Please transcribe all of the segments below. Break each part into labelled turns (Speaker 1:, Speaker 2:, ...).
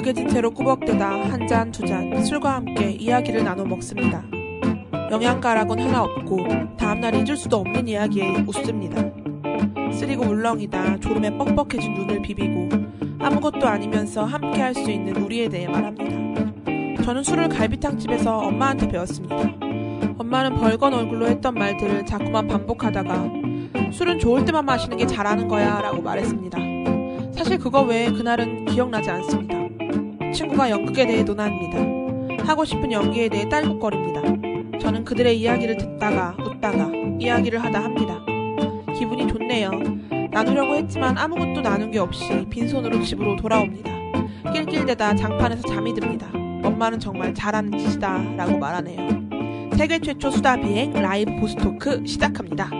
Speaker 1: 벌개진 채로 꾸벅대다 한 잔, 두 잔, 술과 함께 이야기를 나눠 먹습니다. 영양가락은 하나 없고 다음날 잊을 수도 없는 이야기에 웃습니다. 쓰리고 울렁이다 졸음에 뻑뻑해진 눈을 비비고 아무것도 아니면서 함께 할 수 있는 우리에 대해 말합니다. 저는 술을 갈비탕집에서 엄마한테 배웠습니다. 엄마는 벌건 얼굴로 했던 말들을 자꾸만 반복하다가 술은 좋을 때만 마시는 게 잘하는 거야 라고 말했습니다. 사실 그거 외에 그날은 기억나지 않습니다. 친구가 연극에 대해 논합니다. 하고 싶은 연기에 대해 딸꾹거립니다. 저는 그들의 이야기를 듣다가 웃다가 이야기를 하다 합니다. 기분이 좋네요. 나누려고 했지만 아무것도 나눈 게 없이 빈손으로 집으로 돌아옵니다. 낄낄대다 장판에서 잠이 듭니다. 엄마는 정말 잘하는 짓이다 라고 말하네요. 세계 최초 수다 비행 라이브 보스토크 시작합니다.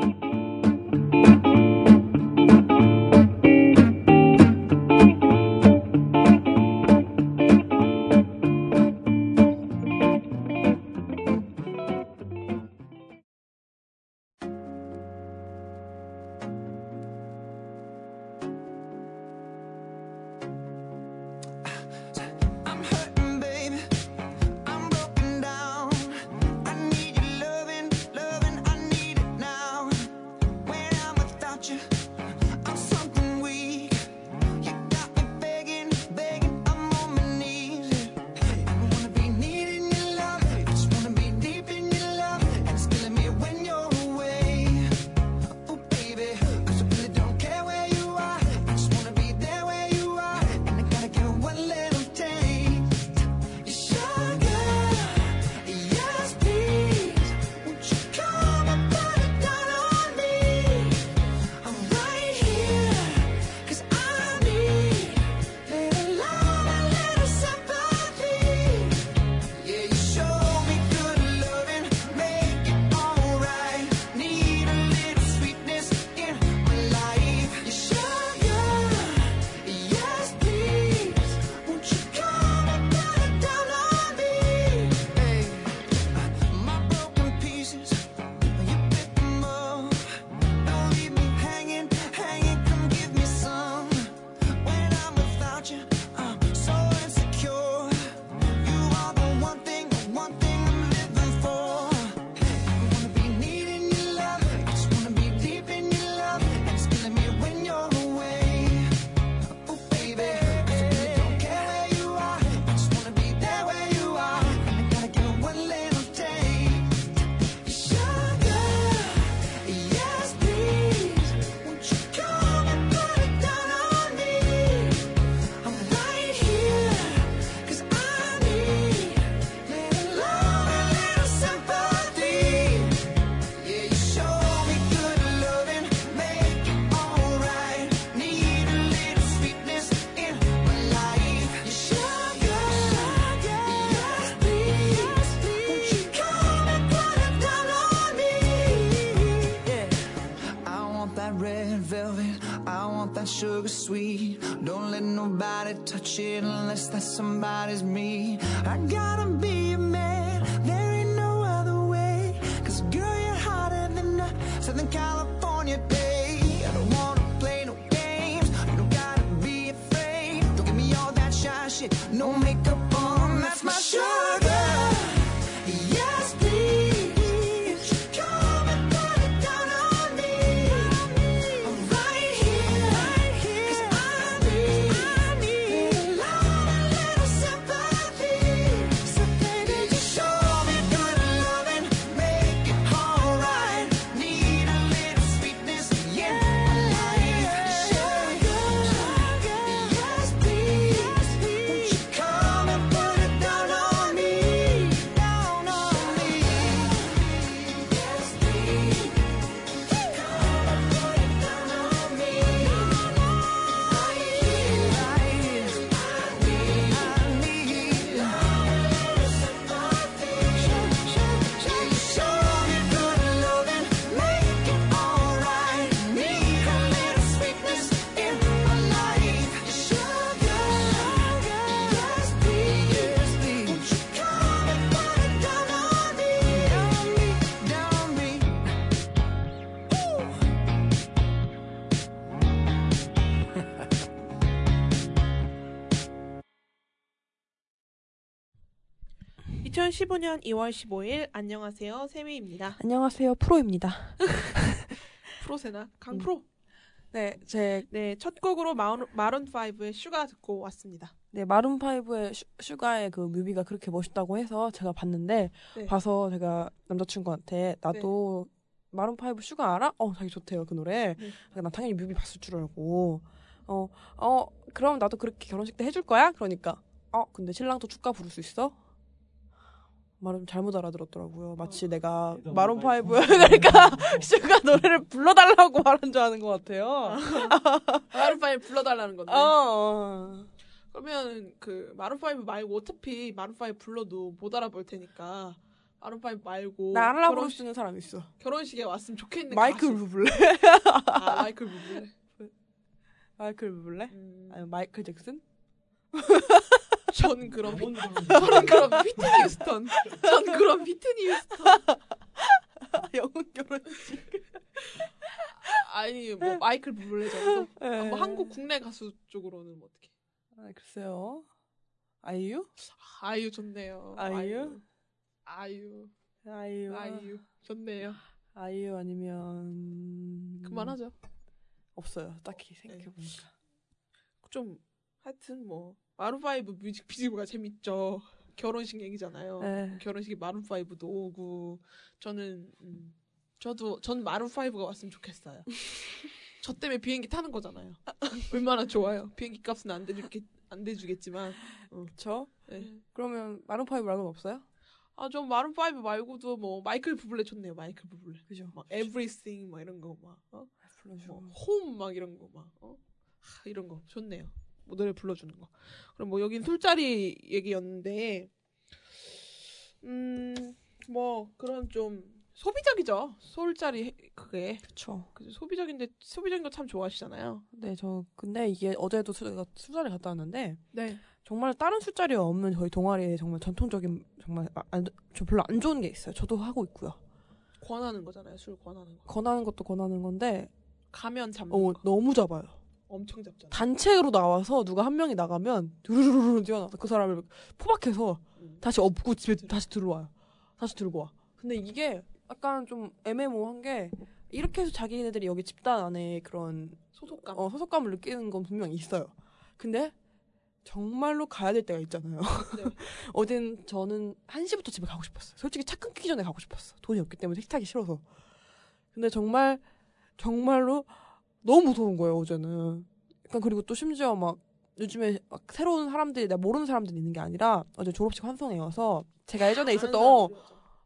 Speaker 2: 2015년 2월 15일 안녕하세요 세미입니다.
Speaker 3: 안녕하세요 프로입니다.
Speaker 2: 프로세나
Speaker 3: 음.
Speaker 2: 강프로.
Speaker 3: 네, 제
Speaker 2: 네, 첫 곡으로 Maroon Maroon 5의 Sugar 듣고 왔습니다.
Speaker 3: 네, Maroon 5의 Sugar의 그 뮤비가 그렇게 멋있다고 해서 제가 봤는데
Speaker 2: 네.
Speaker 3: 봐서 제가 남자친구한테 나도 Maroon 5 Sugar 알아? 어, 자기 좋대요 그 노래.
Speaker 2: 네.
Speaker 3: 나 당연히 뮤비 봤을 줄 알고 어, 어, 그럼 나도 그렇게 결혼식 때 해줄 거야? 그러니까 어, 근데 신랑도 축가 부를 수 있어? 말을 잘못 알아들었더라고요. 마치 내가 마룬 5 그러니까 Sugar 노래를 불러달라고 말한 줄 아는 것 같아요.
Speaker 2: 마룬 5 불러달라는 건데.
Speaker 3: 어, 어.
Speaker 2: 그러면 그 마룬 5 말고 어차피 마룬 5 불러도 못 알아볼 테니까 마룬 5 말고
Speaker 3: 나 알아보고
Speaker 2: 결혼식,
Speaker 3: 싶은 사람 있어.
Speaker 2: 결혼식에 왔으면 좋겠는
Speaker 3: 마이클
Speaker 2: 가수.
Speaker 3: 부블레.
Speaker 2: 아, 마이클 부블레.
Speaker 3: 마이클 부블레?
Speaker 2: 음,
Speaker 3: 아니 마이클 잭슨?
Speaker 2: 전 그럼 저는 그럼 피트니 휴스턴. 전 그럼 피트니 휴스턴.
Speaker 3: 영웅 결혼식.
Speaker 2: 아니 뭐 마이클 부블레 정도. 아, 뭐
Speaker 3: 네.
Speaker 2: 한국 국내 가수 쪽으로는 뭐 어떻게?
Speaker 3: 아, 글쎄요. 아이유?
Speaker 2: 아이유 좋네요.
Speaker 3: 아이유?
Speaker 2: 아이유.
Speaker 3: 아이유.
Speaker 2: 아이유 좋네요.
Speaker 3: 아이유 아니면
Speaker 2: 그만하죠.
Speaker 3: 없어요. 딱히 생각해보니까.
Speaker 2: 좀 하여튼 뭐 마룬 5 뮤직비디오가 재밌죠. 결혼식 얘기잖아요.
Speaker 3: 네.
Speaker 2: 결혼식에 마룬 5도 오고 저는 음, 저도 전 마룬 5가 왔으면 좋겠어요. 저 때문에 비행기 타는 거잖아요. 얼마나 좋아요. 비행기 값은 안 대주겠 안 대주겠지만.
Speaker 3: 그쵸?
Speaker 2: 네.
Speaker 3: 그러면 마룬 파이브 말고는 없어요?
Speaker 2: 아, 전 마룬 5 말고도 뭐 마이클 부블레 좋네요. 마이클 부블레.
Speaker 3: 그죠?
Speaker 2: 막 everything 막 이런 거 막. 어?
Speaker 3: 불러주고.
Speaker 2: 뭐 홈 막 이런 거 막. 어? 하, 이런 거 좋네요. 뭐 노래 불러주는 거. 그럼 뭐 여긴 술자리 얘기였는데 음 뭐 그런 좀 소비적이죠. 술자리 그게
Speaker 3: 그쵸.
Speaker 2: 그죠 소비적인데 소비적인 거 참 좋아하시잖아요.
Speaker 3: 네, 저 근데 이게 어제도 술, 제가 술자리 갔다 왔는데
Speaker 2: 네.
Speaker 3: 정말 다른 술자리에 없는 저희 동아리에 정말 전통적인 정말 아, 안, 저 별로 안 좋은 게 있어요. 저도 하고 있고요.
Speaker 2: 권하는 거잖아요. 술 권하는 거.
Speaker 3: 권하는 것도 권하는 건데
Speaker 2: 가면 잡는
Speaker 3: 어,
Speaker 2: 거.
Speaker 3: 너무 잡아요.
Speaker 2: 엄청 잡잖아요.
Speaker 3: 단체로 나와서 누가 한 명이 나가면 두루루루 뛰어나서 그 사람을 포박해서
Speaker 2: 음.
Speaker 3: 다시 업고 집에 다시 들어와요. 다시 들고 와. 근데 이게 약간 좀 애매모호한 게 이렇게 해서 자기네들이 여기 집단 안에 그런
Speaker 2: 소속감.
Speaker 3: 어, 소속감을 느끼는 건 분명히 있어요. 근데 정말로 가야 될 때가 있잖아요.
Speaker 2: 네.
Speaker 3: 어젠 저는 1시부터 집에 가고 싶었어요. 솔직히 차 끊기기 전에 가고 싶었어. 돈이 없기 때문에 택시 타기 싫어서. 근데 정말 정말로 너무 무서운 거예요, 어제는. 약간 그리고 또 심지어 막 요즘에 막 새로운 사람들이 내가 모르는 사람들이 있는 게 아니라 어제 졸업식 환송회 와서 제가 예전에 있었던 어,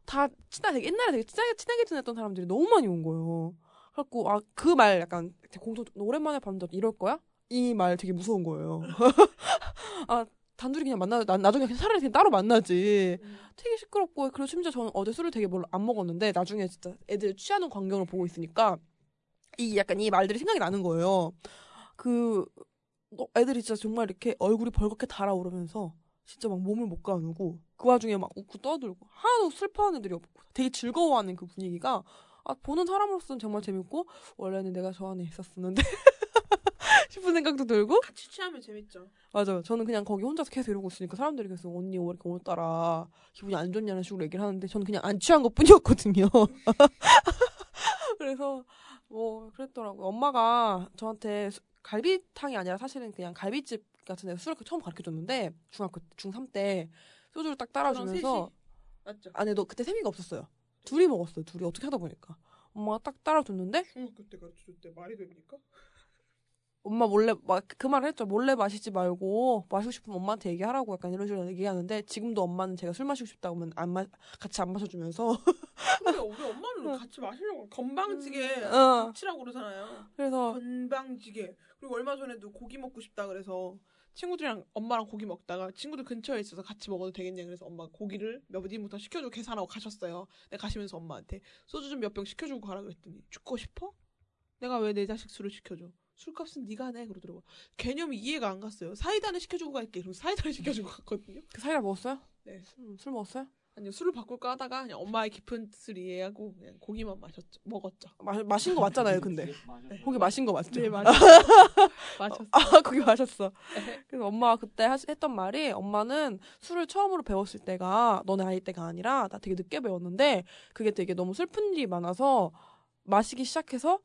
Speaker 3: 다 친하게 옛날에 되게 친하게 친하게 지냈던 사람들이 너무 많이 온 거예요. 그래갖고 아 그 말 약간 되게 공통 오랜만에 봤는데 이럴 거야? 이 말 되게 무서운 거예요. 아 단둘이 그냥 만나 나 나중에 그냥 차라리 그냥 따로 만나지.
Speaker 2: 음.
Speaker 3: 되게 시끄럽고 그리고 심지어 저는 어제 술을 되게 별로 안 먹었는데 나중에 진짜 애들 취하는 광경을 보고 있으니까 이 약간 이 말들이 생각이 나는 거예요. 그 어, 애들이 진짜 정말 이렇게 얼굴이 벌겋게 달아오르면서 진짜 막 몸을 못 가누고 그 와중에 막 웃고 떠들고 하나도 슬퍼하는 애들이 없고 되게 즐거워하는 그 분위기가 아, 보는 사람으로서는 정말 재밌고 원래는 내가 저 안에 있었었는데 싶은 생각도 들고
Speaker 2: 같이 취하면 재밌죠.
Speaker 3: 맞아요. 저는 그냥 거기 혼자서 계속 이러고 있으니까 사람들이 계속 언니 왜 이렇게 오늘따라 기분이 안 좋냐는 식으로 얘기를 하는데 저는 그냥 안 취한 것 뿐이었거든요. 그래서 뭐 그랬더라고요. 엄마가 저한테 수- 갈비탕이 아니라 사실은 그냥 갈비집 같은 데서 술을 처음 가르쳐 줬는데 중학교 중3 때 소주를 딱 따라주면서
Speaker 2: 맞죠?
Speaker 3: 아니 너 그때 세미가 없었어요. 둘이 먹었어요. 둘이 어떻게 하다 보니까 엄마가 딱 따라줬는데
Speaker 2: 중학교 때 가르쳐 줄 때 말이 됩니까?
Speaker 3: 엄마 몰래 막 그 말을 했죠. 몰래 마시지 말고 마시고 싶으면 엄마한테 얘기하라고 약간 이런 식으로 얘기하는데 지금도 엄마는 제가 술 마시고 싶다고 하면 안 마, 같이 안 마셔주면서
Speaker 2: 근데 우리 엄마는 같이 마시려고 건방지게
Speaker 3: 어.
Speaker 2: 치라고 그러잖아요.
Speaker 3: 그래서
Speaker 2: 건방지게. 그리고 얼마 전에도 고기 먹고 싶다 그래서 친구들이랑 엄마랑 고기 먹다가 친구들 근처에 있어서 같이 먹어도 되겠냐 그래서 엄마가 고기를 몇 인부터 시켜주고 계산하고 가셨어요. 근데 가시면서 엄마한테 소주 좀 몇 병 시켜주고 가라 그랬더니 죽고 싶어? 내가 왜 내 자식 술을 시켜줘? 술값은 네가 내 그러더라고. 개념이 이해가 안 갔어요. 사이다는 시켜주고 갈게. 그럼 사이다를 시켜주고 갔거든요.
Speaker 3: 그 사이다 먹었어요?
Speaker 2: 네.
Speaker 3: 술, 술 먹었어요?
Speaker 2: 아니 술을 바꿀까 하다가 그냥 엄마의 깊은 뜻을 이해하고 그냥 고기만 마셨죠. 먹었죠.
Speaker 3: 마, 마신 거 맞잖아요, 근데. 고기 마신 거 맞죠?
Speaker 2: 네, 맞았어. 마셨어.
Speaker 3: 아, 거기 마셨어. 그래서 엄마가 그때 하- 했던 말이 엄마는 술을 처음으로 배웠을 때가 너네 아이 때가 아니라 나 되게 늦게 배웠는데 그게 되게 너무 슬픈 일이 많아서 마시기 시작해서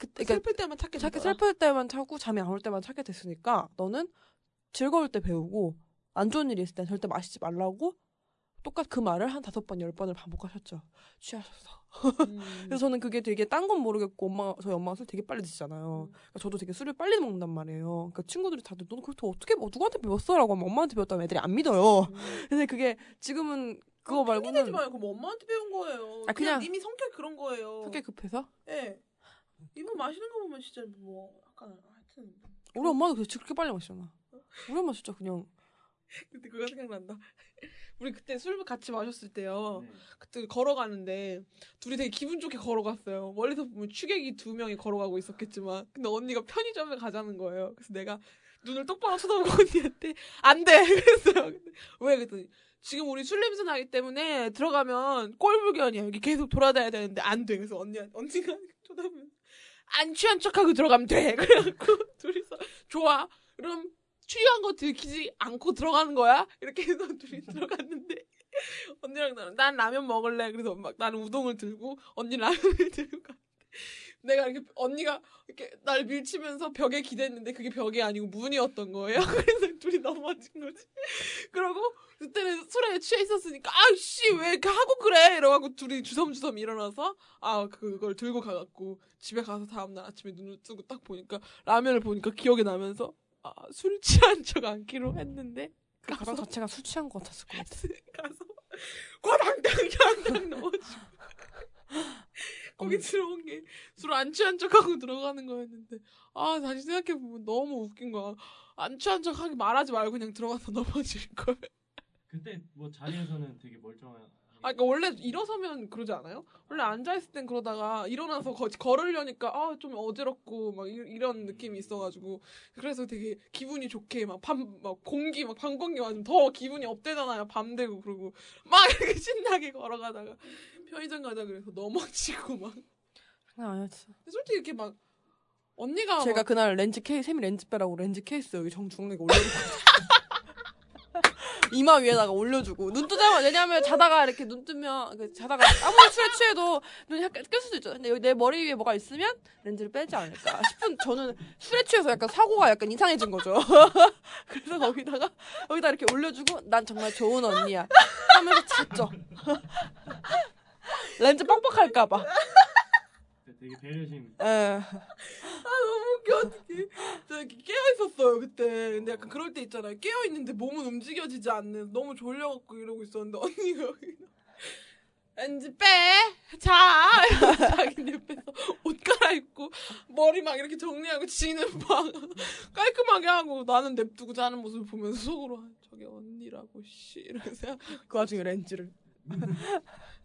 Speaker 3: 그때 그러니까
Speaker 2: 슬플 때만 찾게 됐더라.
Speaker 3: 슬플 때만 찾고 잠이 안 올 때만 찾게 됐으니까 너는 즐거울 때 배우고 안 좋은 일이 있을 땐 절대 마시지 말라고 똑같 그 말을 한 다섯 번 열 번을 반복하셨죠. 취하셔서.
Speaker 2: 음.
Speaker 3: 그래서 저는 그게 되게 딴 건 모르겠고 엄마 저희 엄마가 술 되게 빨리 드시잖아요.
Speaker 2: 음.
Speaker 3: 그러니까 저도 되게 술을 빨리 먹는단 말이에요. 그러니까 친구들이 다들 너는 그걸 또 어떻게 뭐 누구한테 배웠어 라고 하면 엄마한테 배웠다면 애들이 안 믿어요.
Speaker 2: 음.
Speaker 3: 근데 그게 지금은 그거
Speaker 2: 핑계 대지
Speaker 3: 말고는
Speaker 2: 마요. 그럼 엄마한테 배운 거예요.
Speaker 3: 아,
Speaker 2: 그냥,
Speaker 3: 그냥-
Speaker 2: 이미 성격 그런 거예요.
Speaker 3: 성격 급해서
Speaker 2: 예. 이분 마시는 거 보면 진짜 뭐 약간 하여튼
Speaker 3: 우리 엄마도 그렇게 그렇게 빨리 마시잖아. 우리 엄마 진짜 그냥
Speaker 2: 그때 그거 생각난다. 우리 그때 술 같이 마셨을
Speaker 3: 어.
Speaker 2: 때요.
Speaker 4: 네.
Speaker 2: 그때 걸어가는데 둘이 되게 기분 좋게 걸어갔어요. 멀리서 보면 취객이 두 명이 걸어가고 있었겠지만 근데 언니가 편의점에 가자는 거예요. 그래서 내가 눈을 똑바로 쳐다보고 언니한테 안 돼. 그랬어요. 왜 그랬더니 지금 우리 술 냄새 나기 때문에 들어가면 꼴불견이야. 여기 계속 돌아다녀야 되는데 안 돼. 그래서 언니 언니가 쳐다보면 안 취한 척하고 들어가면 돼. 그래갖고 둘이서 좋아. 그럼 취한 거 들키지 않고 들어가는 거야? 이렇게 해서 둘이 들어갔는데 언니랑 나는 난 라면 먹을래. 그래서 막 나는 우동을 들고 언니 라면을 들고 갔는데 내가 이렇게 언니가 이렇게 날 밀치면서 벽에 기댔는데 그게 벽이 아니고 문이었던 거예요. 그래서 둘이 넘어진 거지. 그러고 그때는 술에 취해 있었으니까 아씨 왜 이렇게 하고 그래 이러고 둘이 주섬주섬 일어나서 아 그걸 들고 가갖고 집에 가서 다음날 아침에 눈을 뜨고 딱 보니까 라면을 보니까 기억이 나면서 아 술 취한 척 안기로 했는데
Speaker 3: 그 가방 자체가 술 취한 것 같았을 것 같아.
Speaker 2: 가서 과당당 양당 넣어주고 거기 들어온 게 술 안 취한 척하고 들어가는 거였는데 아 다시 생각해 보면 너무 웃긴 거야. 안 취한 척하기 말하지 말고 그냥 들어가서 넘어질 걸.
Speaker 4: 그때 뭐 자리에서는 되게 멀쩡한.
Speaker 2: 아, 그러니까 원래 일어서면 그러지 않아요? 원래 앉아있을 땐 그러다가 일어나서 거, 걸으려니까 아, 좀 어지럽고 막 이, 런 느낌이 있어가지고. 그래서 되게 기분이 좋게 막 밤, 막 공기, 막 방공기 맞으면 더 기분이 업되잖아요. 밤 되고 그러고. 막 이렇게 신나게 걸어가다가 편의점 가자 그래서 넘어지고 막
Speaker 3: 장난 아니었어.
Speaker 2: 근데 솔직히 이렇게 막 언니가
Speaker 3: 제가
Speaker 2: 막
Speaker 3: 그날 렌즈 케이스, 세미 렌즈 빼라고 렌즈 케이스 여기 정중앙에 올려주고. 이마 위에다가 올려주고. 눈 뜨자마자, 왜냐면 자다가 이렇게 눈 뜨면, 그 자다가 아무리 술에 취해도 눈이 약간 뜰 수도 있죠. 근데 여기 내 머리 위에 뭐가 있으면 렌즈를 빼지 않을까 싶은, 저는 술에 취해서 약간 사고가 약간 이상해진 거죠. 그래서 거기다가, 여기다 이렇게 올려주고, 난 정말 좋은 언니야. 하면서 잤죠. 렌즈 뻑뻑할까봐.
Speaker 4: 되게 배려심.
Speaker 3: 예.
Speaker 2: 아 너무 웃겨 어떡해 저 이렇게 깨어 있었어요 그때 근데 약간 그럴 때 있잖아요 깨어 있는데 몸은 움직여지지 않는 너무 졸려갖고 이러고 있었는데 언니가 여기 렌즈 빼 자 자기 옆에서 옷 갈아입고 머리 막 이렇게 정리하고 지는 막 깔끔하게 하고 나는 냅두고 자는 모습을 보면서 속으로 아, 저게 언니라고 씨 이러면서
Speaker 3: 그 와중에 렌즈를.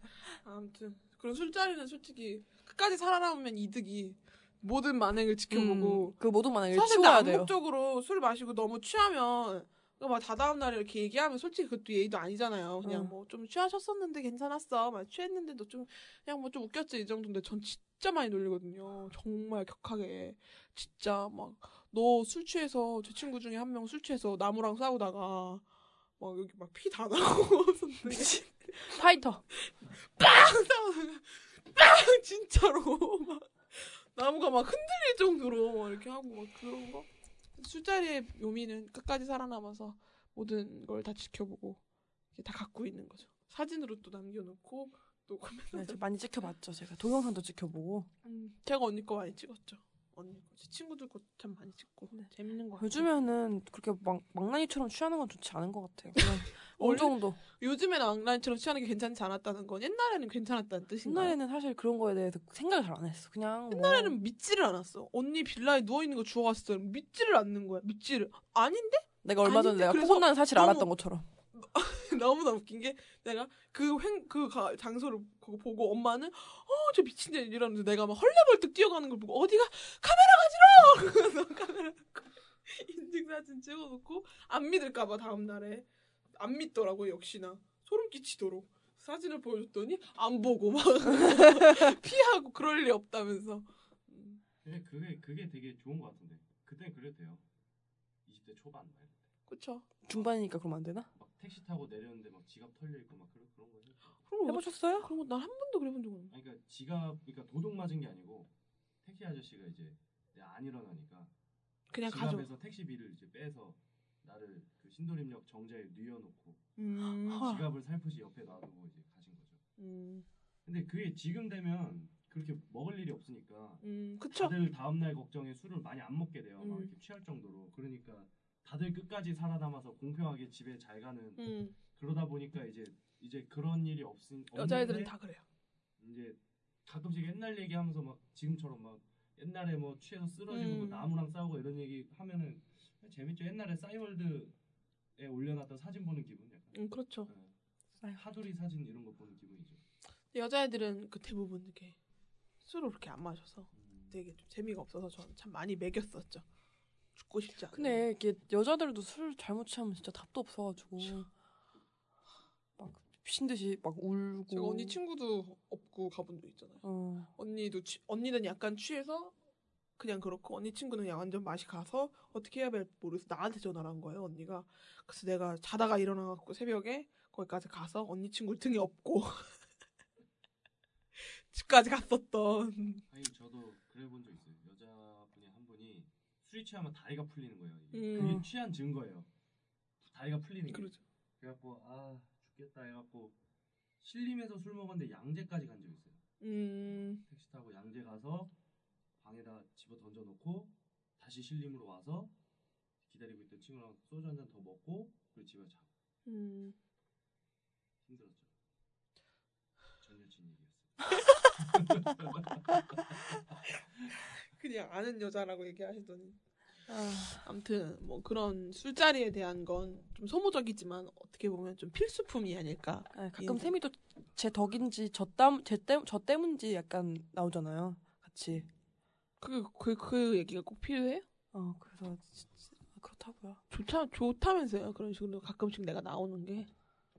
Speaker 2: 아무튼 그런 술자리는 솔직히 끝까지 살아남으면 이득이 모든 만행을 지켜보고
Speaker 3: 음, 그 모든 만행을
Speaker 2: 사실
Speaker 3: 치워야 돼요.
Speaker 2: 암묵적으로 술 마시고 너무 취하면 막 다다음 날에 이렇게 얘기하면 솔직히 그것도 예의도 아니잖아요. 그냥
Speaker 3: 응.
Speaker 2: 뭐좀 취하셨었는데 괜찮았어. 막 취했는데도 좀 그냥 뭐 좀 웃겼지 이 정도인데 전 진짜 많이 놀리거든요. 정말 격하게 진짜 막 너 술 취해서 제 친구 중에 한 명 술 취해서 나무랑 싸우다가 막 여기 막 피 다 나고 미친
Speaker 3: 파이터.
Speaker 2: 빵 진짜로 막 나무가 막 흔들릴 정도로 막 이렇게 하고 막 그런 거 술자리의 묘미는 끝까지 살아남아서 모든 걸 다 지켜보고 다 갖고 있는 거죠 사진으로 또 남겨놓고 또
Speaker 3: 네, 저 많이 찍혀봤죠. 제가 동영상도 찍혀보고.
Speaker 2: 음, 제가 언니 거 많이 찍었죠 언니 거 제 친구들 거 참 많이 찍고 재밌는 거.
Speaker 3: 요즘에는 그렇게 막 망나니처럼 취하는 건 좋지 않은 것 같아요. 그냥 어느 정도.
Speaker 2: 요즘에는 왕란처럼 취하는 게 괜찮지 않았다는 건 옛날에는 괜찮았다는 뜻인가요?
Speaker 3: 옛날에는 사실 그런 거에 대해서 생각을 잘 안 했어. 그냥 뭐
Speaker 2: 옛날에는 믿지를 않았어. 언니 빌라에 누워 있는 거 주워왔을 때 믿지를 않는 거야. 믿지를 아닌데?
Speaker 3: 내가 얼마 전에? 내가
Speaker 2: 그래서
Speaker 3: 코곤다는 사실
Speaker 2: 너무-
Speaker 3: 알았던 것처럼.
Speaker 2: 너무나 웃긴 게 내가 그 횡 그 장소를 보고 엄마는 어 저 미친 년 이러는데 내가 막 헐레벌떡 뛰어가는 걸 보고 어디가 카메라 가 지러 그래서 카메라 놓고 인증 사진 찍어놓고 안 믿을까봐 다음 날에 안 믿더라고 역시나 소름 끼치도록 사진을 보여줬더니 안 보고 막 피하고 그럴 리 없다면서. 음.
Speaker 4: 근데 그게 그게 되게 좋은 것 같은데. 그땐 그래도 돼요. 20대 초반 때.
Speaker 2: 그쵸.
Speaker 3: 중반이니까 그러면 안 되나?
Speaker 4: 막 택시 타고 내렸는데 막 지갑 털려 있고 막 그런 그런 거 해요.
Speaker 2: 그런 거
Speaker 3: 해보셨어요?
Speaker 2: 그런 거 난 한 번도 그래본 적 없는데.
Speaker 4: 아니, 그러니까 지갑 그러니까 도둑 맞은 게 아니고 택시 아저씨가 이제 안 일어나니까
Speaker 2: 그냥 가져.
Speaker 4: 지갑에서 택시비를 이제 빼서 나를 그 신도림역 정자에 뉘어놓고
Speaker 2: 음.
Speaker 3: 아.
Speaker 4: 지갑을 살포시 옆에 놔두고 이제 가신 거죠.
Speaker 2: 음.
Speaker 4: 근데 그게 지금 되면 그렇게 먹을 일이 없으니까
Speaker 2: 음. 그쵸.
Speaker 4: 다들 다음 날 걱정에 술을 많이 안 먹게 돼요. 막
Speaker 2: 음.
Speaker 4: 이렇게 취할 정도로. 그러니까 다들 끝까지 살아남아서 공평하게 집에 잘 가는
Speaker 2: 음.
Speaker 4: 그러다 보니까 이제 이제 그런 일이 없은
Speaker 2: 여자애들은 다 그래요.
Speaker 4: 이제 가끔씩 옛날 얘기하면서 막 지금처럼 막 옛날에 뭐 취해서 쓰러지고
Speaker 2: 음.
Speaker 4: 뭐 나무랑 싸우고 이런 얘기 하면은 재밌죠. 옛날에 싸이월드에 올려놨던 사진 보는 기분 약간.
Speaker 2: 음. 그렇죠.
Speaker 4: 네. 하두리 사진 이런 거 보는 기분이죠.
Speaker 2: 여자애들은 그 대부분 이렇게 술을 그렇게 안 마셔서
Speaker 4: 음.
Speaker 2: 되게 좀 재미가 없어서 저는 참 많이 매겼었죠. 죽고 싶지 않아.
Speaker 3: 근데 이게 여자들도 술 잘못 취하면 진짜 답도 없어가지고 막 미친 듯이 막 울고.
Speaker 2: 제가 언니 친구도 없고 가본 적 있잖아요.
Speaker 3: 어.
Speaker 2: 언니도 취, 언니는 약간 취해서 그냥 그렇고 언니 친구는 그냥 완전 맛이 가서 어떻게 해야 될지 모르겠어 나한테 전화를 한 거예요 언니가 그래서 내가 자다가 일어나갖고 새벽에 거기까지 가서 언니 친구 등에 업고 집까지 갔었던
Speaker 4: 아니 저도 그래 본 적 있어요. 여자분이 한 분이 술이 취하면 다리가 풀리는 거예요. 이게.
Speaker 2: 음.
Speaker 4: 그게 취한 증거예요. 다리가 풀리는 게.
Speaker 2: 그러죠
Speaker 4: 그래갖고 아 죽겠다 해갖고 신림에서 술 먹었는데 양재까지 간 적 있어요.
Speaker 2: 음
Speaker 4: 택시 타고 양재 가서 방에다 집어 던져 놓고 다시 신림으로 와서 기다리고 있던 친구랑 소주 한 잔 더 먹고 그리고 집에 자고
Speaker 2: 음.
Speaker 4: 힘들었죠. 전 여친 얘기였어요.
Speaker 2: 그냥 아는 여자라고 얘기하시더니
Speaker 3: 아,
Speaker 2: 아무튼 뭐 그런 술자리에 대한 건 좀 소모적이지만 어떻게 보면 좀 필수품이 아닐까
Speaker 3: 아, 가끔
Speaker 2: 예.
Speaker 3: 세미도 제 덕인지 저땀제때저 때문인지 약간 나오잖아요. 같이.
Speaker 2: 그, 그, 그 얘기가 꼭 필요해요?
Speaker 3: 어 그래서 진짜 그렇다고요.
Speaker 2: 좋다, 좋다면서요. 그런 식으로 가끔씩 내가 나오는 게.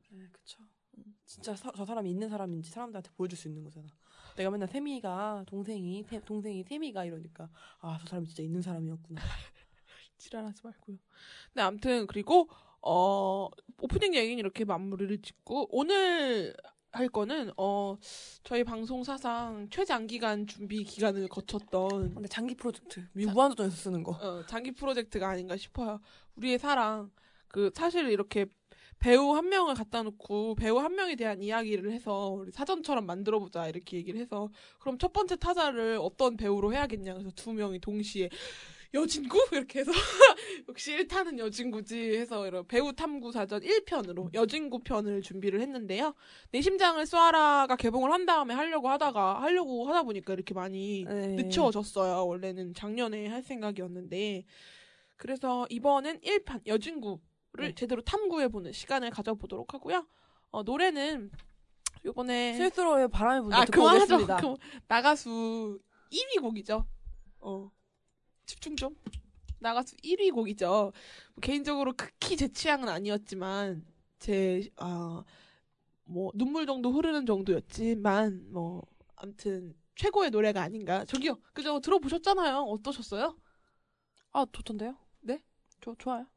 Speaker 3: 네, 그쵸. 진짜 서- 저 사람이 있는 사람인지 사람들한테 보여줄 수 있는 거잖아. 내가 맨날 세미가 동생이 세- 동생이 세미가 이러니까 아 저 사람이 진짜 있는 사람이었구나.
Speaker 2: 지랄하지 말고요. 네, 아무튼, 그리고, 어, 오프닝 얘기는 이렇게 마무리를 짓고, 오늘 할 거는, 어, 저희 방송 사상 최장기간 준비 기간을 거쳤던,
Speaker 3: 근데 장기 프로젝트 미 무한도전에서 쓰는 거.
Speaker 2: 어, 장기 프로젝트가 아닌가 싶어요. 우리의 사랑. 그, 사실 이렇게 배우 한 명을 갖다 놓고 배우 한 명에 대한 이야기를 해서 우리 사전처럼 만들어 보자 이렇게 얘기를 해서 그럼 첫 번째 타자를 어떤 배우로 해야겠냐 그래서 두 명이 동시에 여진구 이렇게 해서 역시 1타는 여진구지 해서 이런 배우 탐구 사전 1편으로 여진구 편을 준비를 했는데요. 내 심장을 쏘아라가 개봉을 한 다음에 하려고 하다가 하려고 하다 보니까 이렇게 많이
Speaker 3: 네.
Speaker 2: 늦춰졌어요. 원래는 작년에 할 생각이었는데. 그래서 이번엔 1판 여진구를
Speaker 3: 네.
Speaker 2: 제대로 탐구해보는 시간을 가져보도록 하고요. 어, 노래는 요번에
Speaker 3: 스위스로의 바람의 분도
Speaker 2: 아
Speaker 3: 듣고
Speaker 2: 그만하죠.
Speaker 3: 오겠습니다.
Speaker 2: 그럼 나가수 1위 곡이죠. 어 집중 좀. 나가수 1위 곡이죠. 뭐 개인적으로 극히 제 취향은 아니었지만 제 아 뭐 눈물 정도 흐르는 정도였지만 뭐 아무튼 최고의 노래가 아닌가. 저기요. 그죠? 들어보셨잖아요. 어떠셨어요?
Speaker 3: 아 좋던데요?
Speaker 2: 네?
Speaker 3: 좋 좋아요.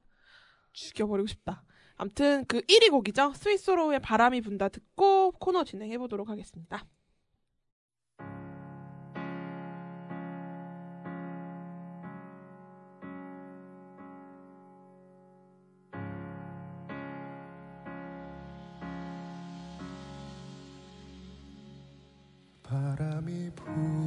Speaker 2: 죽여버리고 싶다. 아무튼 그 1위 곡이죠. 스위스로의 바람이 분다 듣고 코너 진행해 보도록
Speaker 5: 하겠습니다. 바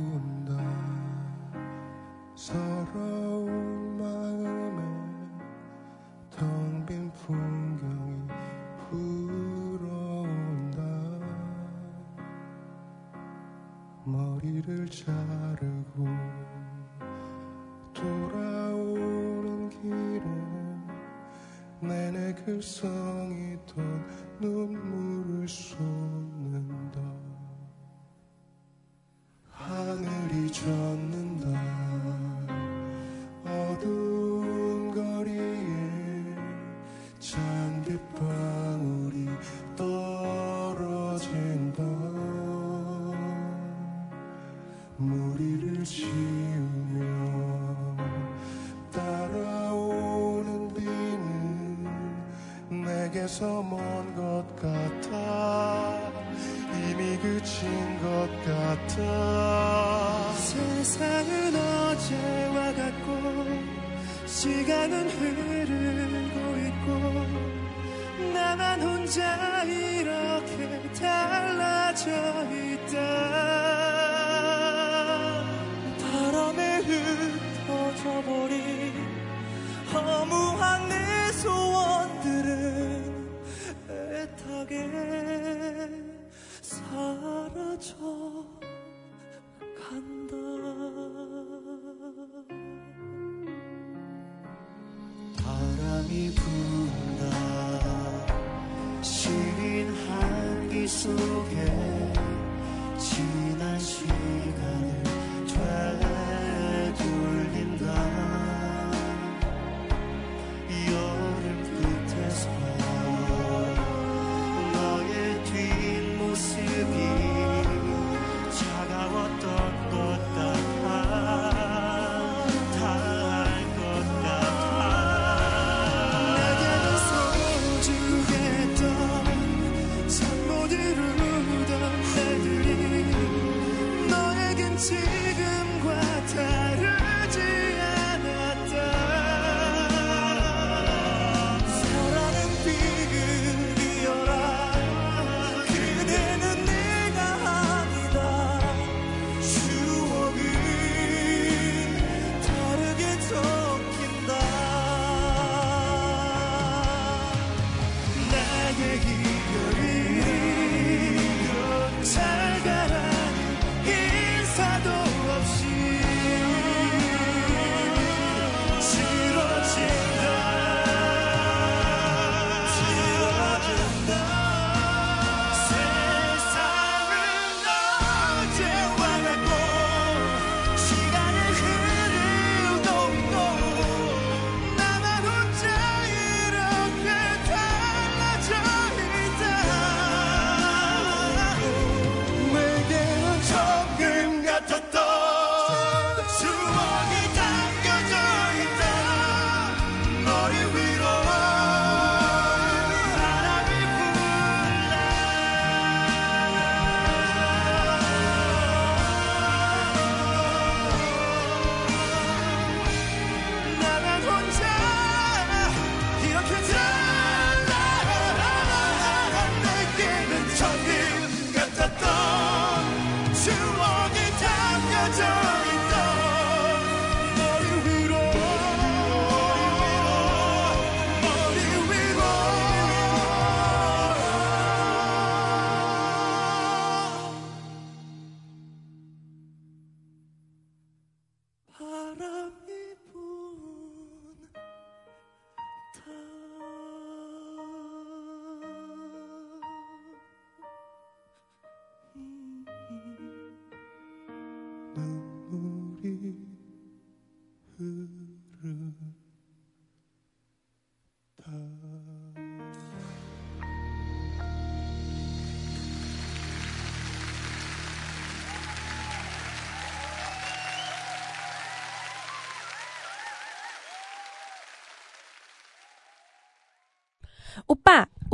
Speaker 5: 담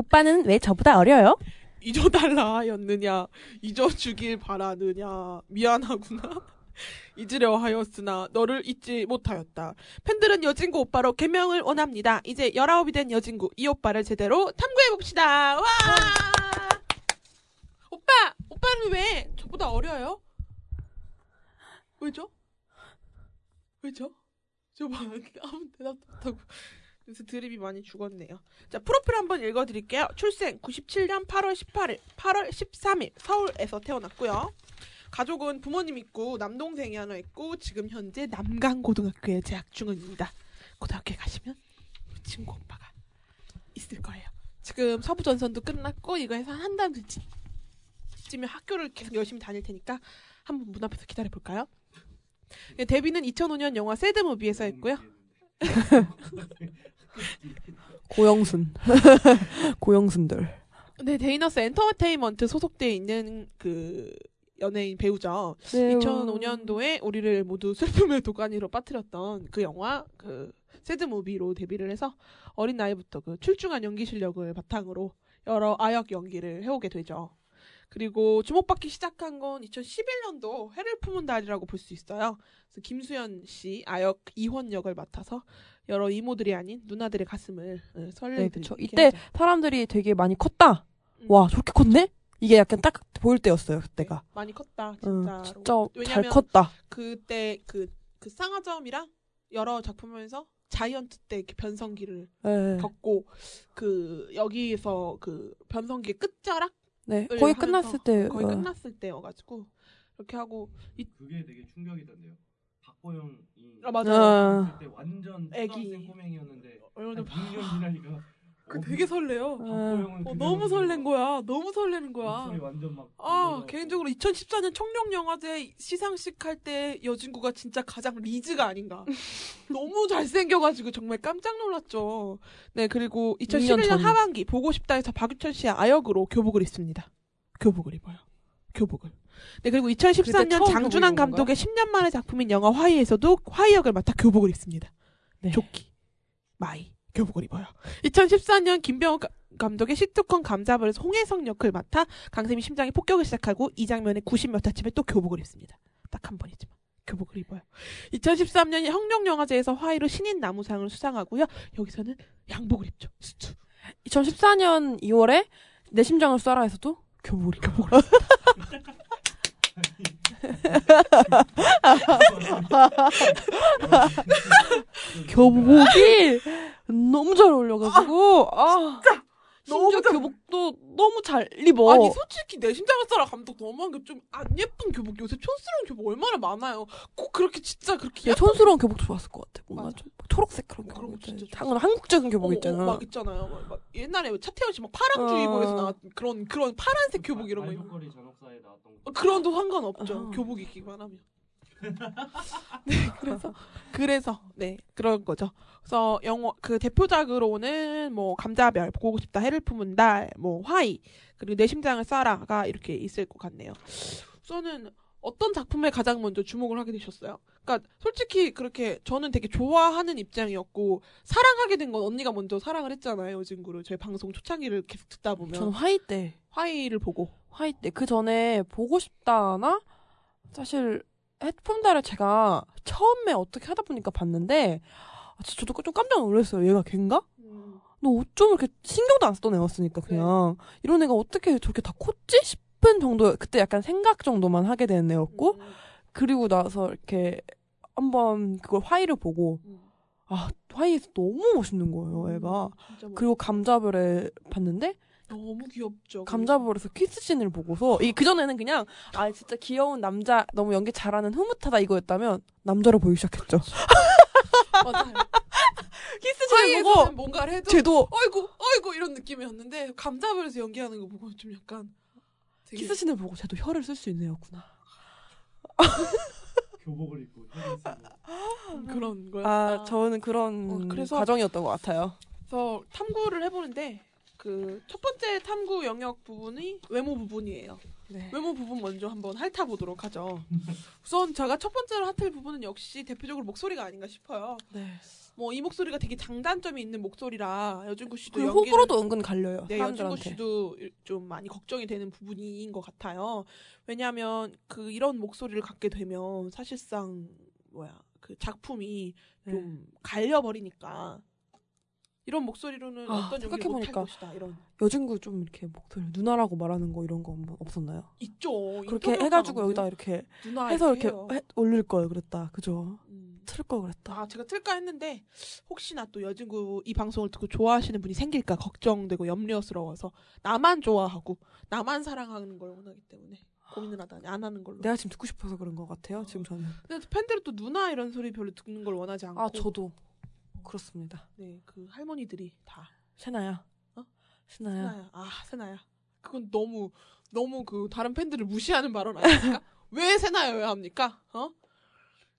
Speaker 3: 오빠, 오빠는 왜 저보다 어려요?
Speaker 2: 잊어달라였느냐 잊어주길 바라느냐 미안하구나 잊으려 하였으나 너를 잊지 못하였다 팬들은 여진구 오빠로 개명을 원합니다 이제 19이 된 여진구 이 오빠를 제대로 탐구해봅시다 와 오빠 오빠는 왜 저보다 어려요? 왜죠? 왜죠? 저봐 아무 대답도 못하고 그래서 드립이 많이 죽었네요. 자, 프로필 한번 읽어드릴게요. 출생 97년 8월 18일, 8월 13일 서울에서 태어났고요. 가족은 부모님 있고 남동생이 하나 있고 지금 현재 남강고등학교에 재학 중입니다. 고등학교에 가시면 우리 친구 오빠가 있을 거예요. 지금 서부 전선도 끝났고 이거 해서 한 달 뒤쯤에 학교를 계속 열심히 다닐 테니까 한번 문 앞에서 기다려 볼까요? 네, 데뷔는 2005년 영화 새드무비에서 했고요.
Speaker 6: 고영순. 고영순들.
Speaker 2: 네, 데이너스 엔터테인먼트 소속돼 있는 그 연예인 배우죠.
Speaker 6: 네,
Speaker 2: 2005년도에 우리를 모두 슬픔의 도가니로 빠뜨렸던 그 영화 그 새드 무비로 데뷔를 해서 어린 나이부터 그 출중한 연기 실력을 바탕으로 여러 아역 연기를 해오게 되죠. 그리고 주목받기 시작한 건 2011년도 해를 품은 달이라고 볼 수 있어요. 그래서 김수현 씨 아역 이혼 역을 맡아서 여러 이모들이 아닌 누나들의 가슴을 예,
Speaker 3: 네,
Speaker 2: 설레게
Speaker 3: 그쵸.
Speaker 2: 하죠.
Speaker 3: 이때 사람들이 되게 많이 컸다.
Speaker 2: 음.
Speaker 3: 와, 저렇게 컸네? 이게 약간 딱 보일 때였어요, 그때가.
Speaker 2: 많이 컸다
Speaker 3: 응,
Speaker 2: 진짜로.
Speaker 3: 진짜 잘 컸다.
Speaker 2: 그때 그, 그 쌍화점이랑 여러 작품에서 자이언트 때 이렇게 변성기를
Speaker 3: 네.
Speaker 2: 겪고 그 여기에서 그 변성기의 끝자락
Speaker 3: 네.
Speaker 2: 을
Speaker 3: 거의 끝났을 때.
Speaker 2: 거의
Speaker 3: 어.
Speaker 2: 끝났을 때여가지고 이렇게 하고
Speaker 4: 그게 되게 충격이던데요. 박보영이
Speaker 2: 아 맞아요.
Speaker 3: 어.
Speaker 4: 그때 완전
Speaker 2: 애기.
Speaker 4: 꼬맹이였는데
Speaker 2: 얼마나
Speaker 4: 한 6년 지나니까
Speaker 2: 그
Speaker 4: 어,
Speaker 2: 되게 설레요.
Speaker 4: 박보영은
Speaker 2: 어,
Speaker 4: 그
Speaker 2: 너무
Speaker 4: 정도로
Speaker 2: 설렌 거야. 너무 설레는 거야.
Speaker 4: 목소리 완전 막
Speaker 2: 아. 개인적으로 2014년 청룡영화제 시상식 할 때 여진구가 진짜 가장 리즈가 아닌가. 너무 잘생겨가지고 정말 깜짝 놀랐죠. 네 그리고
Speaker 3: 6년
Speaker 2: 2011년
Speaker 3: 전.
Speaker 2: 하반기 보고 싶다에서 박유천 씨의 아역으로 교복을 입습니다. 교복을 입어요. 교복을. 네 그리고
Speaker 3: 그때
Speaker 2: 2013년
Speaker 3: 처음
Speaker 2: 장준환 감독의 10년 만의 작품인 영화 화이에서도 화이 역을 맡아 교복을 입습니다.
Speaker 3: 네.
Speaker 2: 조끼, 마이, 교복을 입어요. 2014년 김병욱 가- 감독의 시트콤 감자별에서 홍혜성 역을 맡아 강쌤이 심장에 폭격을 시작하고 이 장면에 90몇 화쯤에 또 교복을 입습니다. 딱 한 번이지만 교복을 입어요. 2013년 형룡영화제에서 화이로 신인 나무상을 수상하고요. 여기서는 양복을 입죠. 수트.
Speaker 3: 2014년 2월에 내 심장을 쏴라에서도 교복을 입고. 교복이 너무 잘 어울려가지고 아
Speaker 2: 너무
Speaker 3: 심지어
Speaker 2: 잘-
Speaker 3: 교복도 너무 잘 입어.
Speaker 2: 아니 솔직히 내 심장을 쏴라 감독 너무한 게 좀 안 예쁜 교복 요새 촌스러운 교복 얼마나 많아요. 꼭 그렇게 진짜 그렇게
Speaker 3: 얘 촌스러운 교복 좋았을 것 같아. 뭔가
Speaker 2: 맞아.
Speaker 3: 좀 초록색 그런
Speaker 2: 어,
Speaker 3: 교복.
Speaker 2: 그런 거 진짜
Speaker 3: 있잖아. 한국 한국적인 교복
Speaker 2: 어,
Speaker 3: 있잖아.
Speaker 2: 어, 막 있잖아요. 막, 막 옛날에 차태현 씨 막 파랑주의보에서
Speaker 3: 어.
Speaker 2: 나왔던 그런 그런 파란색 교복 이런 거 입고. 어, 그런도 상관없죠.
Speaker 3: 어.
Speaker 2: 교복 입기만 하면. 네, 그래서 그래서 네 그런 거죠. 그래서 영화 그 대표작으로는 뭐 감자별 보고 싶다 해를 품은 달, 뭐 화이 그리고 내 심장을 쏴라가 이렇게 있을 것 같네요. 우선은 어떤 작품에 가장 먼저 주목을 하게 되셨어요? 그러니까 솔직히 그렇게 저는 되게 좋아하는 입장이었고 사랑하게 된 건 언니가 먼저 사랑을 했잖아요. 요즘구를 저희 방송 초창기를 계속 듣다 보면
Speaker 3: 저는 화이 때
Speaker 2: 화이를 보고
Speaker 3: 화이 때 그 전에 보고 싶다나 사실 해품달을 제가 처음에 어떻게 하다 보니까 봤는데 아, 진짜 저도 좀 깜짝 놀랐어요. 얘가 걔인가? 너 어쩜 이렇게 신경도 안 쓰던 애였으니까 그냥. 이런 애가 어떻게 저렇게 다 컸지? 싶은 정도 그때 약간 생각 정도만 하게 되는 애였고
Speaker 2: 음,
Speaker 3: 그리고 나서 이렇게 한번 그걸 화이를 보고
Speaker 2: 음.
Speaker 3: 아 화이에서 너무 멋있는 거예요 애가.
Speaker 2: 진짜 뭐
Speaker 3: 그리고 감자별에 봤는데
Speaker 2: 너무 귀엽죠.
Speaker 3: 감자별에서 키스씬을 보고서 이 그전에는 그냥 아 진짜 귀여운 남자 너무 연기 잘하는 흐뭇하다 이거였다면 남자로 보이기 시작했죠
Speaker 2: 맞아요.
Speaker 3: 키스씬을 보고
Speaker 2: 뭔가를 해도
Speaker 3: 쟤도
Speaker 2: 어이구 어이구 이런 느낌이었는데 감자별에서 연기하는 거 보고 좀 약간 되게
Speaker 3: 키스씬을 보고 쟤도 혀를 쓸 수 있는 애였구나
Speaker 4: 교복을 입고 쓰고.
Speaker 2: 그런 거야.
Speaker 3: 아 저는 그런
Speaker 2: 어, 그래서-
Speaker 3: 과정이었던 것 같아요
Speaker 2: 그래서 탐구를 해보는데 그 첫 번째 탐구 영역 부분이 외모 부분이에요.
Speaker 3: 네.
Speaker 2: 외모 부분 먼저 한번 핥아 보도록 하죠. 우선 제가 첫 번째로 핥을 부분은 역시 대표적으로 목소리가 아닌가 싶어요.
Speaker 3: 네.
Speaker 2: 뭐 이 목소리가 되게 장단점이 있는 목소리라 여준구 씨도 연기를
Speaker 3: 호불호도 은근 갈려요
Speaker 2: 네, 여준구 씨도 좀 많이 걱정이 되는 부분인 것 같아요. 왜냐하면 그 이런 목소리를 갖게 되면 사실상 뭐야 그 작품이
Speaker 3: 네.
Speaker 2: 좀 갈려버리니까 이런 목소리로는
Speaker 3: 아,
Speaker 2: 어떤
Speaker 3: 생각해 보니까
Speaker 2: 것이다 이런
Speaker 3: 여진구 좀 이렇게 목소리 누나라고 말하는 거 이런 거뭐 없었나요?
Speaker 2: 있죠.
Speaker 3: 그렇게 해가지고 여기다 이렇게 해서 이렇게.
Speaker 2: 해-
Speaker 3: 올릴 걸 그랬다 그죠?
Speaker 2: 음.
Speaker 3: 틀걸 그랬다
Speaker 2: 아 제가 틀까 했는데 혹시나 또 여진구 이 방송을 듣고 좋아하시는 분이 생길까 걱정되고 염려스러워서 나만 좋아하고 나만 사랑하는 걸 원하기 때문에 고민을 하다니 안 하는 걸로.
Speaker 3: 내가 지금 듣고 싶어서 그런 것 같아요 지금 저는
Speaker 2: 근데 팬들은 또 누나 이런 소리 별로 듣는 걸 원하지 않고.
Speaker 3: 아 저도 그렇습니다
Speaker 2: 네, 그 할머니들이 다
Speaker 3: 세나야
Speaker 2: 어?
Speaker 3: 세나야
Speaker 2: 세나야. 아, 세나야. 그건 너무 너무 그 다른 팬들을 무시하는 발언 아닙니까? 왜 세나여야 합니까? 어?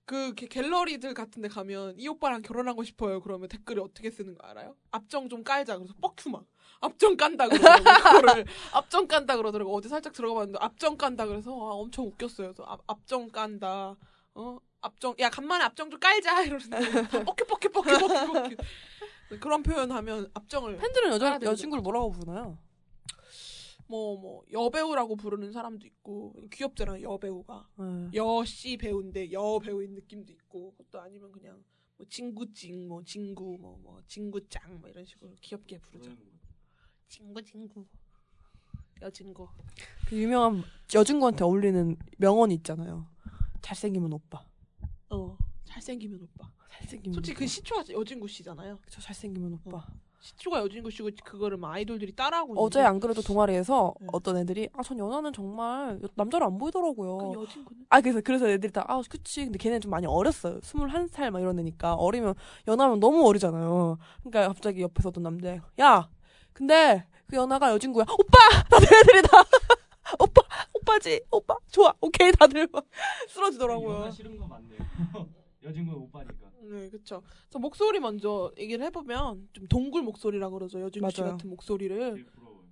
Speaker 2: 그 갤러리들 같은 데 가면 이 오빠랑 결혼하고 싶어요. 그러면 댓글이 어떻게 쓰는 거 알아요? 앞정 좀 깔자. 그래서 뻑큐 막. 앞정 깐다 그러더라고. 그거를 앞정 깐다 그러더라고. 어제 살짝 들어가 봤는데 앞정 깐다 그래서 아, 엄청 웃겼어요. 그래서 앞, 앞정 깐다. 어? 앞정 야 간만에 앞정 좀 깔자 이러는데 뻑큐 뻑큐 뻑큐 뻑큐 뻑큐 그런 표현하면 앞정을
Speaker 3: 팬들은 여자 여친구를 뭐라고 부르나요?
Speaker 2: 뭐뭐 여배우라고 부르는 사람도 있고 귀엽잖아요 여배우가
Speaker 3: 네.
Speaker 2: 여씨 배우인데 여 배우인 느낌도 있고 그것도 아니면 그냥 뭐 친구찡 뭐 친구 뭐뭐 친구짱 뭐 이런 식으로 귀엽게 부르죠 친구 친구 여친구
Speaker 3: 그 유명한 여중구한테 어울리는 명언이 있잖아요. 잘생기면 오빠.
Speaker 2: 어 잘생기면 오빠
Speaker 3: 잘생기면
Speaker 2: 솔직히. 그 시초가 여진구 씨잖아요
Speaker 3: 저 잘생기면 오빠.
Speaker 2: 시초가 여진구 씨고 그거를 막 아이돌들이 따라하고
Speaker 3: 어제
Speaker 2: 있는데
Speaker 3: 안 그래도 동아리에서
Speaker 2: 네.
Speaker 3: 어떤 애들이 아 전 연하는 정말 남자로 안 보이더라고요.
Speaker 2: 그 여진구는
Speaker 3: 아 그래서 그래서 애들이 다 아 그치 근데 걔는 좀 많이 어렸어요. 21살 막 이런 애니까 어리면 연하면 너무 어리잖아요. 그러니까 갑자기 옆에서 어떤 남자 야 근데 그 연하가 여진구야. 오빠 다들 애들이 다 오빠 오빠지 오빠 좋아 오케이 다들 막 쓰러지더라고요.
Speaker 4: 싫은 거 맞네요. 여진구 오빠니까.
Speaker 2: 네, 그쵸. 저 목소리 먼저 얘기를 해보면 좀 동굴 목소리라 그러죠. 여진구 씨
Speaker 3: 맞아요.
Speaker 2: 같은 목소리를.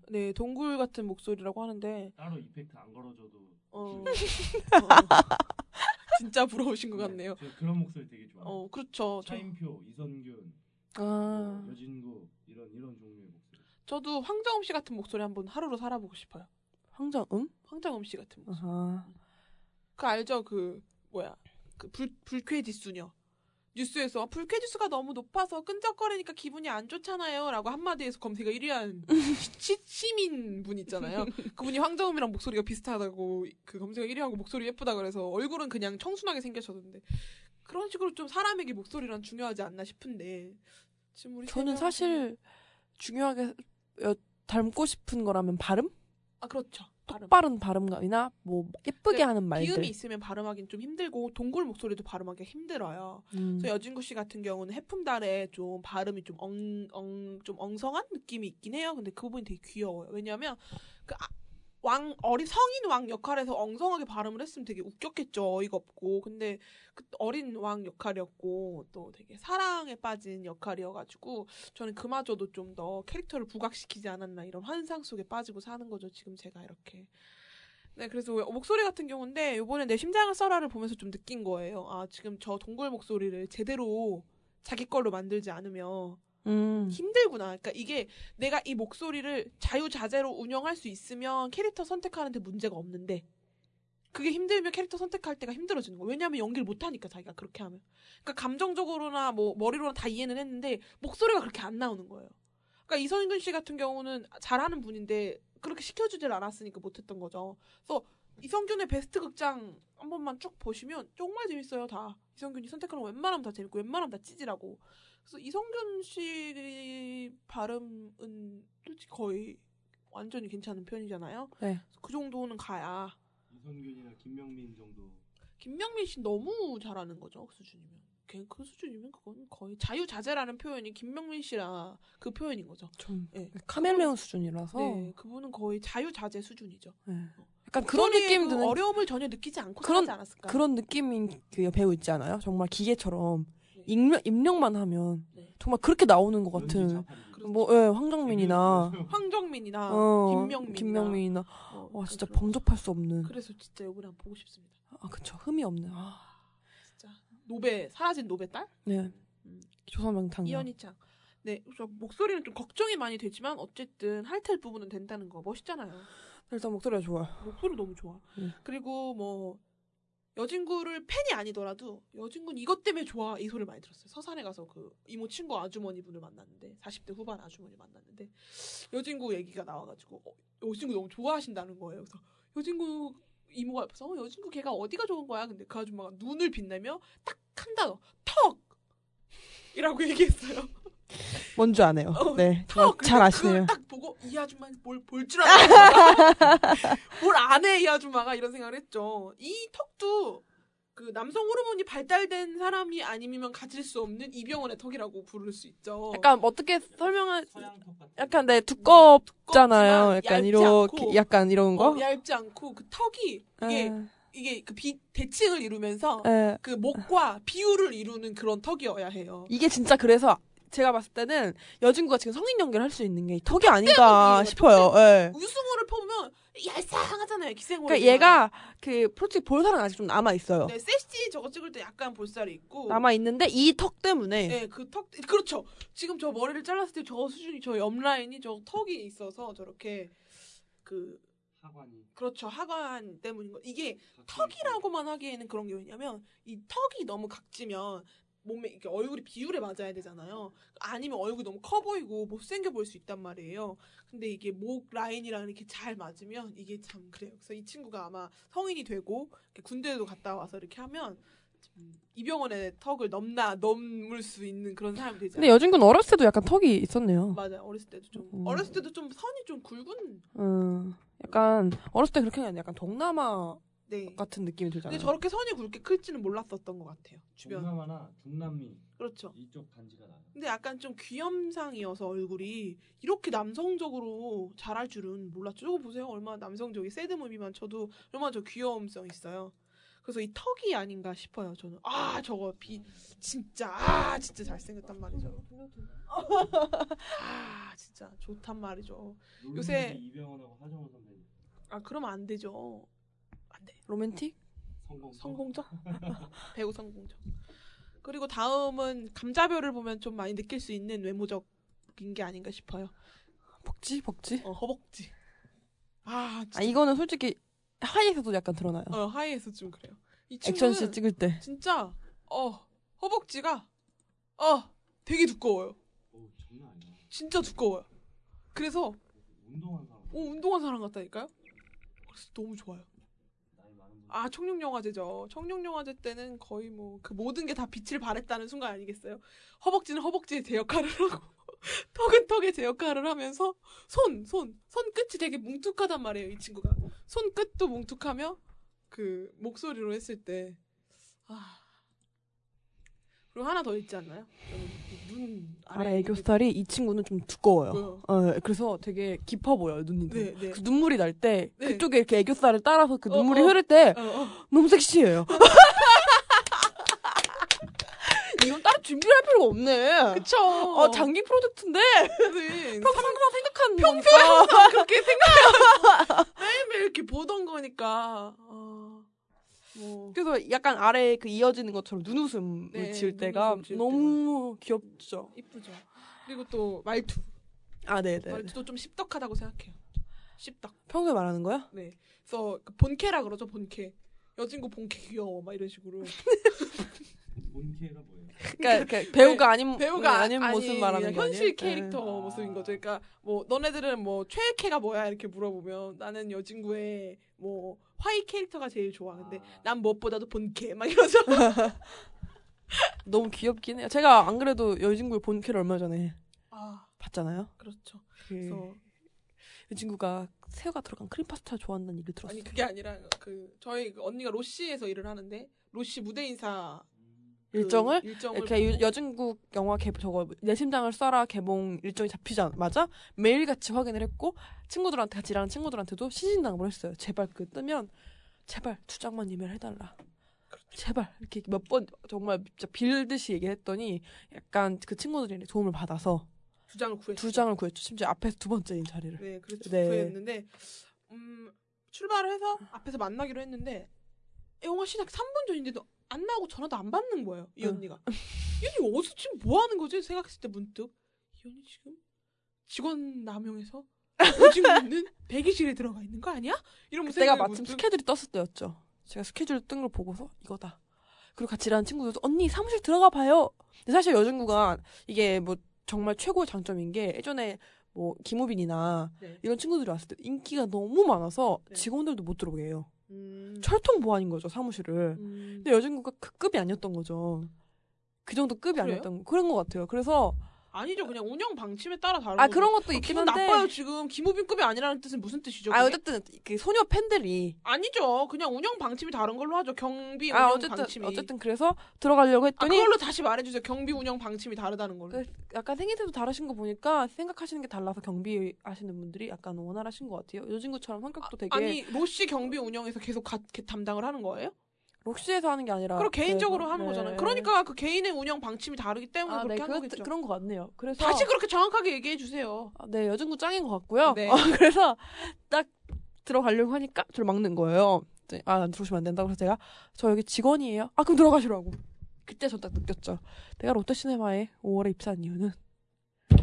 Speaker 2: 네, 동굴 같은 목소리라고 하는데
Speaker 4: 따로 이펙트 안 걸어줘도.
Speaker 2: 어. 어, 진짜 부러우신 것 같네요.
Speaker 4: 저 그런 목소리 되게 좋아요.
Speaker 2: 어, 그렇죠. 저,
Speaker 4: 차인표, 이선균, 아뭐 여진구 이런 이런 종류의 목소리.
Speaker 2: 저도 황정음 씨 같은 목소리 한번 하루로 살아보고 싶어요.
Speaker 3: 황정음?
Speaker 2: 황정음 씨 같은 목소리.
Speaker 3: 아하.
Speaker 2: 그 알죠? 그 뭐야? 그 불, 불쾌지수녀. 뉴스에서 불쾌지수가 너무 높아서 끈적거리니까 기분이 안 좋잖아요. 라고 한마디에서 검색어 1위 한 시, 시민 분 있잖아요. 그분이 황정음이랑 목소리가 비슷하다고 그 검색어 1위 하고 목소리 예쁘다 그래서 얼굴은 그냥 청순하게 생겨졌는데 그런 식으로 좀 사람에게 목소리란 중요하지 않나 싶은데 지금 우리
Speaker 3: 저는 사실 중요하게 여- 닮고 싶은 거라면 발음?
Speaker 2: 아 그렇죠.
Speaker 3: 빠른 발음감이나 뭐 예쁘게
Speaker 2: 네,
Speaker 3: 하는 말들.
Speaker 2: 기음이 있으면 발음하긴 좀 힘들고 동굴 목소리도 발음하기 힘들어요.
Speaker 3: 음.
Speaker 2: 그래서 여진구 씨 같은 경우는 해품달에 좀 발음이 좀 엉, 엉, 좀 엉성한 느낌이 있긴 해요. 근데 그 부분이 되게 귀여워요. 왜냐하면 그 아- 왕, 어린 성인 왕 역할에서 엉성하게 발음을 했으면 되게 웃겼겠죠. 어이가 없고. 근데 그 어린 왕 역할이었고 또 되게 사랑에 빠진 역할이어가지고 저는 그마저도 좀 더 캐릭터를 부각시키지 않았나 이런 환상 속에 빠지고 사는 거죠. 지금 제가 이렇게. 네, 그래서 목소리 같은 경우인데 요번에 내 심장을 써라를 보면서 좀 느낀 거예요. 아, 지금 저 동굴 목소리를 제대로 자기 걸로 만들지 않으면
Speaker 3: 음.
Speaker 2: 힘들구나. 그러니까 이게 내가 이 목소리를 자유자재로 운영할 수 있으면 캐릭터 선택하는데 문제가 없는데 그게 힘들면 캐릭터 선택할 때가 힘들어지는 거예요. 왜냐하면 연기를 못 하니까 자기가 그렇게 하면. 그러니까 감정적으로나 뭐 머리로나 다 이해는 했는데 목소리가 그렇게 안 나오는 거예요. 그러니까 이선균 씨 같은 경우는 잘하는 분인데 그렇게 시켜주질 않았으니까 못했던 거죠. 그래서 이성균의 베스트 극장 한 번만 쭉 보시면 정말 재밌어요 다. 이성균이 선택하는 거 웬만하면 다 재밌고 웬만하면 다 찌질하고. 그래서 이성균 씨 발음은 솔직히 거의 완전히 괜찮은 편이잖아요.
Speaker 3: 네.
Speaker 2: 그 정도는 가야
Speaker 4: 이선균이나 김명민 정도.
Speaker 2: 김명민 씨 너무 잘하는 거죠 그 수준이면. 걔그 수준이면 그건 거의 자유자재라는 표현이 김명민 씨라 그 표현인 거죠.
Speaker 3: 좀
Speaker 2: 네.
Speaker 3: 카멜레온 수준이라서
Speaker 2: 네, 그분은 거의 자유자재 수준이죠.
Speaker 3: 네. 약간 그런 느낌
Speaker 2: 그
Speaker 3: 드는
Speaker 2: 어려움을 전혀 느끼지 않고
Speaker 3: 그런-
Speaker 2: 살지 않았을까.
Speaker 3: 그런 느낌인 그 배우 있지 않아요? 정말 기계처럼
Speaker 2: 네.
Speaker 3: 입력, 입력만 하면
Speaker 2: 네.
Speaker 3: 정말 그렇게 나오는 것 같은.
Speaker 2: 그렇죠.
Speaker 3: 뭐 예, 황정민이나
Speaker 2: 황정민이나
Speaker 3: 어,
Speaker 2: 김명민이나
Speaker 3: 김명민이나
Speaker 2: 어,
Speaker 3: 와 진짜 범접할 수 없는
Speaker 2: 그래서 진짜 요번에 한번 보고 싶습니다.
Speaker 3: 아 그쵸 흠이 없는 아
Speaker 2: 진짜 노베 사라진 노베 딸
Speaker 3: 네.
Speaker 2: 음.
Speaker 3: 조선명탕
Speaker 2: 이현희 창. 네, 저 목소리는 좀 걱정이 많이 되지만 어쨌든 할텔 부분은 된다는 거 멋있잖아요.
Speaker 3: 일단 목소리가 좋아요.
Speaker 2: 목소리 너무 좋아.
Speaker 3: 음.
Speaker 2: 그리고 뭐 여진구를 팬이 아니더라도 여진구는 이것 때문에 좋아 이 소리를 많이 들었어요. 서산에 가서 그 이모 친구 아주머니 분을 만났는데 40대 후반 아주머니 만났는데 여진구 얘기가 나와가지고 어, 여진구 너무 좋아하신다는 거예요. 그래서 여진구 이모가 옆에서 어, 여진구 걔가 어디가 좋은 거야? 근데 그 아줌마가 눈을 빛내며 딱 한 단어 턱 이라고 얘기했어요.
Speaker 3: 뭔지 아네요.
Speaker 2: 어,
Speaker 3: 네.
Speaker 2: 턱!
Speaker 3: 잘 아시네요.
Speaker 2: 딱 보고 이 아줌마 뭘볼줄 아나 뭘안 해 이 아줌마가 이런 생각을 했죠. 이 턱도 그 남성 호르몬이 발달된 사람이 아니면 가질 수 없는 이병헌의 턱이라고 부를 수 있죠.
Speaker 3: 약간 어떻게
Speaker 4: 같은.
Speaker 3: 약간 네 두껍잖아요. 약간 이렇게
Speaker 2: 않고,
Speaker 3: 약간 이런 거.
Speaker 2: 어, 얇지 않고 그 턱이 이게 이게 그 비, 대칭을 이루면서
Speaker 3: 예, 예.
Speaker 2: 그 목과 비율을 이루는 그런 턱이어야 해요.
Speaker 3: 이게 진짜 그래서 제가 봤을 때는 여진구가 지금 성인 연기를 할 수 있는 게이 턱이 아닌가 싶어요. 예.
Speaker 2: 우승호를 뽑으면 얄쌍하잖아요. 기생호.
Speaker 3: 그러니까 얘가 그 솔직히 볼살은 아직 좀 남아 있어요.
Speaker 2: 네, 세시 저거 찍을 때 약간 볼살이 있고
Speaker 3: 남아 있는데 이 턱 때문에
Speaker 2: 네, 그 턱, 그렇죠. 지금 저 머리를 잘랐을 때 저 수준이, 저 옆 라인이 저 턱이 있어서 저렇게 그
Speaker 4: 하관이
Speaker 2: 그렇죠 하관 때문인 거 이게 턱이라고만 하기에는 그런 게 왜냐면 이 턱이 너무 각지면 몸에 이렇게 얼굴이 비율에 맞아야 되잖아요. 아니면 얼굴이 너무 커 보이고 못생겨 보일 수 있단 말이에요. 근데 이게 목 라인이랑 이렇게 잘 맞으면 이게 참 그래요. 그래서 이 친구가 아마 성인이 되고 군대도 갔다 와서 이렇게 하면 좀 이병헌의 턱을 넘나 넘을 수 있는 그런 사람이 되지
Speaker 3: 근데. 여진군 어렸을 때도 약간 턱이 있었네요.
Speaker 2: 맞아요. 어렸을 때도 좀
Speaker 3: 음.
Speaker 2: 어렸을 때도 좀 선이 좀 굵은
Speaker 3: 음, 약간 어렸을 때 그렇게 하는 약간 동남아
Speaker 2: 네.
Speaker 3: 같은 느낌이 들잖아요.
Speaker 2: 근데 저렇게 선이 굵게 클지는 몰랐었던 것 같아요. 주변
Speaker 4: 동남아나 중남미
Speaker 2: 그렇죠.
Speaker 4: 이쪽 단지가 나요.
Speaker 2: 근데 약간 좀 귀염상이어서 얼굴이 이렇게 남성적으로 잘할 줄은 몰랐죠. 저거 보세요. 얼마나 남성적이 새드 무비만 쳐도 얼마나 저 귀여움성 있어요. 그래서 이 턱이 아닌가 싶어요. 저는 아 저거 비 진짜 아 진짜 잘생겼단 말이죠. 아 진짜 좋단 말이죠. 요새-
Speaker 4: 이병헌하고 하정우 선배님
Speaker 2: 아 그러면 안 되죠. 안 돼.
Speaker 3: 로맨틱?
Speaker 4: 성공
Speaker 2: 성공적 배우 성공적. 그리고 다음은 감자별을 보면 좀 많이 느낄 수 있는 외모적인 게 아닌가 싶어요.
Speaker 3: 복지? 복지?
Speaker 2: 어, 허벅지. 아, 진짜.
Speaker 3: 아 이거는 솔직히 하이에서도 약간 드러나요.
Speaker 2: 어, 하이에서 좀 그래요. 이 친구는
Speaker 3: 액션씬 찍을 때.
Speaker 2: 진짜 어 허벅지가 어 되게 두꺼워요.
Speaker 4: 오, 장난 아니야.
Speaker 2: 진짜 두꺼워요. 그래서
Speaker 4: 운동한 사람
Speaker 2: 어, 운동한 사람 같다니까요. 그래서 너무 좋아요. 아 청룡 영화제죠. 청룡 영화제 때는 거의 뭐 그 모든 게 다 빛을 발했다는 순간 아니겠어요? 허벅지는 허벅지의 제 역할을 하고 턱은 턱의 제 역할을 하면서 손, 손, 손 끝이 되게 뭉툭하단 말이에요. 이 친구가 손 끝도 뭉툭하며 그 목소리로 했을 때 아. 그리고 하나 더 있지 않나요? 저는 눈
Speaker 3: 아래 애교 스타일이 이 친구는 좀 두꺼워요.
Speaker 2: 뭐요?
Speaker 3: 어, 그래서 되게 깊어 보여요 눈이.
Speaker 2: 네, 네.
Speaker 3: 그 눈물이 날때
Speaker 2: 네.
Speaker 3: 그쪽에 이렇게 애교 살을 따라서 그
Speaker 2: 어,
Speaker 3: 눈물이
Speaker 2: 어.
Speaker 3: 흐를 때
Speaker 2: 어, 어.
Speaker 3: 너무 섹시해요. 이건 따로 준비할 필요가 없네.
Speaker 2: 그쵸.
Speaker 3: 어, 장기 프로젝트인데
Speaker 2: 네.
Speaker 3: 평소 항상 생각하는 거니까.
Speaker 2: 그렇게 생각 매일매일 이렇게 보던 거니까 어, 뭐
Speaker 3: 그래서 약간 아래에 그 이어지는 것처럼 눈웃음을
Speaker 2: 네,
Speaker 3: 지을 때가
Speaker 2: 눈웃음 지을
Speaker 3: 너무 귀엽죠.
Speaker 2: 이쁘죠. 그리고 또 말투
Speaker 3: 아, 네 네.
Speaker 2: 말투도 좀 씹덕하다고 생각해요. 씹덕.
Speaker 3: 평소에 말하는 거야?
Speaker 2: 네. 그래서 그 본캐라 그러죠 본캐. 여진구 본캐 귀여워 막 이런 식으로
Speaker 4: 본캐가 뭐예요?
Speaker 3: 그러니까, 그러니까 배우가 아닌
Speaker 2: 배우가
Speaker 3: 아닌
Speaker 2: 아니,
Speaker 3: 모습 말하는 거
Speaker 2: 현실
Speaker 3: 아니에요?
Speaker 2: 캐릭터
Speaker 4: 네.
Speaker 2: 모습인 거죠. 그러니까 뭐 너네들은 뭐 최애캐가 뭐야 이렇게 물어보면 나는 여진구의 뭐 화이 캐릭터가 제일 좋아. 근데
Speaker 4: 아,
Speaker 2: 난 무엇보다도 본캐 막 이러죠.
Speaker 3: 너무 귀엽긴 해요. 제가 안 그래도 여진구의 본캐를 얼마 전에
Speaker 2: 아
Speaker 3: 봤잖아요.
Speaker 2: 그렇죠.
Speaker 3: 그
Speaker 2: 그래서
Speaker 3: 여진구가 새우가 들어간 크림 파스타 좋아한다는 얘기를 들었어요.
Speaker 2: 아니 그게 아니라 그 저희 그 언니가 로시에서 일을 하는데 로시 무대 인사 그
Speaker 3: 일정을
Speaker 2: 일정을
Speaker 3: 이렇게 유-
Speaker 2: 보고
Speaker 3: 여중국 영화 개 저거 내 심장을 쏴라 개봉 일정이 잡히자마자 매일 같이 확인을 했고 친구들한테 같이 일하는 친구들한테도 신신당부를 했어요. 제발 그 뜨면 제발 두 장만 예매를 해달라. 제발 이렇게 몇 번 정말 진짜 빌듯이 얘기했더니 약간 그 친구들이 도움을 받아서
Speaker 2: 두 장을 구했어요.
Speaker 3: 두 장을 구했죠. 심지어 앞에서 두 번째인 자리를.
Speaker 2: 네, 그렇죠.
Speaker 3: 네.
Speaker 2: 구했는데 음 출발을 해서 앞에서 만나기로 했는데 영화 시작 3분 전인데도 안 나오고 전화도 안 받는 거예요. 이
Speaker 3: 응.
Speaker 2: 언니가. 이 언니 어디서 지금 뭐 하는 거지? 생각했을 때 문득 이 언니 지금 직원 남용해서 요즘은 대기실에 들어가 있는 거 아니야?
Speaker 3: 그때가
Speaker 2: 생각이
Speaker 3: 마침
Speaker 2: 문득-
Speaker 3: 스케줄이 떴을 때였죠. 제가 스케줄 뜬 걸 보고서 이거다. 그리고 같이 일하는 친구들도 언니 사무실 들어가 봐요. 근데 사실 여중구가 이게 뭐 정말 최고의 장점인 게 예전에 뭐 김우빈이나
Speaker 2: 네.
Speaker 3: 이런 친구들이 왔을 때 인기가 너무 많아서
Speaker 2: 네.
Speaker 3: 직원들도 못 들어오게 해요.
Speaker 2: 음,
Speaker 3: 철통 보안인 거죠 사무실을.
Speaker 2: 음,
Speaker 3: 근데 여중구가 그 급이 아니었던 거죠. 그 정도 급이
Speaker 2: 그래요?
Speaker 3: 아니었던 그런 것 같아요. 그래서
Speaker 2: 아니죠. 그냥 운영 방침에 따라 다른
Speaker 3: 아
Speaker 2: 거죠.
Speaker 3: 그런 것도
Speaker 2: 아,
Speaker 3: 있긴
Speaker 2: 기분
Speaker 3: 한데.
Speaker 2: 나빠요 지금 김우빈급이 아니라는 뜻은 무슨 뜻이죠?
Speaker 3: 아
Speaker 2: 그게?
Speaker 3: 어쨌든 그 소녀 팬들이
Speaker 2: 아니죠. 그냥 운영 방침이 다른 걸로 하죠. 경비 운영
Speaker 3: 아 어쨌든
Speaker 2: 방침이.
Speaker 3: 어쨌든 그래서 들어가려고
Speaker 2: 아,
Speaker 3: 했더니
Speaker 2: 그걸로 다시 말해주세요. 경비 운영 방침이 다르다는 걸로.
Speaker 3: 그 약간 생김새도 다르신 거 보니까 생각하시는 게 달라서 경비 하시는 분들이 약간 원활하신 것 같아요. 요 친구처럼 성격도 되게
Speaker 2: 아니 로시 경비 운영에서 계속 가, 게- 담당을 하는 거예요?
Speaker 3: 록시에서 하는 게 아니라
Speaker 2: 그럼 개인적으로
Speaker 3: 그래서-
Speaker 2: 하는
Speaker 3: 네.
Speaker 2: 거잖아요. 그러니까 그 개인의 운영 방침이 다르기 때문에
Speaker 3: 아,
Speaker 2: 그렇게
Speaker 3: 네,
Speaker 2: 한
Speaker 3: 그,
Speaker 2: 거겠죠.
Speaker 3: 그런 것 같네요. 그래서
Speaker 2: 다시 그렇게 정확하게 얘기해 주세요.
Speaker 3: 아, 네 여중구 짱인 것 같고요.
Speaker 2: 네.
Speaker 3: 어, 그래서 딱 들어가려고 하니까 저를 막는 거예요. 네, 아 들어오시면 안 된다고 그래서 제가 저 여기 직원이에요. 아 그럼 들어가시라고. 그때 저딱 느꼈죠. 내가 롯데시네마에 5월에 입사한 이유는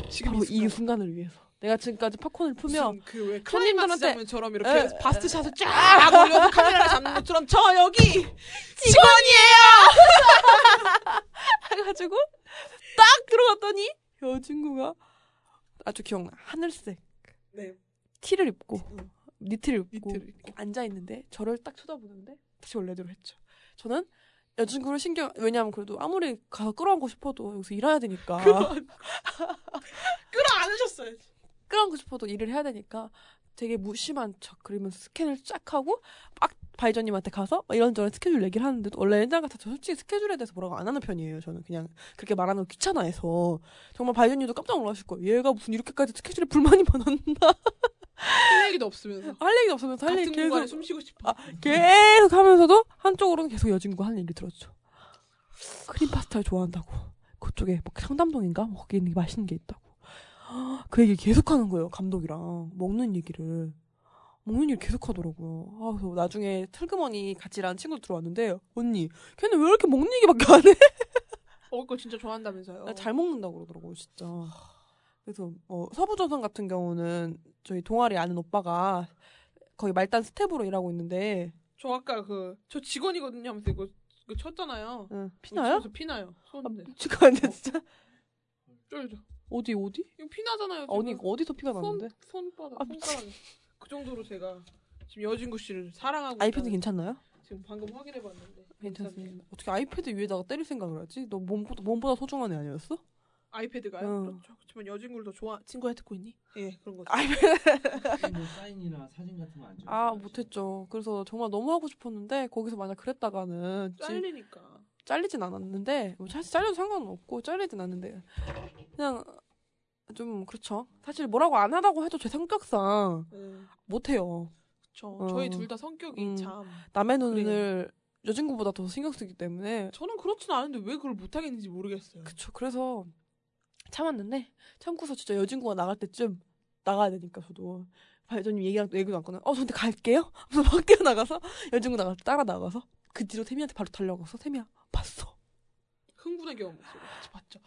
Speaker 2: 지금
Speaker 3: 바로 이이
Speaker 2: 순간.
Speaker 3: 순간을 위해서. 내가 지금까지 팝콘을 풀면
Speaker 2: 그왜
Speaker 3: 손님들한테-
Speaker 2: 장면처럼 이렇게
Speaker 3: 에,
Speaker 2: 바스트 샷을 쫙 올려서 카메라를 잡는 것처럼 저 여기
Speaker 3: 해가지고 딱 들어갔더니 여자친구가 아주 기억나 하늘색
Speaker 2: 네.
Speaker 3: 티를 입고
Speaker 2: 응.
Speaker 3: 니트를 입고
Speaker 2: 니트를.
Speaker 3: 앉아 있는데 저를 딱 쳐다보는데 다시 원래대로 했죠. 저는 여자친구를 신경 왜냐하면 그래도 아무리 가서 끌어안고 싶어도 여기서 일해야 되니까
Speaker 2: 끌어 안으셨어요.
Speaker 3: 끌어안고 싶어도 일을 해야 되니까 되게 무심한 척 그러면서 스캔을 쫙 하고 막 바이저님한테 가서 막 이런저런 스케줄 얘기를 하는데도 원래 옛날 같아서 솔직히 스케줄에 대해서 뭐라고 안 하는 편이에요. 저는 그냥 그렇게 말하는 거 귀찮아해서 정말 바이저님도 깜짝 놀라실 거예요. 얘가 무슨 이렇게까지 스케줄에 불만이 많았나
Speaker 2: 할 얘기도 없으면서
Speaker 3: 할 얘기도 없으면서 할 얘기 계속
Speaker 2: 숨 쉬고 싶어.
Speaker 3: 아, 계속 하면서도 한쪽으로는 계속 여자친구가 하는 얘기를 들었죠. 크림 파스타를 좋아한다고. 그쪽에 뭐 상담동인가? 뭐 거기 있는 게 맛있는 게 있다고. 그 얘기 계속 하는 거예요, 감독이랑. 먹는 얘기를. 먹는 얘기 계속 하더라고요. 아, 그래서 나중에 틀그머니 같이 일하는 친구 들어왔는데, 언니, 걔는 왜 이렇게 먹는 얘기밖에 안 해?
Speaker 2: 먹을 거 진짜 좋아한다면서요.
Speaker 3: 나잘 먹는다고 그러더라고요, 진짜. 그래서, 어, 서부전선 같은 경우는 저희 동아리 아는 오빠가 거기 말단 스텝으로 일하고 있는데,
Speaker 2: 저 아까 그 저 직원이거든요 하면서 이거 이거 쳤잖아요.
Speaker 3: 응, 피나요?
Speaker 2: 저 피나요. 손
Speaker 3: 아,
Speaker 2: 네.
Speaker 3: 아니야, 진짜.
Speaker 2: 쫄죠.
Speaker 3: 어디, 어디?
Speaker 2: 이거 피나잖아요.
Speaker 3: 어디
Speaker 2: 지금.
Speaker 3: 어디서 피가 나는데?
Speaker 2: 손 손바닥
Speaker 3: 아,
Speaker 2: 손가락. 그 정도로 제가 지금 여진구 씨를 사랑하고
Speaker 3: 아이패드
Speaker 2: 있다는-
Speaker 3: 괜찮나요?
Speaker 2: 지금 방금 확인해 봤는데
Speaker 3: 괜찮습니다. 어떻게 아이패드 위에다가 때릴 생각을 하지? 너 몸보다, 몸보다 소중한 애 아니었어?
Speaker 2: 아이패드가요?
Speaker 3: 응.
Speaker 2: 그렇죠. 그렇지만 여진구를 더 좋아 친구가 듣고 있니? 예 그런 거죠.
Speaker 4: 뭐 사인이나 사진 같은 거안 찍었어요?
Speaker 3: 아 못했죠. 그래서 정말 너무 하고 싶었는데 거기서 만약 그랬다가는 지-
Speaker 2: 잘리니까.
Speaker 3: 잘리진 않았는데 뭐 사실 잘려도 상관은 없고 잘리진 않는데 그냥 좀 그렇죠. 사실 뭐라고 안 하다고 해도 제 성격상
Speaker 2: 예.
Speaker 3: 못해요.
Speaker 2: 그렇죠.
Speaker 3: 어.
Speaker 2: 저희 둘 다 성격이
Speaker 3: 음.
Speaker 2: 참.
Speaker 3: 남의 눈을 여자친구보다 더 신경 쓰기 때문에
Speaker 2: 저는 그렇진 않은데 왜 그걸 못 하겠는지 모르겠어요.
Speaker 3: 그쵸. 그래서 참았는데 참고서 진짜 여자친구가 나갈 때쯤 나가야 되니까 저도 발전님 얘기랑 또 얘기도 안 꺼내. 어, 저 근데 갈게요. 그래서 막 뛰어나가서 여자친구 나갈 때 따라 나가서 그 뒤로 태미한테 바로 달려가서 태미야 봤어.
Speaker 2: 흥분의 경험 목소리 같이 봤죠.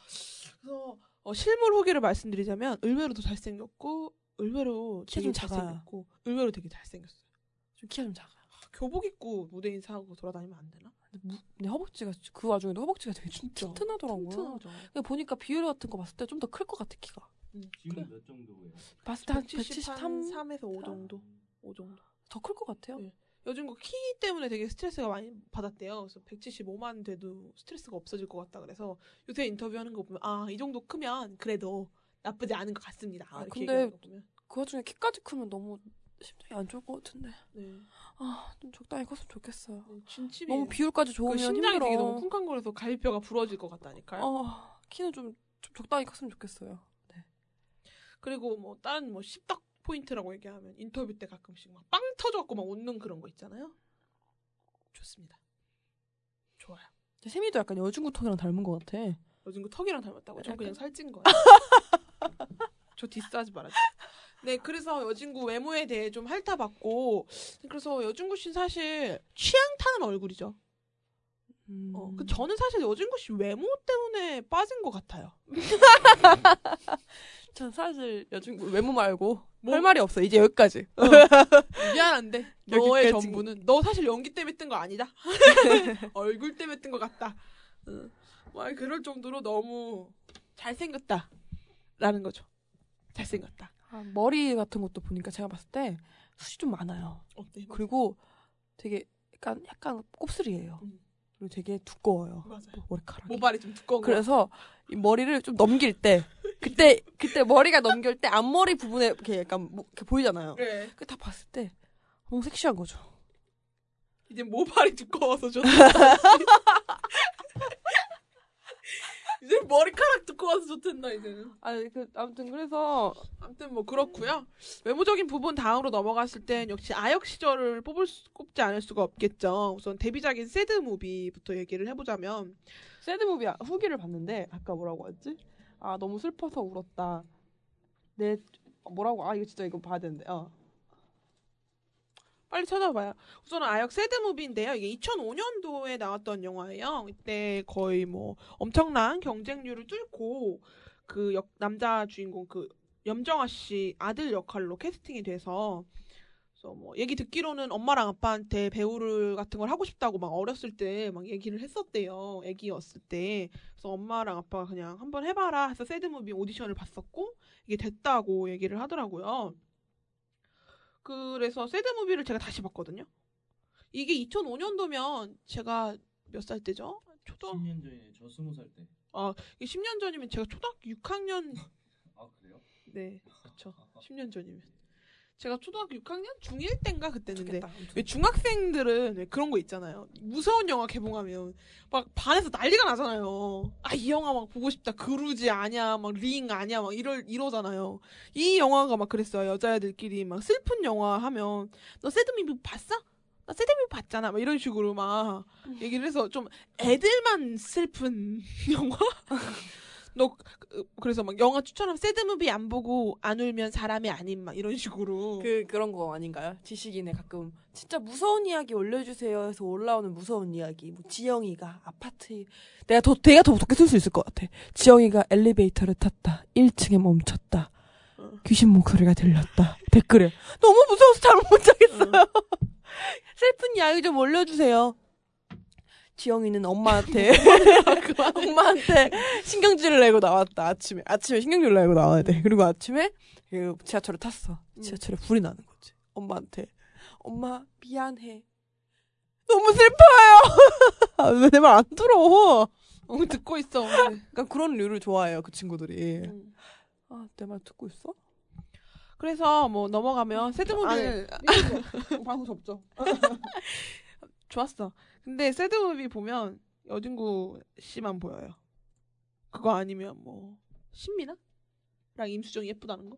Speaker 2: 그래서 어, 실물 후기를 말씀드리자면 의외로 더 잘생겼고 의외로
Speaker 3: 키가
Speaker 2: 되게
Speaker 3: 좀 작아요.
Speaker 2: 잘생겼고 의외로 되게 잘생겼어요.
Speaker 3: 좀 키가 좀 작아.
Speaker 2: 교복 입고 무대 인사하고 돌아다니면 안 되나?
Speaker 3: 근데, 무, 근데 허벅지가 그 와중에도 허벅지가 되게
Speaker 2: 진짜.
Speaker 3: 튼튼하더라고요.
Speaker 2: 튼튼하죠.
Speaker 3: 보니까 비율 같은 거 봤을 때 좀 더 클 것 같아 키가.
Speaker 4: 지금 몇 정도예요?
Speaker 3: 봤을 때한
Speaker 2: 173,
Speaker 3: 173,
Speaker 2: 3에서 5 정도. 5 정도.
Speaker 3: 더 클 것 같아요.
Speaker 2: 네. 요즘 그 키 때문에 되게 스트레스가 많이 받았대요. 그래서 175만 돼도 스트레스가 없어질 것 같다. 그래서 요새 인터뷰하는 거 보면 아 이 정도 크면 그래도 나쁘지 않은 것 같습니다.
Speaker 3: 아, 근데. 그 와중에 키까지 크면 너무 심장이 안 좋을 것 같은데.
Speaker 2: 네.
Speaker 3: 아, 좀 적당히 컸으면 좋겠어요.
Speaker 2: 네, 진심이
Speaker 3: 너무 비율까지
Speaker 2: 그
Speaker 3: 좋으면
Speaker 2: 심장이
Speaker 3: 힘들어.
Speaker 2: 되게 너무 쿵쾅거려서 갈비뼈가 부러질 것 같다니까요.
Speaker 3: 어, 키는 좀, 좀 적당히 컸으면 좋겠어요.
Speaker 2: 그리고 뭐 다른 뭐 십덕 포인트라고 얘기하면 인터뷰 때 가끔씩 막 빵 터져갖고 막 웃는 그런 거 있잖아요. 좋습니다. 좋아요.
Speaker 3: 세미도 약간 여진구 턱이랑 닮은 것 같아.
Speaker 2: 그 턱이랑 닮았다고? 전 그냥
Speaker 3: 약간-
Speaker 2: 살찐 거예요. 저 diss하지 말아줘. 네, 그래서 여진구 외모에 대해 좀 핥아봤고, 그래서 여진구 씨는 사실 취향 타는 얼굴이죠.
Speaker 3: 음.
Speaker 2: 어, 그 저는 사실 여진구 씨 외모 때문에 빠진 것 같아요.
Speaker 3: 전 사실 여중구 외모 말고
Speaker 2: 뭐?
Speaker 3: 할 말이 없어. 이제 여기까지.
Speaker 2: 미안한데 너의
Speaker 3: 여기까지.
Speaker 2: 전부는 너 사실 연기 때문에 뜬 거 아니다. 얼굴 때문에 뜬것 같다. 응. 막 그럴 정도로 너무 잘생겼다 라는 거죠. 잘생겼다.
Speaker 3: 아, 머리 같은 것도 보니까 제가 봤을 때 숱이 좀 많아요.
Speaker 2: 어때?
Speaker 3: 그리고 되게 약간 약간 곱슬이에요.
Speaker 2: 음.
Speaker 3: 그리고 되게 두꺼워요.
Speaker 2: 맞아요.
Speaker 3: 머리카락이.
Speaker 2: 모발이 좀 두꺼운 거.
Speaker 3: 그래서 이 머리를 좀 넘길 때 그때 그때 머리가 넘길 때 앞머리 부분에 이렇게 약간 뭐- 이렇게 보이잖아요.
Speaker 2: 네.
Speaker 3: 그다 봤을 때 너무 섹시한 거죠.
Speaker 2: 이제 모발이 두꺼워서 좋다. 이제 머리카락 두꺼워서 좋단다 이제는.
Speaker 3: 아, 그 아무튼 그래서
Speaker 2: 아무튼 뭐 그렇고요. 외모적인 부분 다음으로 넘어갔을 땐 역시 아역 시절을 뽑을 수, 꼽지 않을 수가 없겠죠. 우선 데뷔작인 새드 무비부터 얘기를 해보자면
Speaker 3: 새드 무비 후기를 봤는데 아까 뭐라고 했지? 아 너무 슬퍼서 울었다. 내 뭐라고? 아 이거 진짜 이거 봐야 되는데. 어.
Speaker 2: 빨리 찾아봐요. 우선은 아역 새드 무비인데요. 이게 2005년도에 나왔던 영화예요. 이때 거의 뭐 엄청난 경쟁률을 뚫고 그 역, 남자 주인공 그 염정아 씨 아들 역할로 캐스팅이 돼서 그래서 뭐 얘기 듣기로는 엄마랑 아빠한테 배우를 같은 걸 하고 싶다고 막 어렸을 때 막 얘기를 했었대요. 애기였을 때. 그래서 엄마랑 아빠가 그냥 한번 해봐라 해서 새드무비 오디션을 봤었고 이게 됐다고 얘기를 하더라고요. 그래서 새드무비를 제가 다시 봤거든요. 이게 2005년도면 제가 몇 살 때죠? 초등
Speaker 4: 10년 전에 저 스무 살 때.
Speaker 2: 이게 10년 전이면 제가 초등학교 6학년
Speaker 4: 아 그래요?
Speaker 2: 네 그쵸 10년 전이면 제가 초등학교 6학년 중1 때인가 그때는데. 왜 중학생들은 왜 그런 거 있잖아요. 무서운 영화 개봉하면 막 반에서 난리가 나잖아요. 아 이 영화 막 보고 싶다. 그루지 아냐 막링 아냐 막 이럴 이러잖아요. 이 영화가 막 그랬어요. 여자애들끼리 막 슬픈 영화 하면 너 새드미비 봤어? 나 새드미비 봤잖아. 막 이런 식으로 막 얘기를 해서 좀 애들만 슬픈 영화 너 그- 그래서 막 영화 추천하면 새드무비 안 보고 안 울면 사람이 아닌 막 이런 식으로
Speaker 3: 그 그런 거 아닌가요? 지식인에 가끔 진짜 무서운 이야기 올려주세요 해서 올라오는 무서운 이야기. 뭐 지영이가 아파트 내가 더 내가 더 무섭게 쓸 수 있을 것 같아. 지영이가 엘리베이터를 탔다. 1층에 멈췄다.
Speaker 2: 어.
Speaker 3: 귀신 목소리가 들렸다. 댓글에 너무 무서워서 잘 못 자겠어요. 슬픈 이야기 좀 올려주세요. 지영이는 엄마한테 엄마한테 신경질을 내고 나왔다. 아침에 아침에 신경질을 내고 나와야 돼. 그리고 아침에 그 지하철을 탔어. 지하철에 불이 나는 거지. 엄마한테 엄마 미안해 너무 슬퍼요. 왜내말 안 들어?
Speaker 2: 어, 듣고 있어 오늘.
Speaker 3: 약간 그런 류를 좋아해요 그 친구들이.
Speaker 2: 음.
Speaker 3: 아내 말 듣고 있어?
Speaker 2: 그래서 뭐 넘어가면 새드무비
Speaker 3: 방송 접죠.
Speaker 2: 좋았어. 근데 새드무비 보면 여진구 씨만 보여요. 그거 아니면 뭐 신미나랑 임수정이 예쁘다는 거?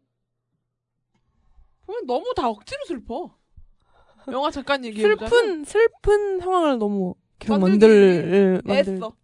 Speaker 2: 보면 너무 다 억지로 슬퍼. 영화 잠깐 얘기해보자면
Speaker 3: 슬픈 슬픈 상황을 너무 계속
Speaker 2: 만들
Speaker 3: 만들
Speaker 2: 애써.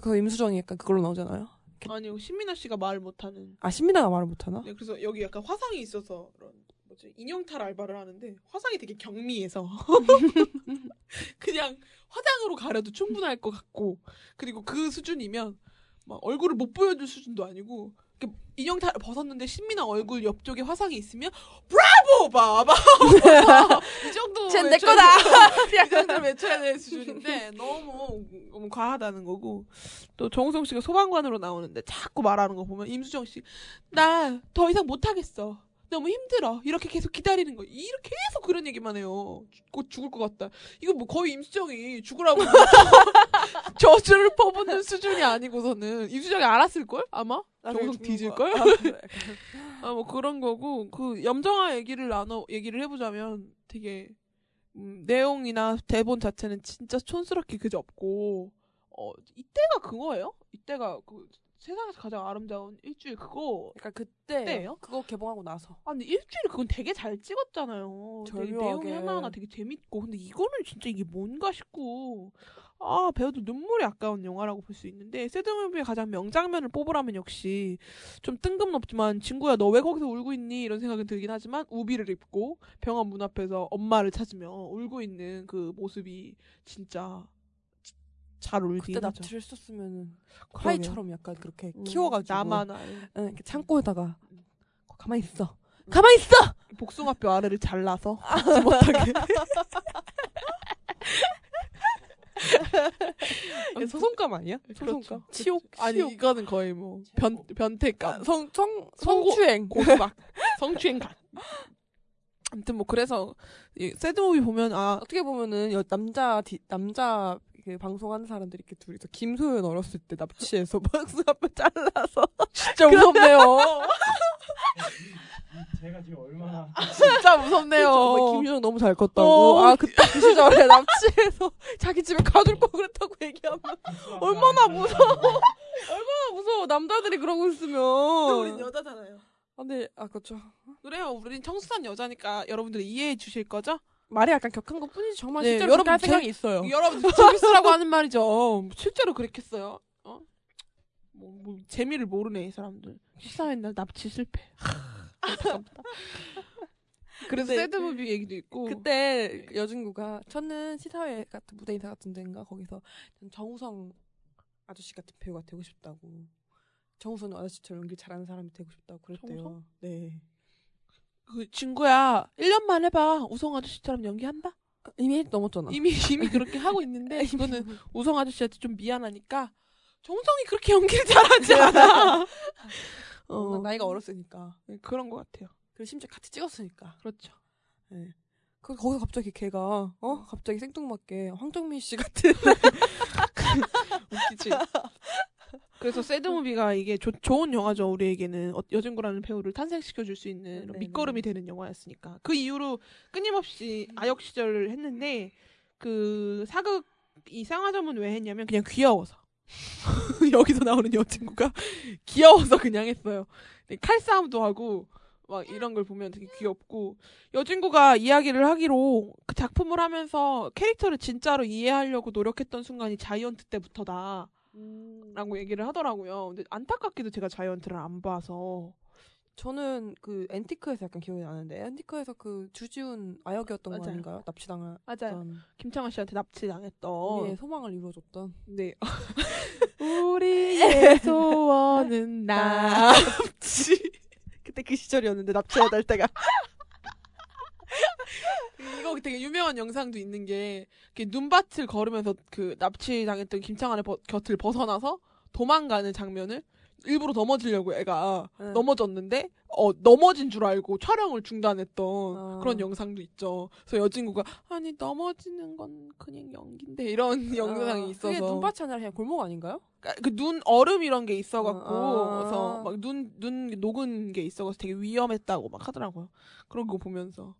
Speaker 3: 그 임수정이 약간 그걸로 나오잖아요
Speaker 2: 아니요 신미나 씨가 말 못하는.
Speaker 3: 아 신민아가 말을 못하나
Speaker 2: 네, 그래서 여기 약간 화상이 있어서 그런 뭐지 인형탈 알바를 하는데 화상이 되게 경미해서 그냥 화장으로 가려도 충분할 것 같고 그리고 그 수준이면 막 얼굴을 못 보여줄 수준도 아니고 이렇게 인형 탈 벗었는데 신민아 얼굴 옆쪽에 화상이 있으면 브라보 봐봐 이 정도 외쳐야
Speaker 3: 거다.
Speaker 2: 돼. 이 정도 외쳐야 될 수준인데 너무 너무 과하다는 거고 또 정우성 씨가 소방관으로 나오는데 자꾸 말하는 거 보면 임수정 씨 나 더 이상 못 하겠어. 너무 힘들어. 이렇게 계속 기다리는 거. 이렇게 계속 그런 얘기만 해요. 곧 죽을 것 같다. 이거 뭐 거의 임수정이 죽으라고 저주를 퍼붓는 수준이 아니고서는 임수정이 알았을 걸 아마 정우성 뒤질 걸. 아 뭐 그런 거고 그 염정아 얘기를 나눠 얘기를 해보자면 되게 음, 내용이나 대본 자체는 진짜 촌스럽게 그저 없고 어 이때가 그거예요? 이때가 그 세상에서 가장 아름다운 일주일 그거
Speaker 3: 약간 그때
Speaker 2: 그때예요?
Speaker 3: 그거 개봉하고 나서
Speaker 2: 아 근데 일주일 그건 되게 잘 찍었잖아요.
Speaker 3: 절묘하게.
Speaker 2: 하나하나 되게 재밌고 근데 이거는 진짜 이게 뭔가 싶고 아 배우도 눈물이 아까운 영화라고 볼 수 있는데 새드무비의 가장 명장면을 뽑으라면 역시 좀 뜬금없지만 친구야 너 왜 거기서 울고 있니 이런 생각이 들긴 하지만 우비를 입고 병원 문 앞에서 엄마를 찾으며 울고 있는 그 모습이 진짜 지- 잘 울긴
Speaker 3: 그때
Speaker 2: 하죠.
Speaker 3: 납치를 했었으면은. 화이처럼 약간 그렇게
Speaker 2: 음,
Speaker 3: 키워가지고
Speaker 2: 나만 알
Speaker 3: 응, 이렇게 창고에다가 가만히 있어. 가만히 있어!
Speaker 2: 복숭아뼈 아래를 잘라서 걷지 못하게.
Speaker 3: 이게 소송감 아니야? 소송감?
Speaker 2: 그렇죠.
Speaker 3: 치욕?
Speaker 2: 아니
Speaker 3: 치욕.
Speaker 2: 이거는 거의 뭐 변 변태감.
Speaker 3: 성, 성,
Speaker 2: 성고-
Speaker 3: 성추행.
Speaker 2: 고소박. 성추행감. 아무튼 뭐 그래서 이 새드무비 보면 아
Speaker 3: 어떻게 보면은 여, 남자 디, 남자 그 방송하는 사람들이 이렇게 둘이서 김소연 어렸을 때 납치해서 박수 앞에 잘라서
Speaker 2: 진짜 무섭네요
Speaker 4: 제가 지금 얼마나
Speaker 2: 진짜 무섭네요
Speaker 3: 뭐 김유정 너무 잘 컸다고.
Speaker 2: 어.
Speaker 3: 아 그때 그 시절에 납치해서 자기 집에 가둘 거 그랬다고 얘기하면 얼마나 무서워. 얼마나 무서워. 남자들이 그러고 있으면.
Speaker 2: 우린 여자잖아요
Speaker 3: 아, 근데 아 그렇죠.
Speaker 2: 그래요 우린 청순한 여자니까 여러분들 이해해 주실 거죠
Speaker 3: 말이 약간 격한 것 뿐이지 정말
Speaker 2: 네,
Speaker 3: 실제로
Speaker 2: 여러분
Speaker 3: 할
Speaker 2: 제-
Speaker 3: 생각이 있어요.
Speaker 2: 여러분들 재밌으라고 하는 말이죠 실제로 그랬겠어요 어? 뭐, 뭐 재미를 모르네 이 사람들 시사회 날 납치 실패 안타깝다. 그래서 새드무비 얘기도 있고
Speaker 3: 그때 여진구가 저는 시사회 같은 무대 인사 같은 데인가 거기서 전 정우성 아저씨 같은 배우가 되고 싶다고 정우성 아저씨처럼 연기 잘하는 사람이 되고 싶다고 그랬대요.
Speaker 2: 정우성?
Speaker 3: 네.
Speaker 2: 그 친구야 1년만 해봐. 우성 아저씨처럼 연기한다?
Speaker 3: 이미 넘었잖아.
Speaker 2: 이미 이미 그렇게 하고 있는데 이거는 우성 아저씨한테 좀 미안하니까 정성이 그렇게 연기를 잘하지 않아.
Speaker 3: 어,
Speaker 2: 어
Speaker 3: 나이가 어렸으니까.
Speaker 2: 네, 그런 것 같아요.
Speaker 3: 그리고 심지어 같이 찍었으니까.
Speaker 2: 그렇죠.
Speaker 3: 네. 그 거기서 갑자기 걔가 어? 갑자기 생뚱맞게 황정민 씨 같은
Speaker 2: 웃기지 그래서 새드무비가 이게 조- 좋은 영화죠 우리에게는. 어- 여진구라는 배우를 탄생시켜 줄 수 있는
Speaker 3: 네네.
Speaker 2: 밑거름이 되는 영화였으니까. 그 이후로 끊임없이 아역 시절을 했는데 그 사극 이 쌍화점은 왜 했냐면 그냥 귀여워서. 여기서 나오는 여친구가 귀여워서 그냥 했어요. 네, 칼싸움도 하고 막 이런 걸 보면 되게 귀엽고. 여진구가 이야기를 하기로 그 작품을 하면서 캐릭터를 진짜로 이해하려고 노력했던 순간이 자이언트 때부터다 라고 얘기를 하더라고요. 근데 안타깝게도 제가 자이언트를 안 봐서
Speaker 3: 저는 그 앤티크에서 약간 기억이 나는데 앤티크에서 그 주지훈 아역이었던 거
Speaker 2: 맞아요.
Speaker 3: 아닌가요? 납치당한
Speaker 2: 맞아요. 김창완 씨한테 납치당했던
Speaker 3: 우리의 소망을 이루어줬던
Speaker 2: 네. 우리의 소원은 납치. 그때 그 시절이었는데 납치해야 될 때가. 이거 되게 유명한 영상도 있는 게 눈밭을 걸으면서 그 납치 당했던 김창완의 버- 곁을 벗어나서 도망가는 장면을 일부러 넘어지려고 애가
Speaker 3: 응.
Speaker 2: 넘어졌는데 어 넘어진 줄 알고 촬영을 중단했던
Speaker 3: 아.
Speaker 2: 그런 영상도 있죠. 그래서 여진구가 아니 넘어지는 건 그냥 연기인데 이런 영상이
Speaker 3: 아,
Speaker 2: 있어서
Speaker 3: 그게 눈밭이 아니라 그냥 골목 아닌가요?
Speaker 2: 그눈 얼음 이런 게 있어갖고
Speaker 3: 아.
Speaker 2: 그래서 막눈눈 녹은 게 있어서 되게 위험했다고 막 하더라고요. 그런 거 보면서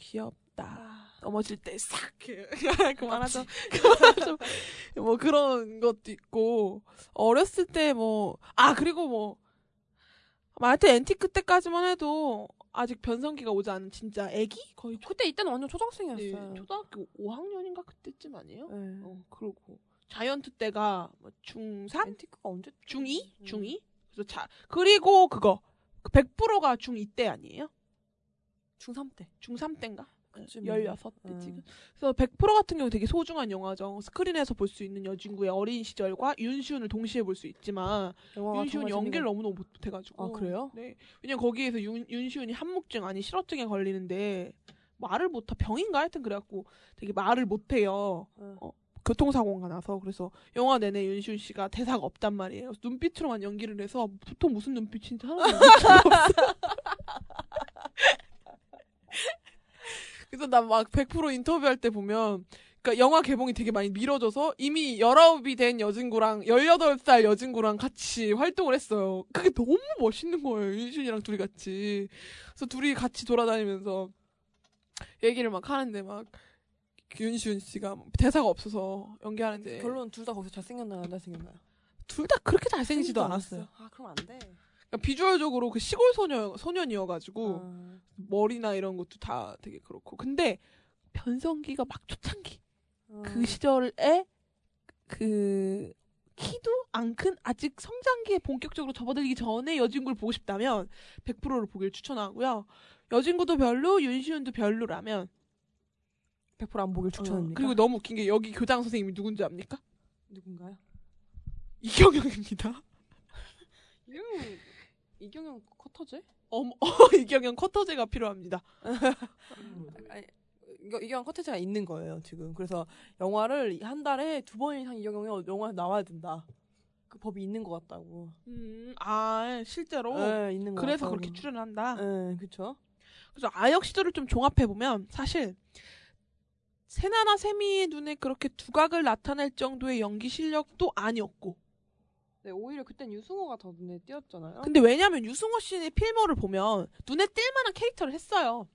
Speaker 2: 귀엽다. 넘어질 때 싹 그만하죠. 그만하죠. 뭐 그런 것도 있고 어렸을 때 뭐 아 그리고 뭐 하여튼 앤티크 때까지만 해도 아직 변성기가 오지 않은 진짜 애기 거의 초,
Speaker 3: 그때 이때는 완전
Speaker 2: 네,
Speaker 3: 초등학생이었어요.
Speaker 2: 초등학교 5학년인가 그때쯤 아니에요?
Speaker 3: 네.
Speaker 2: 어 그러고 자이언트 때가 뭐 중3
Speaker 3: 앤티크가 언제?
Speaker 2: 중2?
Speaker 3: 음.
Speaker 2: 중2? 그래서 자 그리고 그거 그 100%가 중2 때 아니에요?
Speaker 3: 중3 때.
Speaker 2: 중3 때인가?
Speaker 3: 그쯤.
Speaker 2: 16때
Speaker 3: 음.
Speaker 2: 지금. 그래서 100% 같은 경우 되게 소중한 영화죠. 스크린에서 볼 수 있는 여진구의 어린 시절과 윤시훈을 동시에 볼 수 있지만
Speaker 3: 정말
Speaker 2: 연기를 너무너무 못해가지고.
Speaker 3: 아, 그래요?
Speaker 2: 네. 왜냐면 거기에서 윤, 윤시훈이 한묵증 아니 실어증에 걸리는데 말을 못하 병인가 하여튼 그래갖고 되게 말을 못해요.
Speaker 3: 응.
Speaker 2: 어, 교통사고가 나서 그래서 영화 내내 윤시훈 씨가 대사가 없단 말이에요. 눈빛으로만 연기를 해서 보통 무슨 눈빛인지 하나도 없어. 그래서 나 막 100% 인터뷰할 때 보면 그러니까 영화 개봉이 되게 많이 미뤄져서 이미 19이 된 여진구랑 18살 여진구랑 같이 활동을 했어요. 그게 너무 멋있는 거예요. 윤시훈이랑 둘이 같이. 그래서 둘이 같이 돌아다니면서 얘기를 막 하는데 막 윤시훈 씨가 대사가 없어서 연기하는데
Speaker 3: 결론 둘 다 거기서 잘생겼나요? 안 잘생겼나요?
Speaker 2: 둘 다 그렇게 잘생기지도
Speaker 3: 생기지도
Speaker 2: 않았어요.
Speaker 3: 아, 그럼 안 돼.
Speaker 2: 그러니까 비주얼적으로 그 시골 소녀 소년이어가지고
Speaker 3: 아,
Speaker 2: 머리나 이런 것도 다 되게 그렇고 근데 변성기가 막 초창기
Speaker 3: 아.
Speaker 2: 그 시절에 그 키도 안 큰 아직 성장기에 본격적으로 접어들기 전에 여진구를 보고 싶다면 100%를 보길 추천하고요. 여진구도 별로 윤시훈도 별로라면
Speaker 3: 100%안 보길 추천합니다.
Speaker 2: 어, 그리고 너무 웃긴 게 여기 교장 선생님이 누군지 압니까?
Speaker 3: 누군가요?
Speaker 2: 이경영입니다.
Speaker 3: 이경영 이경영 커터제?
Speaker 2: 어머, 이경영 커터제가 필요합니다.
Speaker 3: 아니, 이경영 커터제가 있는 거예요 지금. 그래서 영화를 한 달에 두 번 이상 이경영이 영화에 나와야 된다. 그 법이 있는 것 같다고.
Speaker 2: 음, 아 실제로
Speaker 3: 네, 있는 것
Speaker 2: 그래서
Speaker 3: 같다고.
Speaker 2: 그렇게 출연한다.
Speaker 3: 네, 그렇죠.
Speaker 2: 그래서 아역 시절을 좀 종합해 보면 사실 세나나 세미의 눈에 그렇게 두각을 나타낼 정도의 연기 실력도 아니었고.
Speaker 3: 네, 오히려 그땐 유승호가 더 눈에 띄었잖아요.
Speaker 2: 근데 왜냐면 유승호 씨의 필모를 보면 눈에 띌 만한 캐릭터를 했어요.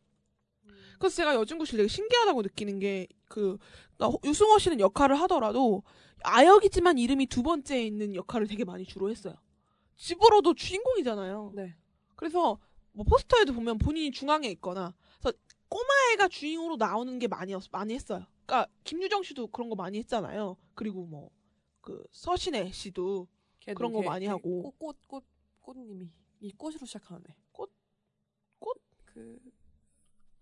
Speaker 2: 그래서 제가 여진구 씨를 되게 신기하다고 느끼는 게그 유승호 씨는 역할을 하더라도 아역이지만 이름이 두 번째에 있는 역할을 되게 많이 주로 했어요. 집으로도 주인공이잖아요.
Speaker 3: 네.
Speaker 2: 그래서 뭐 포스터에도 보면 본인이 중앙에 있거나 그래서 꼬마애가 주인으로 나오는 게 많이 없- 많이 했어요. 그러니까 김유정 씨도 그런 거 많이 했잖아요. 그리고 뭐 그 서신혜 씨도 그런 거
Speaker 3: 걔-
Speaker 2: 많이
Speaker 3: 걔
Speaker 2: 하고.
Speaker 3: 꽃, 꽃, 꽃, 꽃님이 이 꽃으로 시작하네.
Speaker 2: 꽃? 꽃?
Speaker 3: 그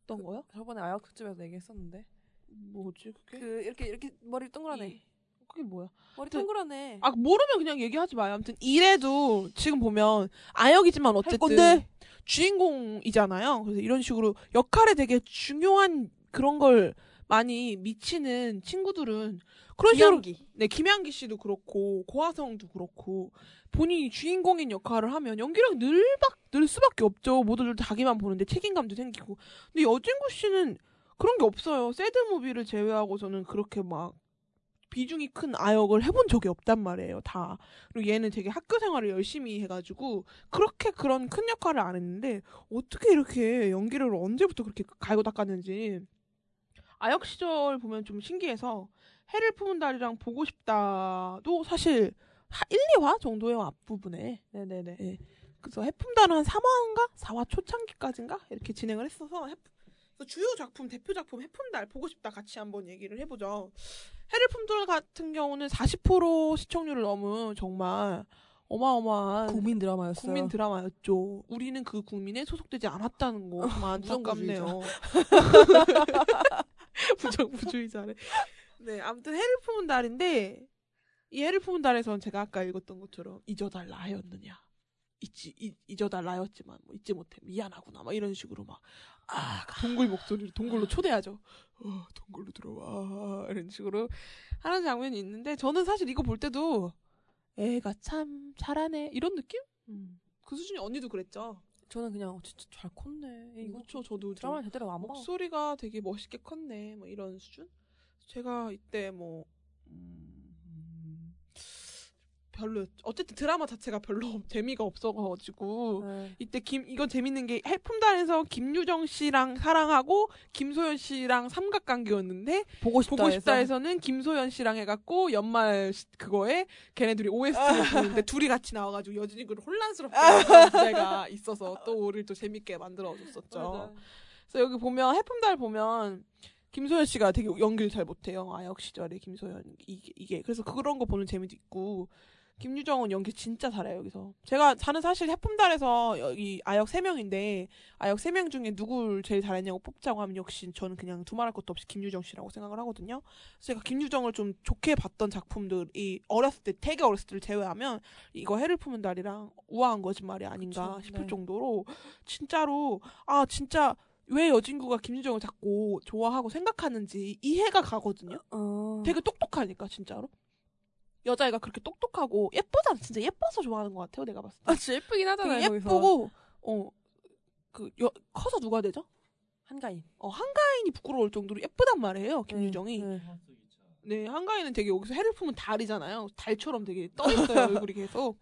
Speaker 2: 어떤 거요?
Speaker 3: 저번에 아역 특집에서 얘기했었는데
Speaker 2: 뭐지 그게?
Speaker 3: 그 이렇게 이렇게 머리 동그라네.
Speaker 2: 이-
Speaker 3: 그게 뭐야? 머리
Speaker 2: 그-
Speaker 3: 동그라네.
Speaker 2: 아 모르면 그냥 얘기하지 마요. 아무튼 이래도 지금 보면 아역이지만 어쨌든. 주인공이잖아요. 그래서 이런 식으로 역할에 되게 중요한 그런 걸 많이 미치는 친구들은 그런 식으로
Speaker 3: 김양기.
Speaker 2: 네 김양기 씨도 그렇고 고화성도 그렇고 본인이 주인공인 역할을 하면 연기력 늘박 늘 수밖에 없죠. 모두들 자기만 보는데 책임감도 생기고. 근데 여진구 씨는 그런 게 없어요. 새드 무비를 제외하고서는 그렇게 막 비중이 큰 아역을 해본 적이 없단 말이에요. 다. 그리고 얘는 되게 학교 생활을 열심히 해가지고 그렇게 그런 큰 역할을 안 했는데 어떻게 이렇게 연기를 언제부터 그렇게 갈고 닦았는지 아역 시절 보면 좀 신기해서 해를 품은 달이랑 보고 싶다도 사실 하- 1, 2화 정도의 앞부분에 네네네. 예. 그래서 해품달은 한 3화인가? 4화 초창기까지인가? 이렇게 진행을 했어서 해- 그래서 주요 작품, 대표 작품 해품달 보고 싶다 같이 한번 얘기를 해보죠. 해를 품달 같은 경우는 40% 시청률을 넘은 정말 어마어마한
Speaker 3: 국민 드라마였어요.
Speaker 2: 국민 드라마였죠. 우리는 그 국민에 소속되지 않았다는 거 정말 안타깝네요. 부정부주의자래. 네, 아무튼 해를 품은 달인데 이 해를 품은 달에선 제가 아까 읽었던 것처럼 잊어달라 하였느냐. 잊지 잊, 잊어달라였지만 뭐 잊지 못해 미안하구나 막 이런 식으로 막 아, 동굴 목소리로 동굴로 초대하죠. 어, 동굴로 들어와 이런 식으로 하는 장면이 있는데 저는 사실 이거 볼 때도 애가 참 잘하네 이런 느낌?
Speaker 3: 음.
Speaker 2: 그 수준이 언니도 그랬죠.
Speaker 3: 저는 그냥 진짜 잘 컸네. 이거
Speaker 2: 그렇죠. 저도
Speaker 3: 드라마 제대로 안 봐.
Speaker 2: 목소리가 되게 멋있게 컸네. 뭐 이런 수준? 제가 이때 뭐 음, 별로 어쨌든 드라마 자체가 별로 재미가 없어가지고
Speaker 3: 네.
Speaker 2: 이때 김 이건 재밌는 게 해품단에서 김유정 씨랑 사랑하고 김소연 씨랑 삼각관계였는데
Speaker 3: 보고 싶다.
Speaker 2: 보고. 싶다에서는 김소연 씨랑 해갖고 연말 시- 그거에 걔네들이 OST를 부르는데 둘이 같이 나와가지고 여진이 그 혼란스럽게 하는 문제가 있어서 또 우리를 또 재밌게 만들어줬었죠.
Speaker 3: 맞아.
Speaker 2: 그래서 여기 보면 해품달 보면 김소연 씨가 되게 연기를 잘 못해요. 아역 시절에 김소연 이게, 이게 그래서 그런 거 보는 재미도 있고 김유정은 연기 진짜 잘해요 여기서. 제가 저는 사실 해품달에서 여기 아역 세 명인데 아역 세명 중에 누굴 제일 잘했냐고 뽑자고 하면 역시 저는 그냥 두말할 것도 없이 김유정 씨라고 생각을 하거든요. 그래서 제가 김유정을 좀 좋게 봤던 작품들이 어렸을 때 되게 어렸을 때를 제외하면 이거 해를 품은 달이랑 우아한 거짓말이 아닌가
Speaker 3: 그쵸,
Speaker 2: 싶을
Speaker 3: 네.
Speaker 2: 정도로 진짜로 아 진짜 왜 여진구가 김유정을 자꾸 좋아하고 생각하는지 이해가 가거든요.
Speaker 3: 어.
Speaker 2: 되게 똑똑하니까 진짜로. 여자애가 그렇게 똑똑하고 예쁘잖아. 진짜 예뻐서 좋아하는 것 같아요. 내가 봤을 때.
Speaker 3: 아, 진짜 예쁘긴 하잖아요.
Speaker 2: 예쁘고 어그 커서 누가 되죠?
Speaker 3: 한가인.
Speaker 2: 어 한가인이 부끄러울 정도로 예쁘단 말이에요. 김유정이.
Speaker 3: 네.
Speaker 4: 기차.
Speaker 2: 네, 한가인은 되게 여기서 해를 품은 달이잖아요. 달처럼 되게 떠 있어요, 얼굴이 계속.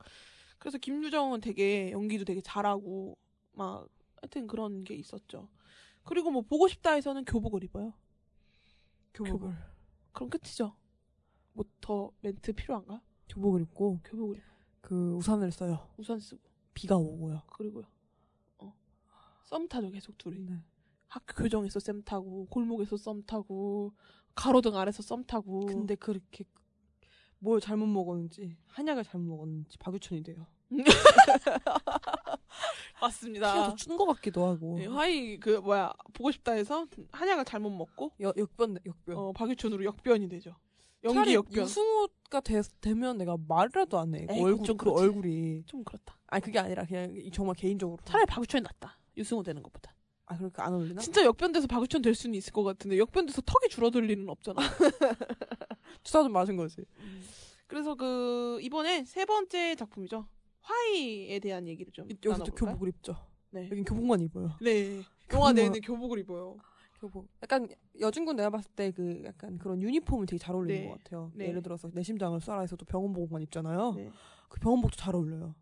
Speaker 2: 그래서 김유정은 되게 연기도 되게 잘하고, 막, 하여튼 그런 게 있었죠. 그리고 뭐, 보고 싶다 해서는 교복을 입어요.
Speaker 3: 교복을.
Speaker 2: 그럼 끝이죠. 뭐 더 멘트 필요한가?
Speaker 3: 교복을 입고
Speaker 2: 교복을 입고,
Speaker 3: 그 우산을 써요.
Speaker 2: 우산 쓰고,
Speaker 3: 비가 오고요.
Speaker 2: 그리고요. 어. 썸 타죠, 계속 둘이.
Speaker 3: 네.
Speaker 2: 학교 교정에서 썸 타고, 골목에서 썸 타고, 가로등 아래서 썸 타고.
Speaker 3: 근데 그렇게 뭘 잘못 먹었는지 한약을 잘못 먹었는지 박유천이 돼요.
Speaker 2: 맞습니다.
Speaker 3: 키가 더준것 같기도 하고.
Speaker 2: 네, 화이 그 뭐야 보고 싶다 해서 한약을 잘못 먹고
Speaker 3: 여, 역변 역변.
Speaker 2: 어, 박유천으로 역변이 되죠. 연기
Speaker 3: 차라리
Speaker 2: 역변.
Speaker 3: 유승우가 되, 되면 내가 말이라도 안 해. 그
Speaker 2: 에이,
Speaker 3: 얼굴
Speaker 2: 좀
Speaker 3: 그
Speaker 2: 그렇지.
Speaker 3: 얼굴이.
Speaker 2: 좀 그렇다.
Speaker 3: 아니 그게 아니라 그냥 이- 정말 개인적으로.
Speaker 2: 차라리 박유천이 낫다. 유승호 되는 것보다.
Speaker 3: 아 그렇게 안 어울리나?
Speaker 2: 진짜 역변돼서 박유천 될 수는 있을 것 같은데 역변돼서 턱이 줄어들 일은 없잖아.
Speaker 3: 주사 좀 맞은 거지.
Speaker 2: 그래서 그 이번에 세 번째 작품이죠. 화이에 대한 얘기를 좀
Speaker 3: 여기서 또
Speaker 2: 나눠볼까요?
Speaker 3: 교복을 입죠.
Speaker 2: 네.
Speaker 3: 여긴 교복만 입어요.
Speaker 2: 네. 영화 내내 교복을 입어요.
Speaker 3: 교복. 약간 여중군 내가 봤을 때 그 약간 그런 유니폼을 되게 잘 어울리는
Speaker 2: 네.
Speaker 3: 것 같아요.
Speaker 2: 네.
Speaker 3: 예를 들어서 내 심장을 쏴라 해서도 병원복만 입잖아요.
Speaker 2: 네.
Speaker 3: 그 병원복도 잘 어울려요.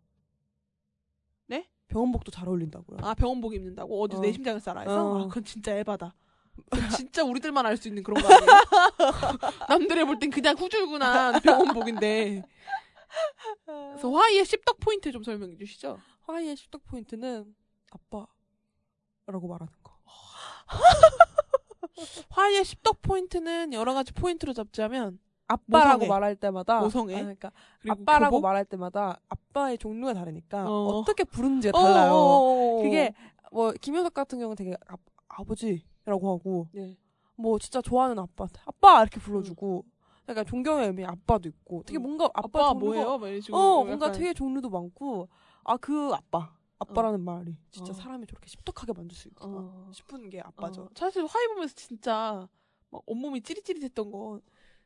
Speaker 2: 네?
Speaker 3: 병원복도 잘 어울린다고요.
Speaker 2: 아 병원복 입는다고 어디
Speaker 3: 어.
Speaker 2: 내 심장을 쏴라 해서
Speaker 3: 어.
Speaker 2: 아, 그건 진짜 에바다. 진짜 우리들만 알 수 있는 그런 거 아니에요? 남들이 볼 땐 그냥 후줄근한 병원복인데. 그래서 화이의 씹덕 포인트 좀 설명해 주시죠.
Speaker 3: 화이의 십덕 포인트는 아빠라고 말하는 거.
Speaker 2: 화이의 씹덕 포인트는 여러 가지 포인트로 잡자면
Speaker 3: 아빠라고
Speaker 2: 모성애.
Speaker 3: 말할 때마다
Speaker 2: 모성애.
Speaker 3: 아, 그러니까 아빠라고
Speaker 2: 교복?
Speaker 3: 말할 때마다 아빠의 종류가 다르니까
Speaker 2: 어.
Speaker 3: 어. 떻게 부르는지가 달라요.
Speaker 2: 어어어어.
Speaker 3: 그게 뭐 김효석 같은 경우는 되게 아, 아버지라고 하고
Speaker 2: 네.
Speaker 3: 뭐 진짜 좋아하는 아빠한테 아빠 이렇게 불러주고 약간 존경의 의미 아빠도 있고 되게
Speaker 2: 음.
Speaker 3: 뭔가 아빠
Speaker 2: 아빠 뭐예요?
Speaker 3: 어 뭔가
Speaker 2: 약간.
Speaker 3: 되게 종류도 많고 아 그 아빠 아빠라는 말이 진짜
Speaker 2: 어.
Speaker 3: 사람이 저렇게 싶덕하게 만들 수 있구나
Speaker 2: 어.
Speaker 3: 싶은 게 아빠죠.
Speaker 2: 어, 사실 화이 보면서 진짜 막 온몸이 찌릿찌릿했던 건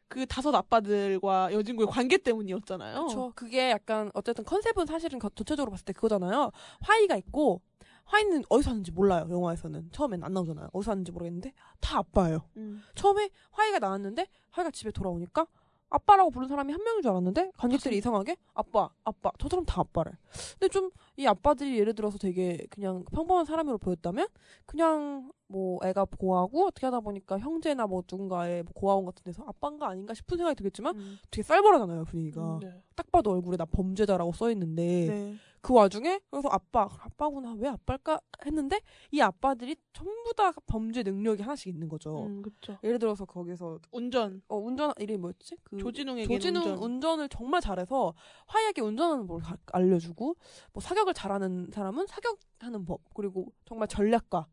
Speaker 2: 그 다섯 아빠들과 여진구의 관계 때문이었잖아요.
Speaker 3: 그렇죠. 그게 약간 어쨌든 컨셉은 사실은 거- 전체적으로 봤을 때 그거잖아요. 화이가 있고 화이는 어디서 왔는지 몰라요. 영화에서는 처음엔 안 나오잖아요. 어디서 왔는지 모르겠는데 다 아빠예요.
Speaker 2: 음.
Speaker 3: 처음에 화이가 나왔는데 화이가 집에 돌아오니까 아빠라고 부른 사람이 한 명인 줄 알았는데 관객들이 이상하게 아빠 아빠 저 사람 다 아빠래. 근데 좀 이 아빠들이 예를 들어서 되게 그냥 평범한 사람으로 보였다면 그냥 뭐 애가 고아고 어떻게 하다 보니까 형제나 뭐 누군가의 뭐 고아원 같은 데서 아빠인가 아닌가 싶은 생각이 들겠지만
Speaker 2: 음.
Speaker 3: 되게 쌀벌하잖아요 분위기가.
Speaker 2: 음, 네.
Speaker 3: 딱 봐도 얼굴에 나 범죄자라고 써 있는데
Speaker 2: 네.
Speaker 3: 그 와중에 그래서 아빠 아빠구나 왜 아빠일까 했는데 이 아빠들이 전부 다 범죄 능력이 하나씩 있는 거죠.
Speaker 2: 음.
Speaker 3: 예를 들어서 거기서
Speaker 2: 운전.
Speaker 3: 어 운전 이름이 뭐였지? 그
Speaker 2: 조진웅에게
Speaker 3: 조진웅
Speaker 2: 운전.
Speaker 3: 운전을 정말 잘해서 화이에게 운전하는 법을 가- 알려주고 뭐 사격을 잘하는 사람은 사격하는 법 그리고 정말 전략가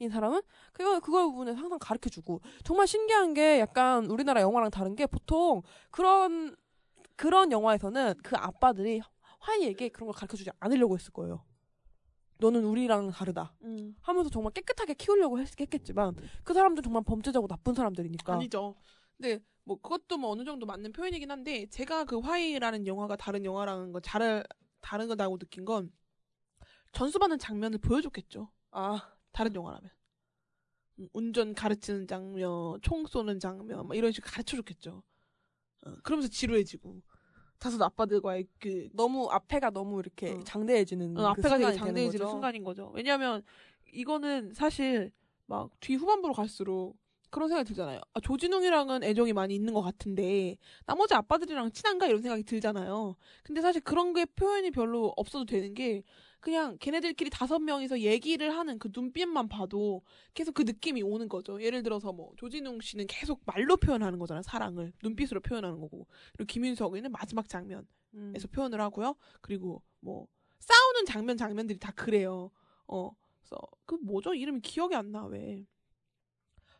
Speaker 3: 인 사람은 그거 그거 부분에 항상 가르쳐 주고 정말 신기한 게 약간 우리나라 영화랑 다른 게 보통 그런 그런 영화에서는 그 아빠들이 화이에게 그런 걸 가르쳐주지 않으려고 했을 거예요. 너는 우리랑 다르다
Speaker 2: 음.
Speaker 3: 하면서 정말 깨끗하게 키우려고 했, 했겠지만 그 사람들 정말 범죄자고 나쁜 사람들이니까
Speaker 2: 아니죠. 근데 뭐 그것도 뭐 어느 정도 맞는 표현이긴 한데 제가 그 화이라는 영화가 다른 영화랑은 잘 다른 거다고 느낀 건 전수받는 장면을 보여줬겠죠.
Speaker 3: 아
Speaker 2: 다른 영화라면. 음, 운전 가르치는 장면, 총 쏘는 장면, 막 이런 식으로 가르쳐줬겠죠. 어, 그러면서 지루해지고. 다섯 아빠들과의 그,
Speaker 3: 너무 앞에가 너무 이렇게
Speaker 2: 어.
Speaker 3: 장대해지는
Speaker 2: 어,
Speaker 3: 그
Speaker 2: 앞에가 되게 장대해지는. 순간인 거죠. 왜냐면, 이거는 사실, 막, 뒤 후반부로 갈수록, 그런 생각이 들잖아요. 아, 조진웅이랑은 애정이 많이 있는 것 같은데, 나머지 아빠들이랑 친한가? 이런 생각이 들잖아요. 근데 사실 그런 게 표현이 별로 없어도 되는 게, 그냥 걔네들끼리 다섯 명이서 얘기를 하는 그 눈빛만 봐도 계속 그 느낌이 오는 거죠. 예를 들어서 뭐, 조진웅 씨는 계속 말로 표현하는 거잖아요. 사랑을. 눈빛으로 표현하는 거고. 그리고 김윤석이는 마지막 장면.
Speaker 3: 음.
Speaker 2: 에서 표현을 하고요. 그리고 뭐 싸우는 장면 장면들이 다 그래요. 어, 그래서 그 뭐죠? 이름이 기억이 안 나. 왜?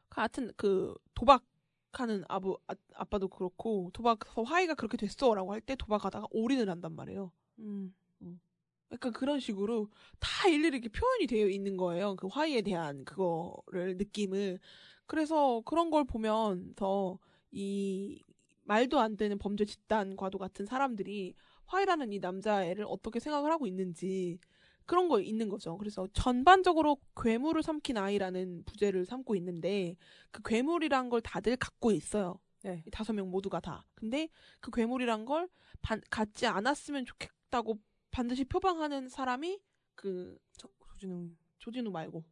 Speaker 2: 그 하여튼 그 도박 하는 아부 아, 아빠도 그렇고 도박서 화이가 그렇게 됐어라고 할 때 도박하다가 올인을 한단 말이에요.
Speaker 3: 음.
Speaker 2: 약간 그런 식으로 다 일일이 이렇게 표현이 되어 있는 거예요. 그 화이에 대한 그거를 느낌을. 그래서 그런 걸 보면서 이 말도 안 되는 범죄 집단과도 같은 사람들이 화이라는 이 남자애를 어떻게 생각을 하고 있는지 그런 거 있는 거죠. 그래서 전반적으로 괴물을 삼킨 아이라는 부제를 삼고 있는데 그 괴물이란 걸 다들 갖고 있어요.
Speaker 3: 네.
Speaker 2: 이 다섯 명 모두가 다. 근데 그 괴물이란 걸 반- 갖지 않았으면 좋겠다고 반드시 표방하는 사람이 그
Speaker 3: 저, 조진웅
Speaker 2: 조진우 말고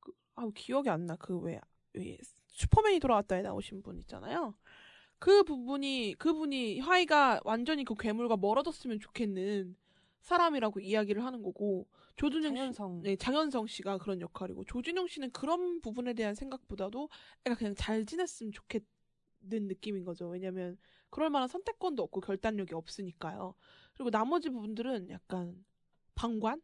Speaker 2: 그, 아우 기억이 안 나. 그 왜 왜 슈퍼맨이 돌아왔다에 나오신 분 있잖아요. 그 부분이 그분이 화이가 완전히 그 괴물과 멀어졌으면 좋겠는 사람이라고 이야기를 하는 거고 조준영 씨,
Speaker 3: 장현성
Speaker 2: 네, 장현성 씨가 그런 역할이고 조진웅 씨는 그런 부분에 대한 생각보다도 애가 그냥 잘 지냈으면 좋겠는 느낌인 거죠. 왜냐면 그럴 만한 선택권도 없고 결단력이 없으니까요. 그리고 나머지 부분들은 약간 방관?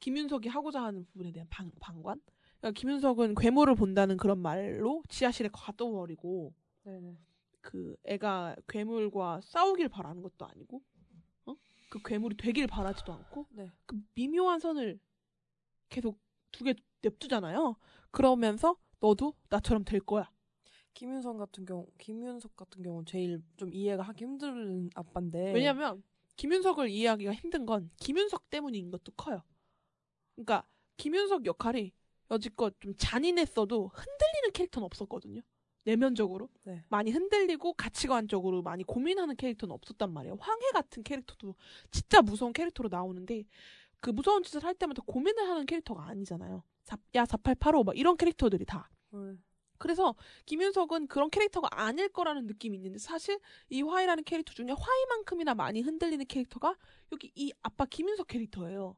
Speaker 2: 김윤석이 하고자 하는 부분에 대한 방, 방관? 그러니까 김윤석은 괴물을 본다는 그런 말로 지하실에 가둬버리고
Speaker 3: 네네.
Speaker 2: 그 애가 괴물과 싸우길 바라는 것도 아니고 어? 그 괴물이 되길 바라지도 않고
Speaker 3: 네.
Speaker 2: 그 미묘한 선을 계속 두 개 냅두잖아요. 그러면서 너도 나처럼 될 거야.
Speaker 3: 김윤석 같은 경우 김윤석 같은 경우는 제일 좀 이해가 하기 힘든 아빠인데
Speaker 2: 왜냐면 김윤석을 이해하기가 힘든 건 김윤석 때문인 것도 커요. 그러니까 김윤석 역할이 여지껏 좀 잔인했어도 흔들리는 캐릭터는 없었거든요. 내면적으로
Speaker 3: 네.
Speaker 2: 많이 흔들리고 가치관적으로 많이 고민하는 캐릭터는 없었단 말이에요. 황해 같은 캐릭터도 진짜 무서운 캐릭터로 나오는데 그 무서운 짓을 할 때마다 고민을 하는 캐릭터가 아니잖아요. 사- 야4885 막 이런 캐릭터들이 다.
Speaker 3: 네.
Speaker 2: 그래서 김윤석은 그런 캐릭터가 아닐 거라는 느낌이 있는데 사실 이 화이라는 캐릭터 중에 화이만큼이나 많이 흔들리는 캐릭터가 여기 이 아빠 김윤석 캐릭터예요.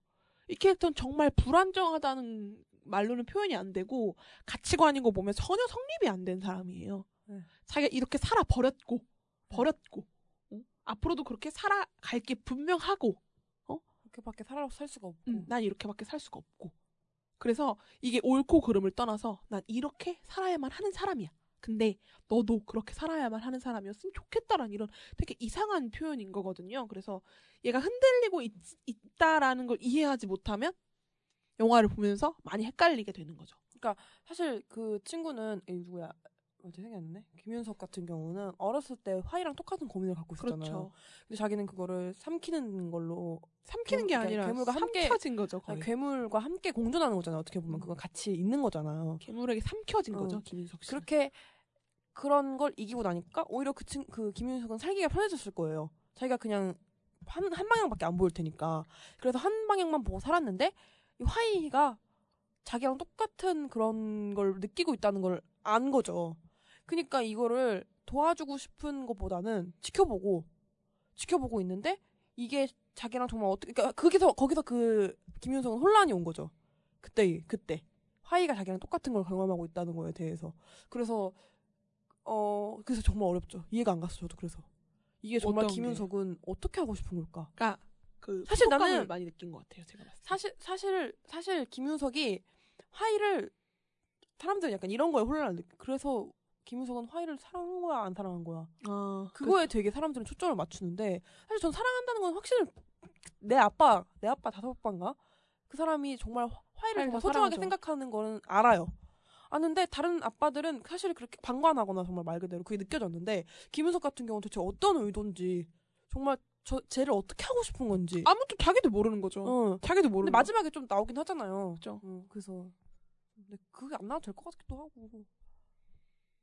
Speaker 2: 이 캐릭터는 정말 불안정하다는 말로는 표현이 안 되고 가치관인 거 보면 전혀 성립이 안 된 사람이에요.
Speaker 3: 네.
Speaker 2: 자기가 이렇게 살아 버렸고 버렸고 어? 앞으로도 그렇게 살아갈 게 분명하고
Speaker 3: 그렇게밖에 살아 살 수가 없고
Speaker 2: 음, 난 이렇게밖에 살 수가 없고. 그래서 이게 옳고 그름을 떠나서 난 이렇게 살아야만 하는 사람이야. 근데 너도 그렇게 살아야만 하는 사람이었으면 좋겠다라는 이런 되게 이상한 표현인 거거든요. 그래서 얘가 흔들리고 있, 있다라는 걸 이해하지 못하면 영화를 보면서 많이 헷갈리게 되는 거죠.
Speaker 3: 사실 그 친구는 이 누구야? 어제 생각이 안 나네. 김윤석 같은 경우는 어렸을 때 화이랑 똑같은 고민을 갖고 있었잖아요.
Speaker 2: 그렇죠.
Speaker 3: 근데 자기는 그거를 삼키는 걸로
Speaker 2: 삼키는 게
Speaker 3: 괴물-
Speaker 2: 아니라
Speaker 3: 괴물과 함께-
Speaker 2: 삼켜진 거죠. 거의.
Speaker 3: 괴물과 함께 공존하는 거잖아요. 어떻게 보면
Speaker 2: 음.
Speaker 3: 그건 같이 있는 거잖아요.
Speaker 2: 괴물에게 삼켜진
Speaker 3: 어.
Speaker 2: 거죠. 김인석 씨.
Speaker 3: 그렇게 그런 걸 이기고 나니까 오히려 그, 친, 그 김윤석은 살기가 편해졌을 거예요. 자기가 그냥 한, 한 방향밖에 안 보일 테니까. 그래서 한 방향만 보고 살았는데 이 화이가 자기랑 똑같은 그런 걸 느끼고 있다는 걸 안 거죠. 그러니까 이거를 도와주고 싶은 것보다는 지켜보고 지켜보고 있는데 이게 자기랑 정말 어떻게 그러니까 거기서 거기서 그 김윤석은 혼란이 온 거죠. 그때 그때 화이가 자기랑 똑같은 걸 경험하고 있다는 거에 대해서 그래서 어 그래서 정말 어렵죠. 이해가 안 갔어 저도 그래서 이게 정말
Speaker 2: 어떤 게?
Speaker 3: 김윤석은 어떻게 하고 싶은 걸까?
Speaker 2: 그러니까 그
Speaker 3: 사실 나는-
Speaker 2: 많이 느낀 것 같아요. 제가 봤을 때.
Speaker 3: 사실 사실 사실 김윤석이 화이를 사람들은 약간 이런 거에 혼란을 느끼. 그래서 김윤석은 화이를 사랑한 거야 안 사랑한 거야?
Speaker 2: 아,
Speaker 3: 그거에 되게 사람들은 초점을 맞추는데 사실 전 사랑한다는 건 확실히 내 아빠 내 아빠 다섯 오빠인가 그 사람이 정말 화- 화이를 정말
Speaker 2: 더
Speaker 3: 소중하게
Speaker 2: 사랑하죠.
Speaker 3: 생각하는 거는 알아요. 아는데 다른 아빠들은 사실 그렇게 방관하거나 정말 말 그대로 그게 느껴졌는데 김윤석 같은 경우는 대체 어떤 의도인지 정말 저 쟤를 어떻게 하고 싶은 건지
Speaker 2: 아무튼 자기도 모르는 거죠.
Speaker 3: 어.
Speaker 2: 자기도
Speaker 3: 근데
Speaker 2: 모르는
Speaker 3: 마지막에 좀 나오긴 하잖아요.
Speaker 2: 그죠.
Speaker 3: 어, 그래서 근데 그게 안 나와도 될 것 같기도 하고.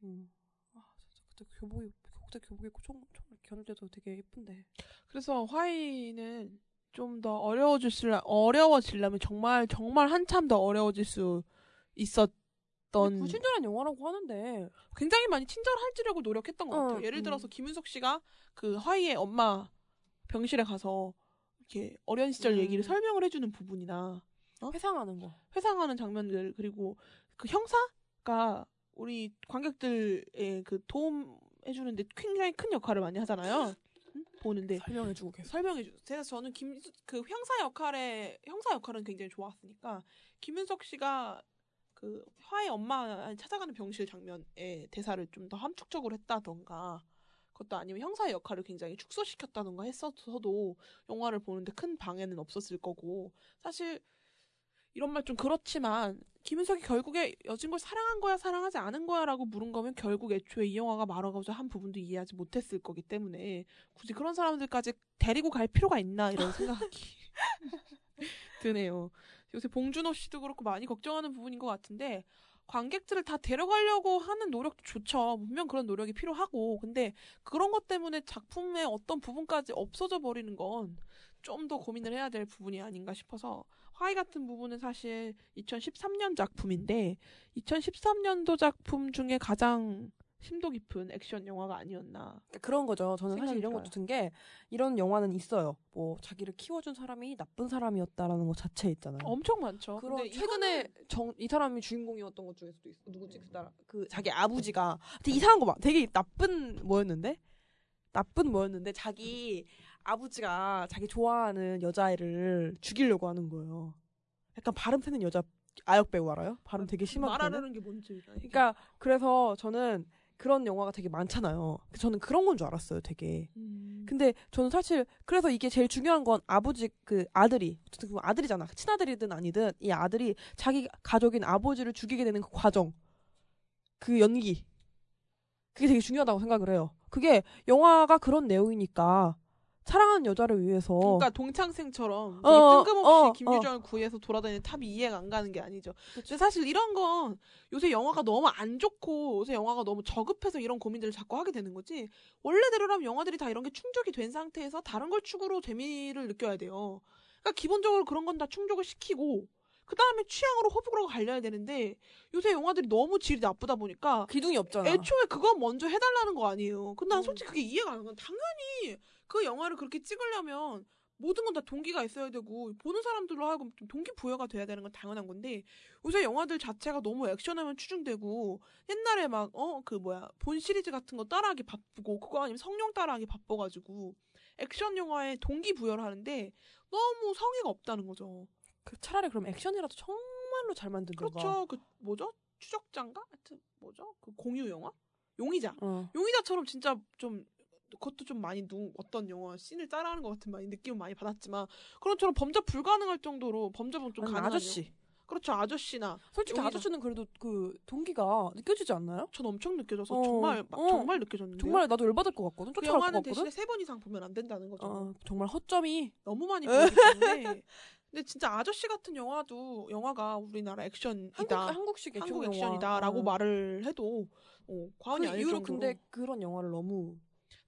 Speaker 3: 음. 아 진짜 그때 교복이 그때 교복 입고 총, 총 겨눌 때도 되게 예쁜데.
Speaker 2: 그래서 화이는 좀 더 어려워질려 어려워지려면 정말 정말 한참 더 어려워질 수 있었던
Speaker 3: 구신절한 영화라고 하는데
Speaker 2: 굉장히 많이 친절해지려고 노력했던 것
Speaker 3: 어,
Speaker 2: 같아요. 예를
Speaker 3: 음.
Speaker 2: 들어서 김윤석 씨가 그 화이의 엄마 병실에 가서 이렇게 어린 시절
Speaker 3: 음.
Speaker 2: 얘기를 설명을 해주는 부분이나 어?
Speaker 3: 회상하는 거.
Speaker 2: 회상하는 장면들 그리고 그 형사가 우리 관객들의 그 도움 해주는데 굉장히 큰 역할을 많이 하잖아요. 응? 보는데
Speaker 3: 설명해주고 계속.
Speaker 2: 설명해 주. 제가 저는 김그 형사 역할의 형사 역할은 굉장히 좋았으니까 김윤석 씨가 그 화의 엄마 찾아가는 병실 장면의 대사를 좀 더 함축적으로 했다던가 그것도 아니면 형사의 역할을 굉장히 축소시켰다던가 했어도 영화를 보는데 큰 방해는 없었을 거고 사실 이런 말 좀 그렇지만 김윤석이 결국에 여진걸 사랑한 거야 사랑하지 않은 거야라고 물은 거면 결국 애초에 이 영화가 말하고자 한 부분도 이해하지 못했을 거기 때문에 굳이 그런 사람들까지 데리고 갈 필요가 있나 이런 생각이 드네요. 요새 봉준호 씨도 그렇고 많이 걱정하는 부분인 것 같은데 관객들을 다 데려가려고 하는 노력도 좋죠. 분명 그런 노력이 필요하고 근데 그런 것 때문에 작품의 어떤 부분까지 없어져 버리는 건 좀 더 고민을 해야 될 부분이 아닌가 싶어서 화이 같은 부분은 사실 2013년 작품인데 2013년도 작품 중에 가장 심도 깊은 액션 영화가 아니었나.
Speaker 3: 그런 거죠. 저는 사실 이런. 것도 든 게 이런 영화는 있어요. 뭐 자기를 키워준 사람이 나쁜 사람이었다라는 것 자체 있잖아요.
Speaker 2: 엄청 많죠.
Speaker 3: 그런
Speaker 2: 근데
Speaker 3: 최근에
Speaker 2: 이거는
Speaker 3: 정, 이 사람이 주인공이었던 것 중에서도 있어. 누구지 그 사람? 그 자기 아버지가 되게 이상한 거 봐. 되게 나쁜 뭐였는데? 나쁜 뭐였는데 자기 아버지가 자기 좋아하는 여자애를 죽이려고 하는 거예요. 약간 발음 새는 여자 아역 배우 알아요? 발음 되게 심하게. 새는?
Speaker 2: 말하려는 게 뭔지.
Speaker 3: 그러니까 그래서 저는 그런 영화가 되게 많잖아요. 저는 그런 건 줄 알았어요, 되게.
Speaker 2: 음.
Speaker 3: 근데 저는 사실 그래서 이게 제일 중요한 건 아버지 그 아들이 어쨌든 그 아들이잖아 친아들이든 아니든 이 아들이 자기 가족인 아버지를 죽이게 되는 그 과정 그 연기 그게 되게 중요하다고 생각을 해요 그게 영화가 그런 내용이니까 사랑하는 여자를 위해서
Speaker 2: 그러니까 동창생처럼 되게
Speaker 3: 어,
Speaker 2: 뜬금없이
Speaker 3: 어,
Speaker 2: 김유정을 구해서 돌아다니는 탑이 이해가 안 가는 게 아니죠.
Speaker 3: 그쵸.
Speaker 2: 근데 사실 이런 건 요새 영화가 너무 안 좋고 요새 영화가 너무 저급해서 이런 고민들을 자꾸 하게 되는 거지. 원래대로라면 영화들이 다 이런 게 충족이 된 상태에서 다른 걸 축으로 재미를 느껴야 돼요. 그러니까 기본적으로 그런 건 다 충족을 시키고 그 다음에 취향으로 호불호가 갈려야 되는데 요새 영화들이 너무 질이 나쁘다 보니까
Speaker 3: 기둥이 없잖아
Speaker 2: 애초에 그거 먼저 해달라는 거 아니에요. 근데 난
Speaker 3: 음.
Speaker 2: 솔직히 그게 이해가 안 가. 당연히 그 영화를 그렇게 찍으려면 모든 건 다 동기가 있어야 되고 보는 사람들로 하여금 좀 동기부여가 돼야 되는 건 당연한 건데 요새 영화들 자체가 너무 액션하면 추중되고 옛날에 막 어 그 뭐야 본 시리즈 같은 거 따라하기 바쁘고 그거 아니면 성룡 따라하기 바빠가지고 액션 영화에 동기부여를 하는데 너무 성의가 없다는 거죠.
Speaker 3: 그 차라리 그럼 액션이라도 정말로 잘 만든 영화
Speaker 2: 그렇죠. 그 뭐죠? 추적자인가? 하여튼 뭐죠? 그 공유 영화? 용의자.
Speaker 3: 어.
Speaker 2: 용의자처럼 진짜 좀 그것도 좀 많이 누 어떤 영화 씬을 따라하는 것 같은 많이 느낌을 많이 받았지만 그런처럼 범죄 불가능할 정도로 범죄분 좀 가능한
Speaker 3: 아저씨.
Speaker 2: 영- 그렇죠 아저씨나
Speaker 3: 솔직히
Speaker 2: 용의자.
Speaker 3: 아저씨는 그래도 그 동기가 느껴지지 않나요?
Speaker 2: 전 엄청 느껴져서
Speaker 3: 어,
Speaker 2: 정말 막
Speaker 3: 어.
Speaker 2: 정말 느껴졌는데
Speaker 3: 정말 나도 열받을 것 같거든.
Speaker 2: 그 영화는. 대신에 세 번 이상 보면 안 된다는 거죠.
Speaker 3: 어, 정말 허점이
Speaker 2: 너무 많이 보기 때문에. 근데 진짜 아저씨 같은 영화도 영화가 우리나라
Speaker 3: 한국
Speaker 2: 액션이다.
Speaker 3: 한국식 액션
Speaker 2: 한국. 액션이다라고
Speaker 3: 어.
Speaker 2: 말을 해도 어, 과언이
Speaker 3: 그
Speaker 2: 아닐
Speaker 3: 이후로
Speaker 2: 정도로
Speaker 3: 근데 그런 영화를 너무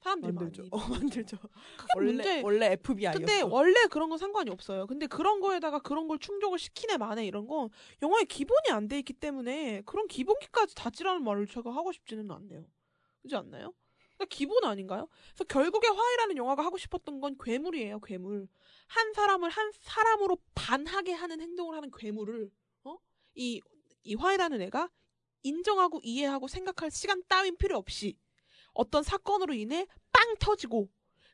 Speaker 2: 사람들이
Speaker 3: 만들죠.
Speaker 2: 많이
Speaker 3: 어, 만들죠.
Speaker 2: 그게
Speaker 3: 원래
Speaker 2: 문제.
Speaker 3: 원래 FBI였어.
Speaker 2: 근데 원래 그런 건 상관이 없어요. 근데 그런 거에다가 그런 걸 충족을 시키네 마네 이런 건 영화의 기본이 안 돼 있기 때문에 그런 기본기까지 다지라는 말을 제가 하고 싶지는 않네요. 그렇지 않나요? 그러니까 기본 아닌가요? 그래서 결국에 화이라는 영화가 하고 싶었던 건 괴물이에요. 괴물. 한 사람을 한 사람으로 반하게 하는 행동을 하는 괴물을 어? 이, 이 화이라는 애가 인정하고 이해하고 생각할 시간 따윈 필요 없이 어떤 사건으로 인해 빵 터지고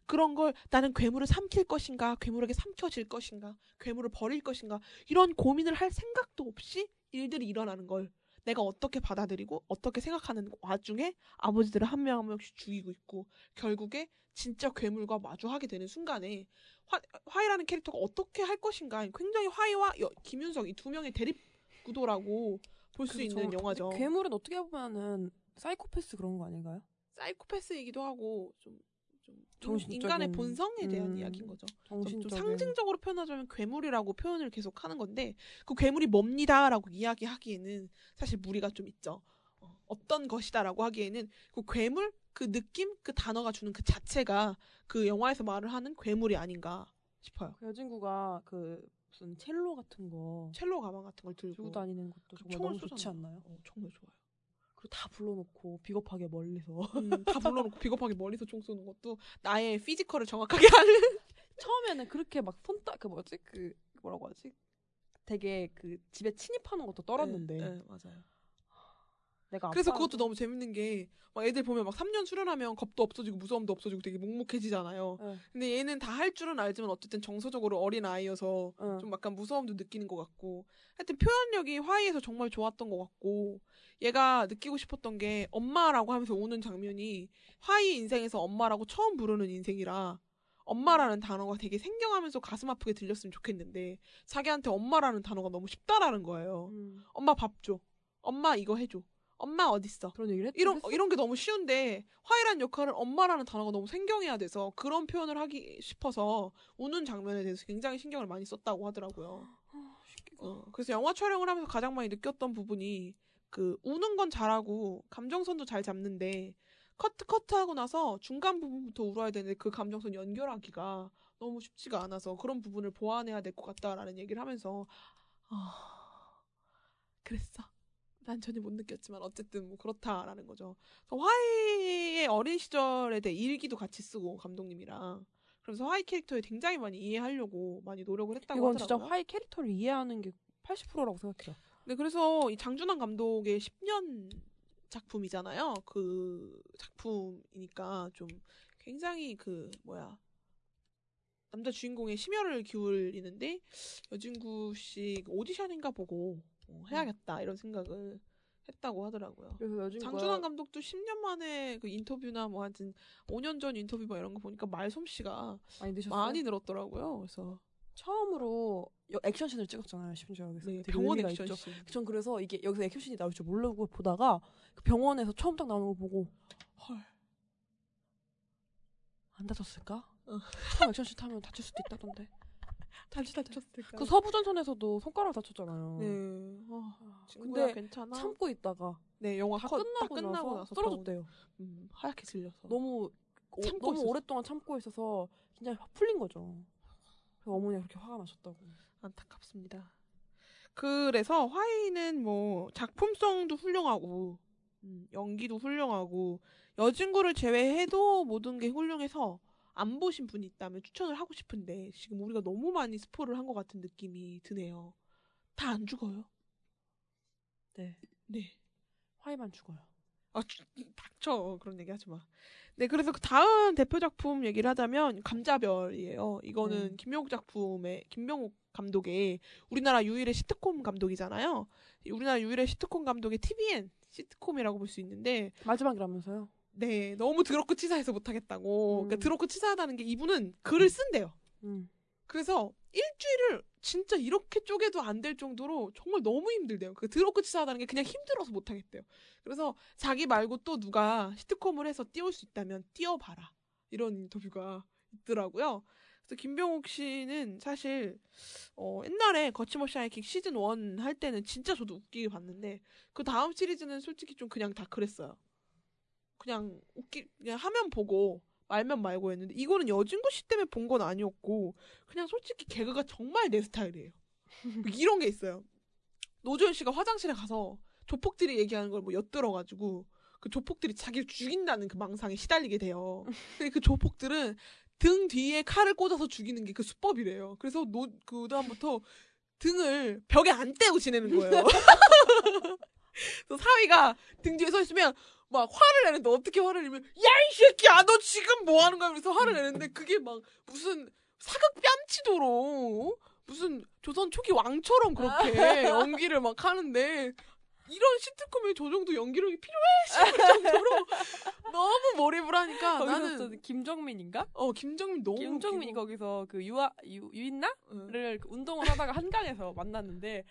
Speaker 2: 그런 걸 나는 괴물을 삼킬 것인가, 괴물에게 삼켜질 것인가, 괴물을 버릴 것인가, 이런 고민을 할 생각도 없이 일들이 일어나는 걸 내가 어떻게 받아들이고 어떻게 생각하는 와중에 아버지들을 한 명 한 명씩 죽이고 있고 결국에 진짜 괴물과 마주하게 되는 순간에 화, 화이라는 캐릭터가 어떻게 할 것인가 굉장히 화이와 여- 김윤석 이 두 명의 대립 구도라고 볼수
Speaker 3: 그렇죠.
Speaker 2: 있는 영화죠.
Speaker 3: 괴물은 어떻게 보면은 사이코패스 그런 거 아닌가요?
Speaker 2: 사이코패스이기도 하고 좀, 좀
Speaker 3: 정신적인-
Speaker 2: 인간의 본성에 대한
Speaker 3: 음,
Speaker 2: 이야기인 거죠. 좀, 좀 상징적으로 표현하자면 괴물이라고 표현을 계속 하는 건데 그 괴물이 뭡니다라고 이야기하기에는 사실 무리가 좀 있죠. 어, 어떤 것이다라고 하기에는 그 괴물 그 느낌 그 단어가 주는 그 자체가 그 영화에서 말을 하는 괴물이 아닌가 싶어요.
Speaker 3: 그 여진구가 그 무슨 첼로 같은 거
Speaker 2: 첼로 가방 같은 걸 들고
Speaker 3: 들고 다니는 것도
Speaker 2: 그
Speaker 3: 정말
Speaker 2: 총을
Speaker 3: 너무 좋지. 않나요?
Speaker 2: 어, 정말 좋아요.
Speaker 3: 그리고 다 불러놓고 비겁하게 멀리서
Speaker 2: 음, 다 불러놓고 비겁하게 멀리서 총 쏘는 것도 나의 physical을 정확하게 하는
Speaker 3: 처음에는 그렇게 막 손따 그 뭐지 그 뭐라고 하지? 되게 그 집에 침입하는 것도 떨었는데
Speaker 2: 네, 네, 맞아요.
Speaker 3: 내가
Speaker 2: 그래서
Speaker 3: 아빠한테-
Speaker 2: 그것도 너무 재밌는 게, 막 애들 보면 막 3년 수련하면 겁도 없어지고 무서움도 없어지고 되게 묵묵해지잖아요.
Speaker 3: 네.
Speaker 2: 근데 얘는 다 할 줄은 알지만 어쨌든 정서적으로 어린 아이여서
Speaker 3: 어.
Speaker 2: 좀 약간 무서움도 느끼는 것 같고. 하여튼 표현력이 화이에서 정말 좋았던 것 같고, 얘가 느끼고 싶었던 게 엄마라고 하면서 우는 장면이 화이 인생에서 엄마라고 처음 부르는 인생이라 엄마라는 단어가 되게 생경하면서 가슴 아프게 들렸으면 좋겠는데 자기한테 엄마라는 단어가 너무 쉽다라는 거예요.
Speaker 3: 음,
Speaker 2: 엄마 밥 줘. 엄마 이거 해줘. 엄마 어딨어.
Speaker 3: 그런 얘기를 했,
Speaker 2: 이런
Speaker 3: 했어?
Speaker 2: 이런 게 너무 쉬운데 화이란 역할을 엄마라는 단어가 너무 생경해야 돼서 그런 표현을 하기 싶어서 우는 장면에 대해서 굉장히 신경을 많이 썼다고 하더라고요. 어, 그래서 영화 촬영을 하면서 가장 많이 느꼈던 부분이 그 우는 건 잘하고 감정선도 잘 잡는데 커트 커트 하고 나서 중간 부분부터 울어야 되는데 그 감정선 연결하기가 너무 쉽지가 않아서 그런 부분을 보완해야 될 것 같다라는 얘기를 하면서 아 그랬어. 난 전혀 못 느꼈지만 어쨌든 뭐 그렇다라는 거죠. 그래서 화이의 어린 시절에 대해 일기도 같이 쓰고 감독님이랑 그래서 화이 캐릭터에 굉장히 많이 이해하려고 많이 노력을 했다고
Speaker 3: 이건
Speaker 2: 하더라고요.
Speaker 3: 진짜 화이 캐릭터를 이해하는 게 80%라고 생각해요.
Speaker 2: 네, 그래서 이 장준환 감독의 10년 작품이잖아요. 그 작품이니까 좀 굉장히 그 뭐야 남자 주인공의 심혈을 기울이는데 여진구 씨 오디션인가 보고 어, 해야겠다 이런 생각을 했다고 하더라고요.
Speaker 3: 그래서 요즘
Speaker 2: 장준환 감독도 10년 만에 그 인터뷰나 뭐 하여튼 5년 전 인터뷰 뭐 이런 거 보니까 말솜씨가
Speaker 3: 많이.
Speaker 2: 많이 늘었더라고요. 그래서
Speaker 3: 처음으로 여- 액션씬을 찍었잖아요. 심지어에서
Speaker 2: 네, 병원 액션
Speaker 3: 있죠.
Speaker 2: 씬.
Speaker 3: 전 그래서 이게 여기서 액션씬이 나올 줄 모르고 보다가 그 병원에서 처음 딱 나오는 거 보고
Speaker 2: 헐.
Speaker 3: 안 다쳤을까?
Speaker 2: 어.
Speaker 3: 처음 액션씬 타면 다칠 수도 있다던데.
Speaker 2: 다시 다쳤을까?
Speaker 3: 그 서부전선에서도 손가락 다쳤잖아요.
Speaker 2: 네. 어,
Speaker 3: 근데
Speaker 2: 친구야 괜찮아?
Speaker 3: 참고 있다가
Speaker 2: 네, 영화
Speaker 3: 다
Speaker 2: 컷,
Speaker 3: 끝나고,
Speaker 2: 다 끝나고 나서,
Speaker 3: 쓰러졌대요.
Speaker 2: 병원- 음, 하얗게 질려서.
Speaker 3: 너무 오-
Speaker 2: 참고
Speaker 3: 너무
Speaker 2: 있었어.
Speaker 3: 오랫동안 참고 있어서 굉장히 확 풀린 거죠. 그래서 어머니가 그렇게 화가 나셨다고.
Speaker 2: 안타깝습니다. 그래서 화이는 뭐 작품성도 훌륭하고 음, 연기도 훌륭하고 여진구를 제외해도 모든 게 훌륭해서 안 보신 분이 있다면 추천을 하고 싶은데 지금 우리가 너무 많이 스포를 한 것 같은 느낌이 드네요. 다 안 죽어요.
Speaker 3: 네.
Speaker 2: 네.
Speaker 3: 화이만 죽어요.
Speaker 2: 아, 주- 닥쳐. 그런 얘기 하지 마. 네, 그래서 그 다음 대표 작품 얘기를 하자면 감자별이에요. 이거는
Speaker 3: 네.
Speaker 2: 김명욱 작품의 김명욱 감독의 우리나라 유일의 시트콤 감독이잖아요. 이 우리나라 유일의 시트콤 감독의 TVN 시트콤이라고 볼 수 있는데
Speaker 3: 마지막이라면서요.
Speaker 2: 네 너무 드럽고 치사해서 못하겠다고
Speaker 3: 음.
Speaker 2: 그러니까 드럽고 치사하다는 게 이분은 글을 쓴대요.
Speaker 3: 음.
Speaker 2: 그래서 일주일을 진짜 이렇게 쪼개도 안 될 정도로 정말 너무 힘들대요. 그 드럽고 치사하다는 게 그냥 힘들어서 못하겠대요. 그래서 자기 말고 또 누가 시트콤을 해서 띄울 수 있다면 띄워봐라. 이런 인터뷰가 있더라고요. 그래서 김병욱 씨는 사실 어, 옛날에 거침없이 하이킥 시즌 1 할 때는 진짜 저도 웃기게 봤는데 그 다음 시리즈는 솔직히 좀 그냥 다 그랬어요. 그냥 웃기 그냥 하면 보고 말면 말고 했는데 이거는 여진구 씨 때문에 본 건 아니었고 그냥 솔직히 개그가 정말 내 스타일이에요. 이런 게 있어요. 노조현 씨가 화장실에 가서 조폭들이 얘기하는 걸 뭐 엿들어가지고 그 조폭들이 자기를 죽인다는 그 망상에 시달리게 돼요. 근데 그 조폭들은 등 뒤에 칼을 꽂아서 죽이는 게 그 수법이래요. 그래서 노, 그 다음부터 등을 벽에 안 떼고 지내는 거예요. 그래서 사위가 등 뒤에 서 있으면 막 화를 내는데 어떻게 화를 내면 야 이 새끼야 너 지금 뭐 하는 거야 그래서 화를 내는데 그게 막 무슨 사극 뺨치도록 어? 무슨 조선 초기 왕처럼 그렇게 연기를 막 하는데 이런 시트콤에 저 정도 연기력이 필요해 싶을 정도로 너무 몰입을 하니까 나는
Speaker 3: 또 김정민인가?
Speaker 2: 어 김정민 너무
Speaker 3: 김정민이
Speaker 2: 웃기고.
Speaker 3: 거기서 그 유아 유, 유인나?
Speaker 2: 응.
Speaker 3: 를그 운동을 하다가 한강에서 만났는데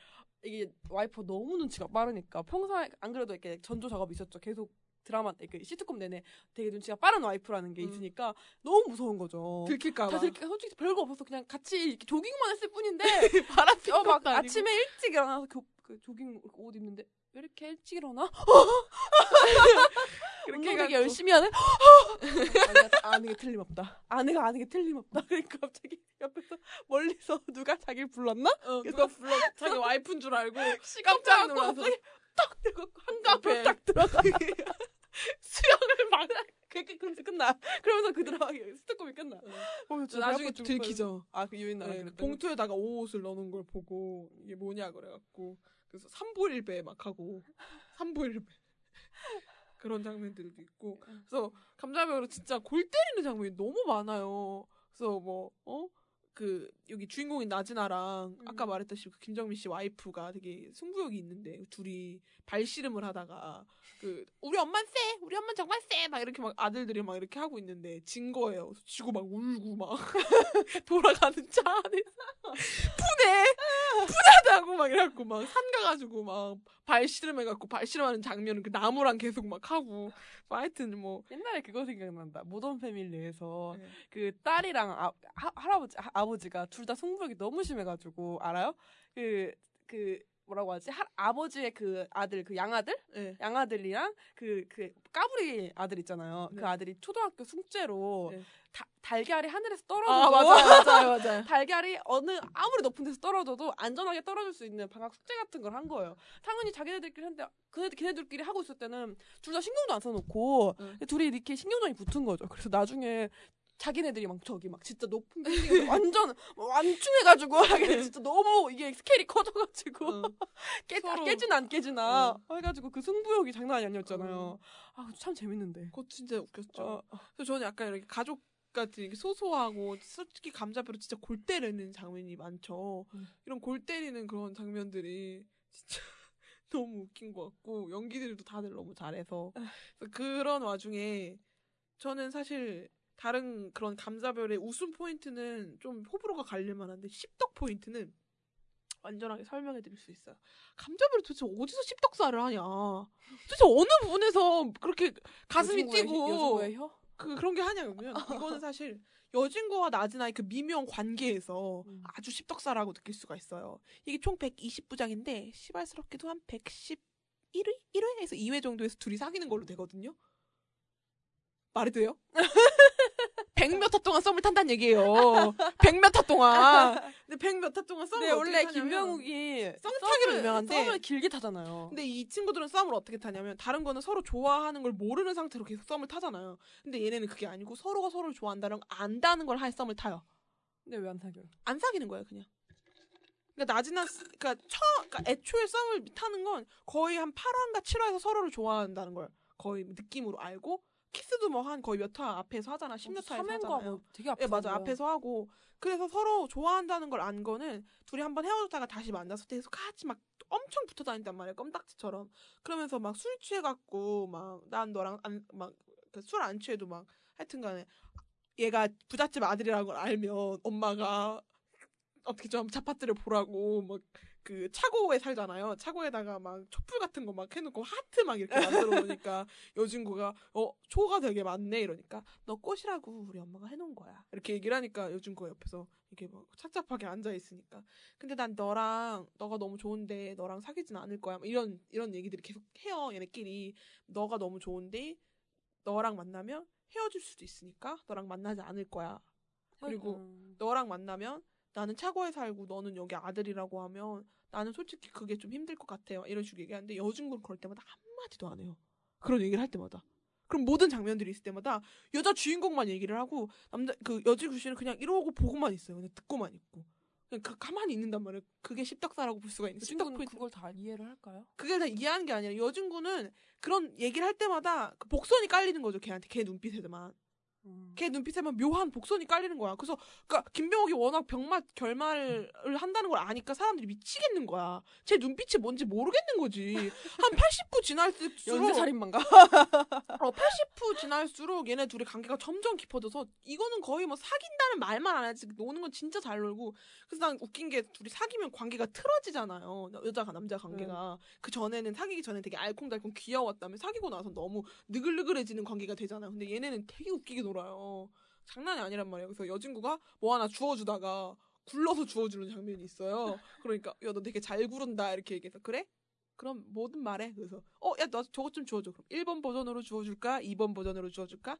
Speaker 3: 이게 와이프 너무 눈치가 빠르니까 평소에 안 그래도 이렇게 전조 작업이 있었죠. 계속 드라마 때그 시트콤 내내 되게 눈치가 빠른 와이프라는 게
Speaker 2: 음.
Speaker 3: 있으니까 너무 무서운 거죠.
Speaker 2: 들킬까봐
Speaker 3: 다 들키 솔직히 별거 없어서 그냥 같이 이렇게 조깅만 했을 뿐인데
Speaker 2: 바람
Speaker 3: 어, 막. 아침에 일찍 일어나서 교, 그 조깅 옷 입는데 왜 이렇게 일찍 일어나?
Speaker 2: 그렇게
Speaker 3: 운동 되게. 열심히 하네? 아내가 아는 게 틀림없다. 아내가 아는 게 틀림없다. 그러니까 갑자기 옆에서 멀리서 누가 자기를 불렀나?
Speaker 2: 어,
Speaker 3: 그래서
Speaker 2: 불러 자기 와이프인 줄 알고
Speaker 3: 깜짝 놀라서 딱 한갑에
Speaker 2: 앞에.
Speaker 3: 딱 들어가.
Speaker 2: 수영을 막
Speaker 3: 그렇게 그러면서 끝나. 그러면서 그 드라마 스토콤이 끝나. 어, 진짜
Speaker 2: 나중에 들키죠.
Speaker 3: 뻔. 아, 그 유인나랑
Speaker 2: 네,
Speaker 3: 그랬던
Speaker 2: 봉투에다가 옷을 넣는 걸 보고 이게 뭐냐 그래갖고 그래서 삼보일배 막 하고 삼보일배 그런 장면들도 있고 그래서 감자배우로 진짜 골 때리는 장면이 너무 많아요. 그래서 뭐 어? 그 여기 주인공인 나진아랑 아까
Speaker 3: 음.
Speaker 2: 말했다시피 그 김정민 씨 와이프가 되게 승부욕이 있는데 둘이 발씨름을 하다가 그 우리 엄만 쎄 우리 엄만 정말 쎄막 이렇게 막 아들들이 막 이렇게 하고 있는데 진 거예요. 지고 막 울고 막 돌아가는 차 안에서 분해 분하다고 막 이래갖고 막 산 가가지고 막 발씨름 해갖고 발씨름하는 장면은 그 나무랑 계속 막 하고 뭐 하여튼 뭐
Speaker 3: 옛날에 그거 생각난다. 모던 패밀리에서
Speaker 2: 네.
Speaker 3: 그 딸이랑 아, 하, 할아버지 하- 아버지가 둘 다 승부욕이 너무 심해가지고 알아요? 그그 뭐라고 하지? 할 아버지의 그 아들 그 양아들
Speaker 2: 네.
Speaker 3: 양아들이랑 그 그 까불이 아들 있잖아요.
Speaker 2: 네.
Speaker 3: 그 아들이 초등학교 숙제로
Speaker 2: 네.
Speaker 3: 다- 달걀이 하늘에서 떨어져도
Speaker 2: 아 맞아요 맞아요 맞아요
Speaker 3: 달걀이 어느 아무리 높은 데서 떨어져도 안전하게 떨어질 수 있는 방학 숙제 같은 걸 한 거예요. 당연히 자기네들끼리 했는데 그네 걔네들끼리 하고 있을 때는 둘 다 신경도 안 써놓고
Speaker 2: 응.
Speaker 3: 둘이 이렇게 신경전이 붙은 거죠. 그래서 나중에 자기네들이 막 저기 막 진짜 높은 빌딩에서 완전 완충해가지고 자기네 진짜 너무 이게 스케일이 커져가지고
Speaker 2: 어.
Speaker 3: 깨,
Speaker 2: 서로-
Speaker 3: 깨지나 안 깨지나
Speaker 2: 어.
Speaker 3: 해가지고 그 승부욕이 장난이 아니었잖아요.
Speaker 2: 어.
Speaker 3: 아참 재밌는데.
Speaker 2: 그거 진짜 웃겼죠
Speaker 3: 어,
Speaker 2: 그래서 저는 약간 이렇게 가족 같은 이렇게 소소하고 솔직히 감자배로 진짜 골 때리는 장면이 많죠.
Speaker 3: 음.
Speaker 2: 이런 골 때리는 그런 장면들이 진짜 너무 웃긴 것 같고 연기들도 다들 너무 잘해서 그래서 그런 와중에 저는 사실 다른 그런 감자별의 웃음 포인트는 좀 호불호가 갈릴 만한데 씹덕 포인트는 완전하게 설명해 드릴 수 있어요. 감자별이 도대체 어디서 씹덕살을 하냐. 도대체 어느 부분에서 그렇게 가슴이 뛰고
Speaker 3: 혀?
Speaker 2: 그 그런 게 하냐면 이거는 사실 여진과와 나진아의 그 미묘한 관계에서
Speaker 3: 음.
Speaker 2: 아주 십덕사라고 느낄 수가 있어요. 이게 총 120부작인데 시발스럽게도 한 111회? 1회에서 2회 정도에서 둘이 사귀는 걸로 되거든요. 말이 돼요? 백몇 화 동안 썸을 탄다는 얘기예요. 백몇 화 동안. 근데 백몇 화 동안 썸을
Speaker 3: 네, 원래 김병욱이
Speaker 2: 썸 타기로 유명한데
Speaker 3: 썸을 길게 타잖아요.
Speaker 2: 근데 이 친구들은 썸을 어떻게 타냐면 다른 거는 서로 좋아하는 걸 모르는 상태로 계속 썸을 타잖아요. 근데 얘네는 그게 아니고 서로가 서로를 좋아한다는 걸 안다는 걸 할 썸을 타요.
Speaker 3: 근데 왜 안 사겨요?
Speaker 2: 안 사귀는 거예요, 그냥. 그러니까 나지나 그러니까 처 그러니까 애초에 썸을 타는 건 거의 한 8화인가 7화에서 서로를 좋아한다는 걸 거의 느낌으로 알고 키스도 뭐 한 거의 몇 화 앞에서 하잖아. 10몇 화에서 하잖아요.
Speaker 3: 뭐 되게 앞에서
Speaker 2: 예, 맞아. 앞에서 하고. 그래서 서로 좋아한다는 걸 안 거는 둘이 한번 헤어졌다가 다시 만나서 계속 같이 막 엄청 붙어 다닌단 말이야 껌딱지처럼 그러면서 막 술 취해 갖고 막 난 너랑 그술안 취해도 막 하여튼 간에 얘가 부잣집 아들이라는 걸 알면 엄마가 어떻게 좀 자파들을 보라고 막 그 차고에 살잖아요. 차고에다가 막 촛불 같은 거 막 해놓고 하트 막 이렇게 만들어 놓으니까 여진구가 어 초가 되게 많네. 이러니까 너 꽃이라고 우리 엄마가 해놓은 거야. 이렇게 얘기를 하니까 여진구가 옆에서 이렇게 막 착잡하게 앉아 있으니까 근데 난 너랑 너가 너무 좋은데 너랑 사귀진 않을 거야. 막 이런 이런 얘기들이 계속 해요 얘네끼리 너가 너무 좋은데 너랑 만나면 헤어질 수도 있으니까 너랑 만나지 않을 거야. 그리고
Speaker 3: 음.
Speaker 2: 너랑 만나면 나는 차고에 살고 너는 여기 아들이라고 하면 나는 솔직히 그게 좀 힘들 것 같아요. 이런 식으로 얘기하는데 여중구는 그럴 때마다 한마디도 안 해요. 그런 얘기를 할 때마다. 그럼 모든 장면들이 있을 때마다 여자 주인공만 얘기를 하고 남자 그 여진구 씨는 그냥 이러고 보고만 있어요. 그냥 듣고만 있고. 그냥 그 가만히 있는단 말이에요. 그게 십덕사라고 볼 수가 있는 십덕 포인트.
Speaker 3: 그걸 다 이해를 할까요?
Speaker 2: 그게 다 이해하는 게 아니라 여진구는 그런 얘기를 할 때마다 그 복선이 깔리는 거죠. 걔한테 걔 눈빛에만.
Speaker 3: 음.
Speaker 2: 걔 눈빛에만 묘한 복선이 깔리는 거야. 그래서 그러니까 김병욱이 워낙 병맛 결말을 한다는 걸 아니까 사람들이 미치겠는 거야. 제 눈빛이 뭔지 모르겠는 거지. 한 80부 지날수록
Speaker 3: 연쇄 살인마인가?
Speaker 2: 어, 80부 지날수록 얘네 둘의 관계가 점점 깊어져서 이거는 거의 뭐 사귄다는 말만 안 하지 노는 건 진짜 잘 놀고 그래서 난 웃긴 게 둘이 사귀면 관계가 틀어지잖아요 여자가 남자 관계가 그 전에는 사귀기 전에 되게 알콩달콩 귀여웠다면 사귀고 나서 너무 느글느글해지는 관계가 되잖아요 근데 얘네는 되게 웃기게 놀아 요 장난이 아니란 말이에요 그래서 여진구가 뭐 하나 주워주다가 굴러서 주워주는 장면이 있어요 그러니까 야 너 되게 잘 구른다 이렇게 얘기해서 그래? 그럼 뭐든 말해. 그래서 어, 야, 너 저것 좀 주워줘. 그럼 1번 버전으로 주워줄까? 2번 버전으로 주워줄까?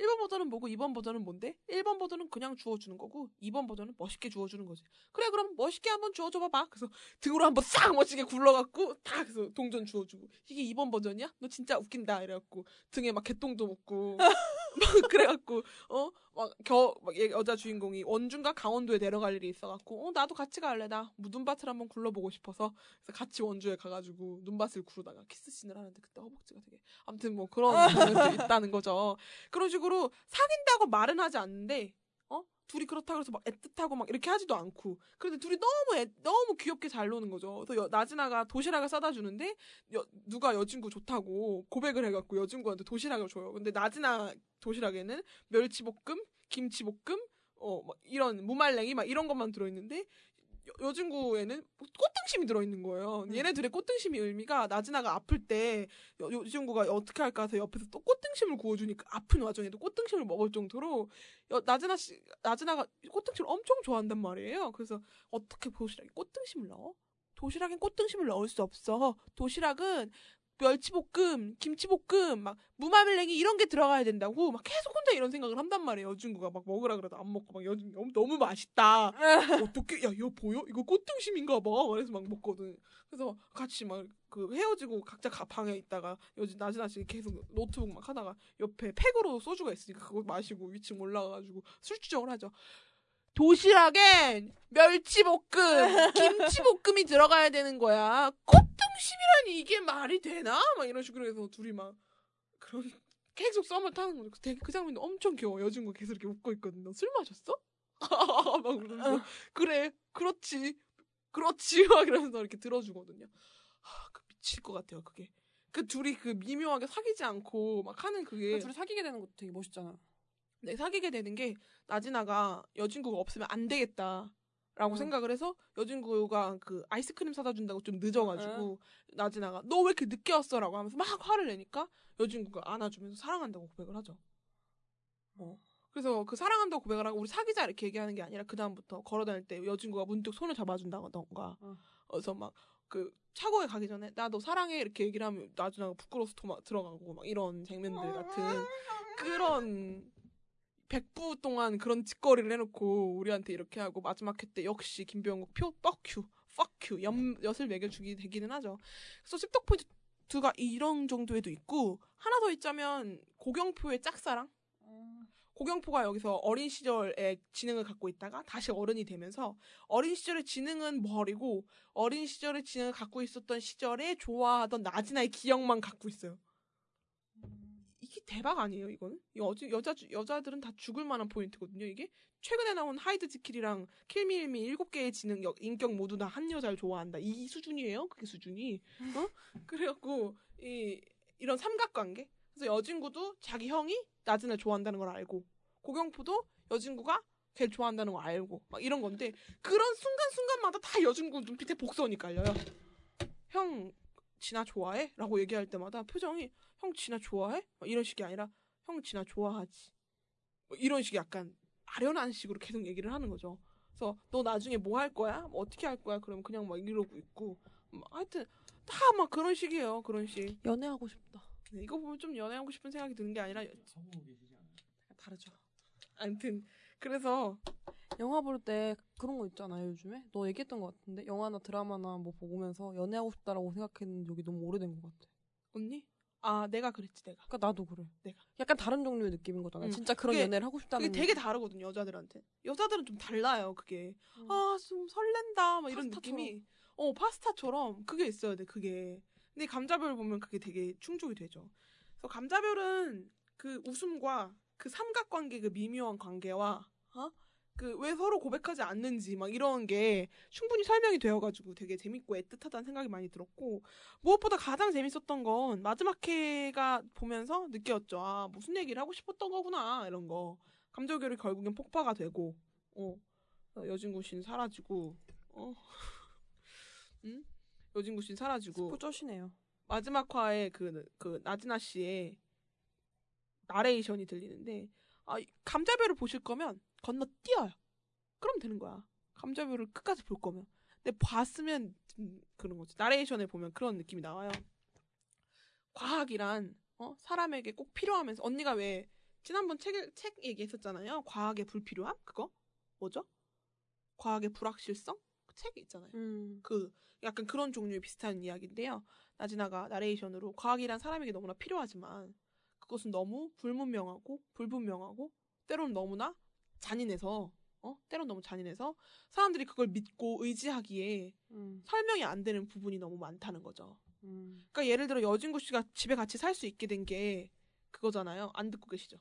Speaker 2: 1번 버전은 뭐고 2번 버전은 뭔데? 1번 버전은 그냥 주워주는 거고 2번 버전은 멋있게 주워주는 거지. 그래 그럼 멋있게 한번 주워줘 봐봐. 그래서 등으로 한번 싹 멋지게 굴러갖고 다 그래서 동전 주워주고 이게 2번 버전이야? 너 진짜 웃긴다 이래갖고 등에 막 개똥도 묻고 막 그래갖고 어 막겨막 여자 주인공이 원주인가 강원도에 내려갈 일이 있어갖고 어 나도 같이 갈래. 나 눈밭을 한번 굴러보고 싶어서. 그래서 같이 원주에 가가지고 눈밭을 구르다가 키스씬을 하는데 그때 허벅지가 되게 아무튼 뭐 그런 장면들이 있다는 거죠. 그런 식으로 사귄다고 말은 하지 않는데 어 둘이 그렇다 그래서 막 애틋하고 막 이렇게 하지도 않고 그런데 둘이 너무 애, 너무 귀엽게 잘 노는 거죠. 그래서 여- 나진아가 도시락을 싸다 주는데 여- 누가 여친구 좋다고 고백을 해갖고 여친구한테 도시락을 줘요. 근데 나진아 도시락에는 멸치볶음, 김치볶음, 어, 막 이런 무말랭이 막 이런 것만 들어있는데 여, 여친구에는 꽃등심이 들어있는 거예요. 얘네들의 꽃등심이 의미가 나진아가 아플 때 여, 여친구가 어떻게 할까 해서 옆에서 또 꽃등심을 구워주니까 아픈 와중에도 꽃등심을 먹을 정도로 여, 나진아 씨, 나진아가 꽃등심을 엄청 좋아한단 말이에요. 그래서 어떻게 도시락에 꽃등심을 넣어? 도시락엔 꽃등심을 넣을 수 없어. 도시락은 멸치볶음, 김치볶음, 막 무마밀랭이 이런 게 들어가야 된다고 막 계속 혼자 이런 생각을 한단 말이에요. 여중구가 막 먹으라 그래도 안 먹고 막 여중구 너무 맛있다. 어떻게 야 이거 보여? 이거 꽃등심인가 봐. 그래서 막 먹거든. 그래서 같이 막 그 헤어지고 각자 가방에 있다가 요즘 나지나지 계속 노트북 막 하다가 옆에 팩으로 소주가 있으니까 그거 마시고 위층 올라가가지고 술주정을 하죠. 도시락엔 멸치볶음, 김치볶음이 들어가야 되는 거야. 꼭 30이라니 이게 말이 되나? 막 이런 식으로 해서 둘이 막 그런 계속 썸을 타는 거죠. 그 되게 그 장면이 엄청 귀여워. 여중과 계속 이렇게 웃고 있거든요. 술 마셨어? 막 그러면서 어. 그래 그렇지 그렇지 막 이러면서 이렇게 들어주거든요. 아, 그 미칠 것 같아요 그게. 그 둘이 그 미묘하게 사귀지 않고 막 하는 그게 그러니까
Speaker 3: 둘이 사귀게 되는 것도 되게 멋있잖아.
Speaker 2: 네, 사귀게 되는 게 나진아가 여진구가 없으면 안 되겠다. 라고
Speaker 3: 응.
Speaker 2: 생각을 해서 여진구가 그 아이스크림 사다 준다고 좀 늦어가지고 나진아가 너 왜 이렇게 늦게 왔어 라고 하면서 막 화를 내니까 여진구가 안아주면서 사랑한다고 고백을 하죠. 어. 그래서 그 사랑한다고 고백을 하고 우리 사귀자 이렇게 얘기하는 게 아니라 그 다음부터 걸어다닐 때 여진구가 문득 손을 잡아준다던가
Speaker 3: 응.
Speaker 2: 그래서 막 그 차고에 가기 전에 나 너 사랑해 이렇게 얘기를 하면 나진아가 부끄러워서 도망 들어가고 막 이런 장면들 같은 그런 백부 동안 그런 짓거리를 해놓고 우리한테 이렇게 하고 마지막 회 때 역시 김병국 표 뻑큐 퍽큐 엿을 매겨주기 되기는 하죠. 그래서 습덕 포인트 2가 이런 정도에도 있고 하나 더 있자면 고경표의 짝사랑 고경포가 여기서 어린 시절에 지능을 갖고 있다가 다시 어른이 되면서 어린 시절의 지능은 버리고 어린 시절의 지능을 갖고 있었던 시절에 좋아하던 나진아의 기억만 갖고 있어요. 대박 아니에요, 이거는? 이 어지, 여자, 여자들은 다 죽을 만한 포인트거든요, 이게? 최근에 나온 하이드 지킬이랑 킬미힐미 일곱 개의 지능, 여- 인격 모두 다 한 여자를 좋아한다. 이 수준이에요? 그게 수준이? 어? 그래갖고, 이, 이런 삼각관계? 그래서 여진구도 자기 형이 나진아를 좋아한다는 걸 알고, 고경표도 여진구가 걔를 좋아한다는 걸 알고, 막 이런 건데, 그런 순간순간마다 다 여진구 눈빛에 복선이 깔려요. 형, 진아 좋아해? 라고 얘기할 때마다 표정이 형 진아 좋아해? 막 이런 식이 아니라 형 진아 좋아하지. 뭐 이런 식이 약간 아련한 식으로 계속 얘기를 하는 거죠. 그래서 너 나중에 뭐 할 거야? 뭐 어떻게 할 거야? 그러면 그냥 막 이러고 있고 막 하여튼 다 막 그런 식이에요. 그런 식.
Speaker 6: 연애하고 싶다.
Speaker 2: 네, 이거 보면 좀 연애하고 싶은 생각이 드는 게 아니라
Speaker 4: 하고 계시지 않아요?
Speaker 2: 다르죠. 아무튼 그래서
Speaker 6: 영화 볼 때 그런 거 있잖아요, 요즘에. 너 얘기했던 것 같은데. 영화나 드라마나 뭐 보면서 연애하고 싶다라고 생각했는 적이 너무 오래된 것 같아.
Speaker 2: 언니 아 내가 그랬지 내가.
Speaker 6: 그러니까 나도 그래.
Speaker 2: 내가.
Speaker 6: 약간 다른 종류의 느낌인 거잖아.
Speaker 2: 응.
Speaker 6: 진짜 그런
Speaker 2: 그게-
Speaker 6: 연애를 하고 싶다는.
Speaker 2: 그게 되게 다르거든요 여자들한테. 여자들은 좀 달라요 그게.
Speaker 6: 음.
Speaker 2: 아 좀 설렌다 막 이런
Speaker 6: 파스타처럼.
Speaker 2: 느낌이 어 파스타처럼 그게 있어야 돼 그게 근데 감자별 보면 그게 되게 충족이 되죠 그래서 감자별은 그 웃음과 그 삼각관계 그 미묘한 관계와 어? 그 왜 서로 고백하지 않는지 막 이런 게 충분히 설명이 되어가지고 되게 재밌고 애틋하다는 생각이 많이 들었고 무엇보다 가장 재밌었던 건 마지막 회가 보면서 느꼈죠 아 무슨 얘기를 하고 싶었던 거구나 이런 거 감정결이 결국엔 폭파가 되고 어 어, 여진구 씨는 사라지고 어 응? 여진구 씨는 사라지고
Speaker 6: 스포쩌시네요.
Speaker 2: 마지막 화에 그, 그, 나즈나 씨의 나레이션이 들리는데, 아, 이 감자별을 보실 거면 건너뛰어요. 그럼 되는 거야. 감자별을 끝까지 볼 거면. 근데 봤으면 좀 그런 거지. 나레이션에 보면 그런 느낌이 나와요. 과학이란, 어, 사람에게 꼭 필요하면서, 언니가 왜, 지난번 책, 책 얘기했었잖아요. 과학의 불필요함? 그거? 뭐죠? 과학의 불확실성? 그 책이 있잖아요.
Speaker 6: 음.
Speaker 2: 그 약간 그런 종류의 비슷한 이야기인데요. 나지나가 나레이션으로 과학이란 사람에게 너무나 필요하지만 그것은 너무 불문명하고 불분명하고 때로는 너무나 잔인해서 어 때로는 너무 잔인해서 사람들이 그걸 믿고 의지하기에
Speaker 6: 음.
Speaker 2: 설명이 안 되는 부분이 너무 많다는 거죠.
Speaker 6: 음.
Speaker 2: 그러니까 예를 들어 여진구 씨가 집에 같이 살 수 있게 된 게 그거잖아요. 안 듣고 계시죠?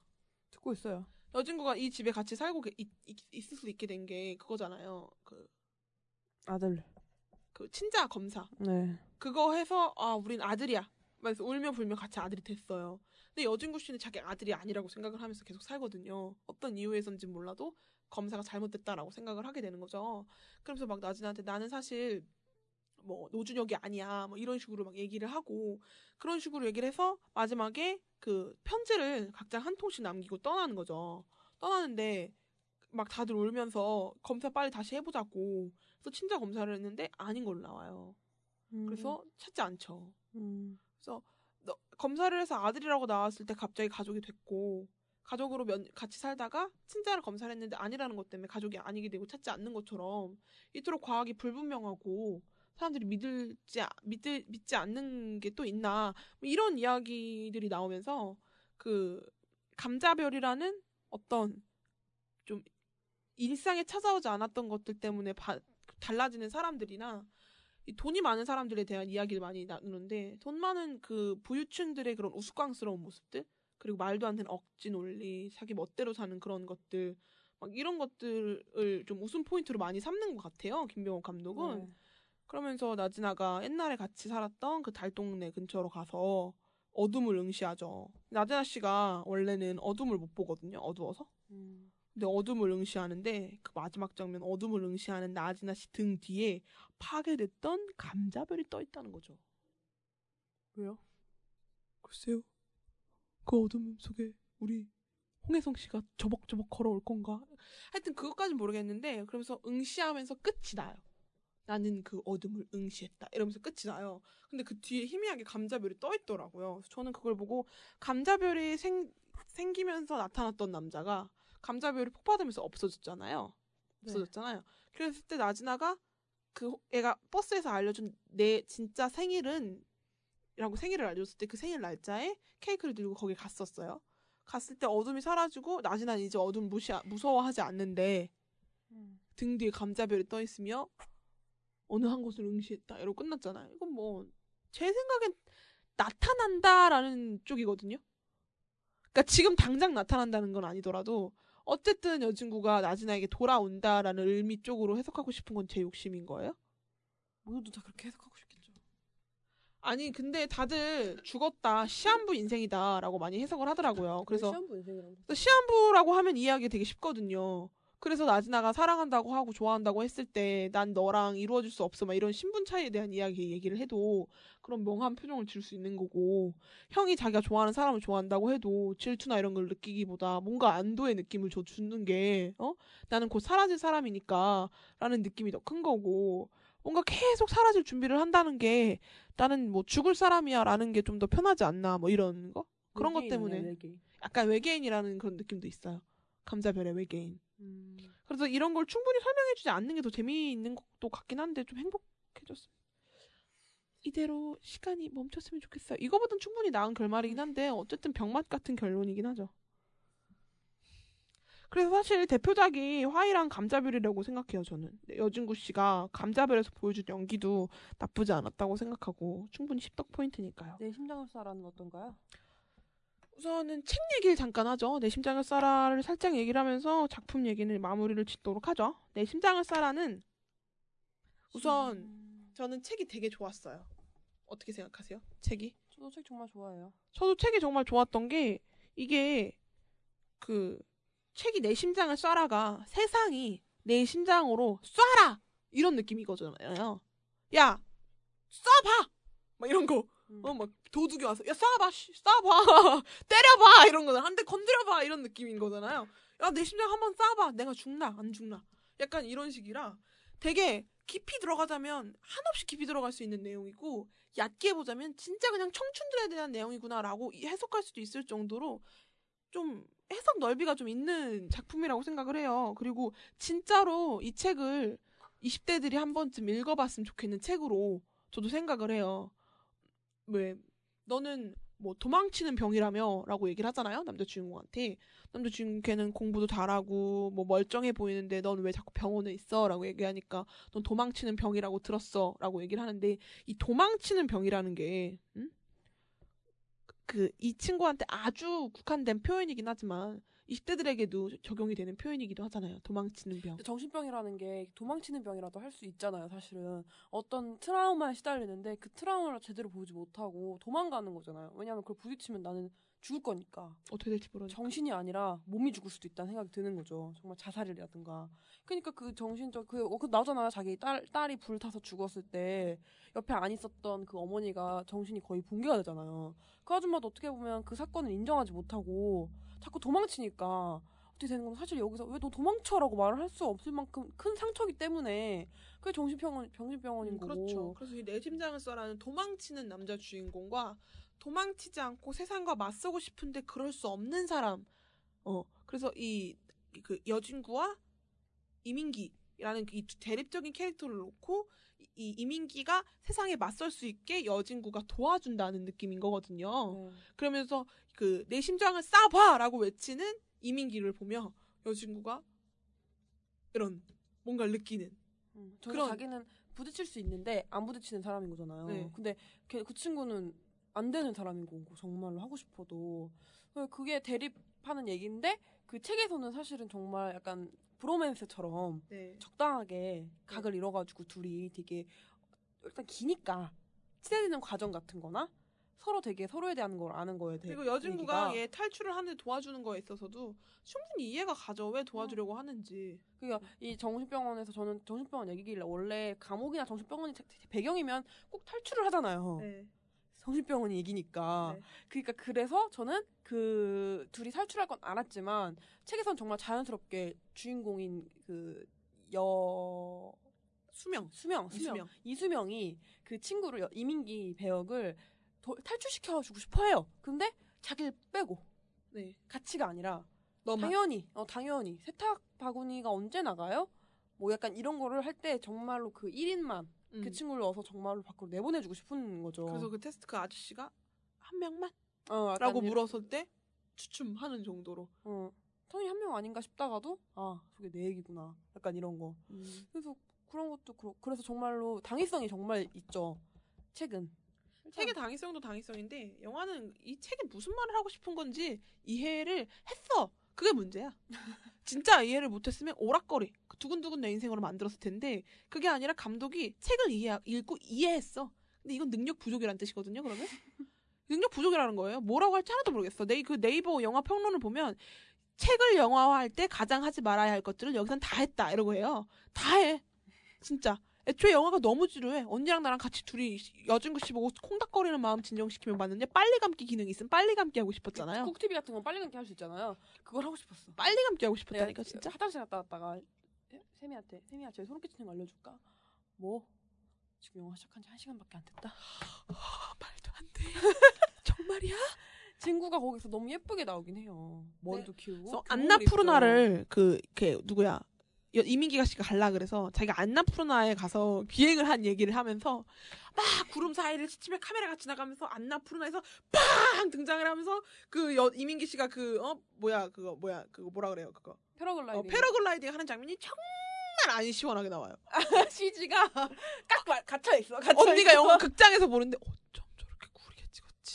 Speaker 6: 듣고 있어요.
Speaker 2: 여진구가 이 집에 같이 살고 계- 있, 있, 있을 수 있게 된 게 그거잖아요. 그,
Speaker 6: 아들.
Speaker 2: 그 친자 검사.
Speaker 6: 네.
Speaker 2: 그거 해서 아 우린 아들이야. 그래서 울며 불며 같이 아들이 됐어요. 근데 여진구 씨는 자기 아들이 아니라고 생각을 하면서 계속 살거든요. 어떤 이유에선지 몰라도 검사가 잘못됐다라고 생각을 하게 되는 거죠. 그러면서 막 나진한테 나는 사실 뭐 노준혁이 아니야. 뭐 이런 식으로 막 얘기를 하고 그런 식으로 얘기를 해서 마지막에 그 편지를 각자 한 통씩 남기고 떠나는 거죠. 떠나는데 막 다들 울면서 검사 빨리 다시 해보자고. 그래서 친자 검사를 했는데 아닌 걸로 나와요. 그래서 찾지 않죠.
Speaker 6: 음.
Speaker 2: 너- 검사를 해서 아들이라고 나왔을 때 갑자기 가족이 됐고 가족으로 면, 같이 살다가 친자를 검사를 했는데 아니라는 것 때문에 가족이 아니게 되고 찾지 않는 것처럼 이토록 과학이 불분명하고 사람들이 믿을지 아- 믿을 믿지 않는 게 또 있나? 뭐 이런 이야기들이 나오면서 그 감자별이라는 어떤 좀 일상에 찾아오지 않았던 것들 때문에 바- 달라지는 사람들이나 이 돈이 많은 사람들에 대한 이야기를 많이 나누는데 돈 많은 그 부유층들의 그런 우스꽝스러운 모습들 그리고 말도 안 되는 억지 논리 자기 멋대로 사는 그런 것들 막 이런 것들을 좀 웃음 포인트로 많이 삼는 것 같아요 김병호 감독은
Speaker 6: 네.
Speaker 2: 그러면서 나진아가 옛날에 같이 살았던 그 달동네 근처로 가서 어둠을 응시하죠 나진아 씨가 원래는 어둠을 못 보거든요 어두워서
Speaker 6: 음.
Speaker 2: 근데 어둠을 응시하는데 그 마지막 장면 어둠을 응시하는 나지나 씨 등 뒤에 파괴됐던 감자별이 떠 있다는 거죠.
Speaker 6: 왜요?
Speaker 2: 글쎄요. 그 어둠 속에 우리 홍혜성 씨가 저벅저벅 걸어올 건가? 하여튼 그것까진 모르겠는데 그러면서 응시하면서 끝이 나요. 나는 그 어둠을 응시했다. 이러면서 끝이 나요. 근데 그 뒤에 희미하게 감자별이 떠 있더라고요. 저는 그걸 보고 감자별이 생, 생기면서 나타났던 남자가 감자별이 폭파되면서 없어졌잖아요.
Speaker 6: 네.
Speaker 2: 없어졌잖아요. 그랬을 때 나진아가 그 애가 버스에서 알려준 내 진짜 생일은 라고 생일을 알려줬을 때 그 생일 날짜에 케이크를 들고 거기 갔었어요. 갔을 때 어둠이 사라지고 나진아는 이제 어둠 무시 무서워하지 않는데
Speaker 6: 음.
Speaker 2: 등 뒤에 감자별이 떠 있으며 어느 한 곳을 응시했다 이러고 끝났잖아요. 이건 뭐 제 생각엔 나타난다라는 쪽이거든요. 그러니까 지금 당장 나타난다는 건 아니더라도 어쨌든 여진구가 나진아에게 돌아온다라는 의미 쪽으로 해석하고 싶은 건 제 욕심인 거예요?
Speaker 3: 모두 다 그렇게 해석하고 싶겠죠.
Speaker 2: 아니 근데 다들 죽었다 시한부 인생이다라고 많이 해석을 하더라고요. 그래서
Speaker 3: 시한부 인생이라고.
Speaker 2: 또 시한부라고 하면 이해하기 되게 쉽거든요. 그래서 나진아가 사랑한다고 하고 좋아한다고 했을 때 난 너랑 이루어질 수 없어 막 이런 신분 차이에 대한 이야기 얘기를 해도 그런 멍한 표정을 지을 수 있는 거고 형이 자기가 좋아하는 사람을 좋아한다고 해도 질투나 이런 걸 느끼기보다 뭔가 안도의 느낌을 줘 주는 게 어? 나는 곧 사라질 사람이니까 라는 느낌이 더 큰 거고 뭔가 계속 사라질 준비를 한다는 게 나는 뭐 죽을 사람이야 라는 게 좀 더 편하지 않나 뭐 이런 거 그런 것 때문에
Speaker 3: 외계인.
Speaker 2: 약간 외계인이라는 그런 느낌도 있어요. 감자별의 외계인.
Speaker 3: 음.
Speaker 2: 그래서 이런 걸 충분히 설명해주지 않는 게 더 재미있는 것도 같긴 한데 좀 행복해졌어요. 이대로 시간이 멈췄으면 좋겠어요. 이거보단 충분히 나은 결말이긴 한데 어쨌든 병맛 같은 결론이긴 하죠. 그래서 사실 대표작이 화이랑 감자별이라고 생각해요. 저는 네, 여진구 씨가 감자별에서 보여준 연기도 나쁘지 않았다고 생각하고 충분히 십덕 포인트니까요.
Speaker 3: 내 심장을 쏴라는 어떤가요?
Speaker 2: 우선은 책 얘기를 잠깐 하죠. 내 심장을 쏴라를 살짝 얘기를 하면서 작품 얘기는 마무리를 짓도록 하죠. 내 심장을 쏴라는 우선
Speaker 3: 음.
Speaker 2: 저는 책이 되게 좋았어요. 어떻게 생각하세요? 책이?
Speaker 3: 저도 책 정말 좋아해요.
Speaker 2: 저도 책이 정말 좋았던 게 이게 그 책이 내 심장을 쏴라가 세상이 내 심장으로 쏴라 이런 느낌이거든요. 야 쏴봐 막 이런 거.
Speaker 3: 음.
Speaker 2: 어, 막 도둑이 와서 야 쏴봐, 씨, 쏴봐, 때려봐 이런 거잖아. 한 대 건드려봐 이런 느낌인 거잖아요. 야 내 심장 한번 쏴봐, 내가 죽나 안 죽나. 약간 이런 식이라 되게 깊이 들어가자면 한없이 깊이 들어갈 수 있는 내용이고 얕게 보자면 진짜 그냥 청춘들에 대한 내용이구나라고 이- 해석할 수도 있을 정도로 좀 해석 넓이가 좀 있는 작품이라고 생각을 해요. 그리고 진짜로 이 책을 20대들이 한 번쯤 읽어봤으면 좋겠는 책으로 저도 생각을 해요. 왜 너는 뭐 도망치는 병이라며? 라고 얘기를 하잖아요 남자 주인공한테. 남자 주인공 걔는 공부도 잘하고 뭐 멀쩡해 보이는데 넌 왜 자꾸 병원에 있어? 라고 얘기하니까 넌 도망치는 병이라고 들었어? 라고 얘기를 하는데 이 도망치는 병이라는 게 그 이 친구한테 아주 국한된 표현이긴 하지만 20대들에게도 적용이 되는 표현이기도 하잖아요 도망치는 병
Speaker 3: 정신병이라는 게 도망치는 병이라도 할 수 있잖아요, 사실은. 어떤 트라우마에 시달리는데 그 트라우마를 제대로 보지 못하고 도망가는 거잖아요. 왜냐하면 그걸 부딪히면 나는 죽을 거니까.
Speaker 2: 어떻게 될지 모르니까
Speaker 3: 정신이 아니라 몸이 죽을 수도 있다는 생각이 드는 거죠. 정말 자살이라든가. 그러니까 그 정신적 그, 어, 그 나잖아요. 자기 딸 딸이 불 타서 죽었을 때 옆에 안 있었던 그 어머니가 정신이 거의 붕괴가 되잖아요. 그 아줌마도 어떻게 보면 그 사건을 인정하지 못하고 자꾸 도망치니까 어떻게 되는 건 사실 여기서 왜 너 도망쳐라고 말을 할 수 없을 만큼 큰 상처기 때문에 그게 정신병원 정신병원인
Speaker 2: 음,
Speaker 3: 거고.
Speaker 2: 그렇죠. 그래서 이 내 심장을 써라는 도망치는 남자 주인공과 도망치지 않고 세상과 맞서고 싶은데 그럴 수 없는 사람. 어. 그래서 이 그 여진구와 이민기라는 이두 대립적인 캐릭터를 놓고 이, 이 이민기가 세상에 맞설 수 있게 여진구가 도와준다는 느낌인 거거든요.
Speaker 3: 네.
Speaker 2: 그러면서 그 내 심장을 쏴봐라고 외치는 이민기를 보며 여진구가 이런 뭔가를 느끼는
Speaker 3: 음,
Speaker 2: 그런-
Speaker 3: 자기는 부딪힐 수 있는데 안 부딪히는 사람인 거잖아요.
Speaker 2: 네.
Speaker 3: 근데 걔- 그 친구는 안 되는 사람인 거고 정말로 하고 싶어도 그- 그게 대립하는 얘기인데 그 책에서는 사실은 정말 약간 브로맨스처럼
Speaker 2: 네.
Speaker 3: 적당하게 각을 이뤄가지고 둘이 되게 일단 기니까 친해지는 과정 같은 거나 서로 되게 서로에 대한 걸 아는 거에 대해
Speaker 2: 그리고 여진구가 얘 탈출을 하는데 도와주는 거에 있어서도 충분히 이해가 가죠. 왜 도와주려고 하는지.
Speaker 3: 그러니까 이 정신병원에서 저는 정신병원 얘기길래 원래 감옥이나 정신병원이 자- 배경이면 꼭 탈출을 하잖아요.
Speaker 2: 네.
Speaker 3: 정신병원이 얘기니까.
Speaker 2: 네.
Speaker 3: 그러니까 그래서 저는 그 둘이 탈출할 건 알았지만 책에선 정말 자연스럽게 주인공인 그 여
Speaker 2: 수명.
Speaker 3: 수명 수명
Speaker 2: 이수명.
Speaker 3: 이수명이 그 친구를 여- 이민기 배역을 도- 탈출시켜 주고 싶어 해요. 근데 자기를 빼고
Speaker 2: 네.
Speaker 3: 가치가 아니라
Speaker 2: 너만.
Speaker 3: 당연히 어 당연히 세탁 바구니가 언제 나가요? 뭐 약간 이런 거를 할 때 정말로 그 1인만
Speaker 2: 음.
Speaker 3: 그 친구를 넣어서 정말로 밖으로 내보내주고 싶은 거죠.
Speaker 2: 그래서 그 테스트 그 아저씨가 한 명만?
Speaker 3: 어,
Speaker 2: 라고 물었을 때 추춤하는 정도로.
Speaker 3: 어, 성이 한명 아닌가 싶다가도 아 저게 내 얘기구나. 약간 이런 거. 그래서 그런 것도 그렇. 그래서 정말로 당위성이 정말 있죠. 책은.
Speaker 2: 책의 당위성도 당위성인데 영화는 이 책이 무슨 말을 하고 싶은 건지 이해를 했어. 그게 문제야. 진짜 이해를 못했으면 오락거리, 그 두근두근 내 인생으로 만들었을 텐데 그게 아니라 감독이 책을 이해 읽고 이해했어. 근데 이건 능력 부족이라는 뜻이거든요. 그러면 능력 부족이라는 거예요. 뭐라고 할지 하나도 모르겠어. 네, 그 네이버 영화 평론을 보면 책을 영화화할 때 가장 하지 말아야 할 것들을 여기선 다 했다 이러고 해요. 다 해. 진짜. 애초에 영화가 너무 지루해. 언니랑 나랑 같이 둘이 여중구 씨 보고 콩닥거리는 마음 진정시키면 봤는데 빨리 감기 기능이 있으면 빨리 감기 하고 싶었잖아요.
Speaker 3: 꾹 TV 같은 건 빨리 감기 할 수 있잖아요. 그걸 하고 싶었어.
Speaker 2: 빨리 감기 하고 싶었다니까 진짜.
Speaker 3: 화장실 갔다 왔다가 세- 세미한테 세미야 제 소름 끼치는 거 알려줄까? 뭐? 지금 영화 시작한 지 한 시간밖에 안 됐다.
Speaker 2: 아, 말도 안 돼. 정말이야?
Speaker 3: 친구가 거기서 너무 예쁘게 나오긴 해요. 머리도 키우고.
Speaker 2: 그래서
Speaker 3: 교복을
Speaker 2: 안나 푸르나를 그, 걔 누구야? 여- 이민기가 씨가 갈라 그래서 자기가 안나푸르나에 가서 비행을 한 얘기를 하면서 막 구름 사이를 스치며 카메라가 지나가면서 안나푸르나에서 팡 등장을 하면서 그 여, 이민기 씨가 그 어 뭐야 그거 뭐야 그거 뭐라 그래요 그거.
Speaker 3: 패러글라이딩.
Speaker 2: 어, 패러글라이딩 하는 장면이 정말 안 시원하게 나와요.
Speaker 3: CG가 깍 갇혀 있어. 갇혀
Speaker 2: 언니가
Speaker 3: 있어.
Speaker 2: 영화 극장에서 보는데 어쩜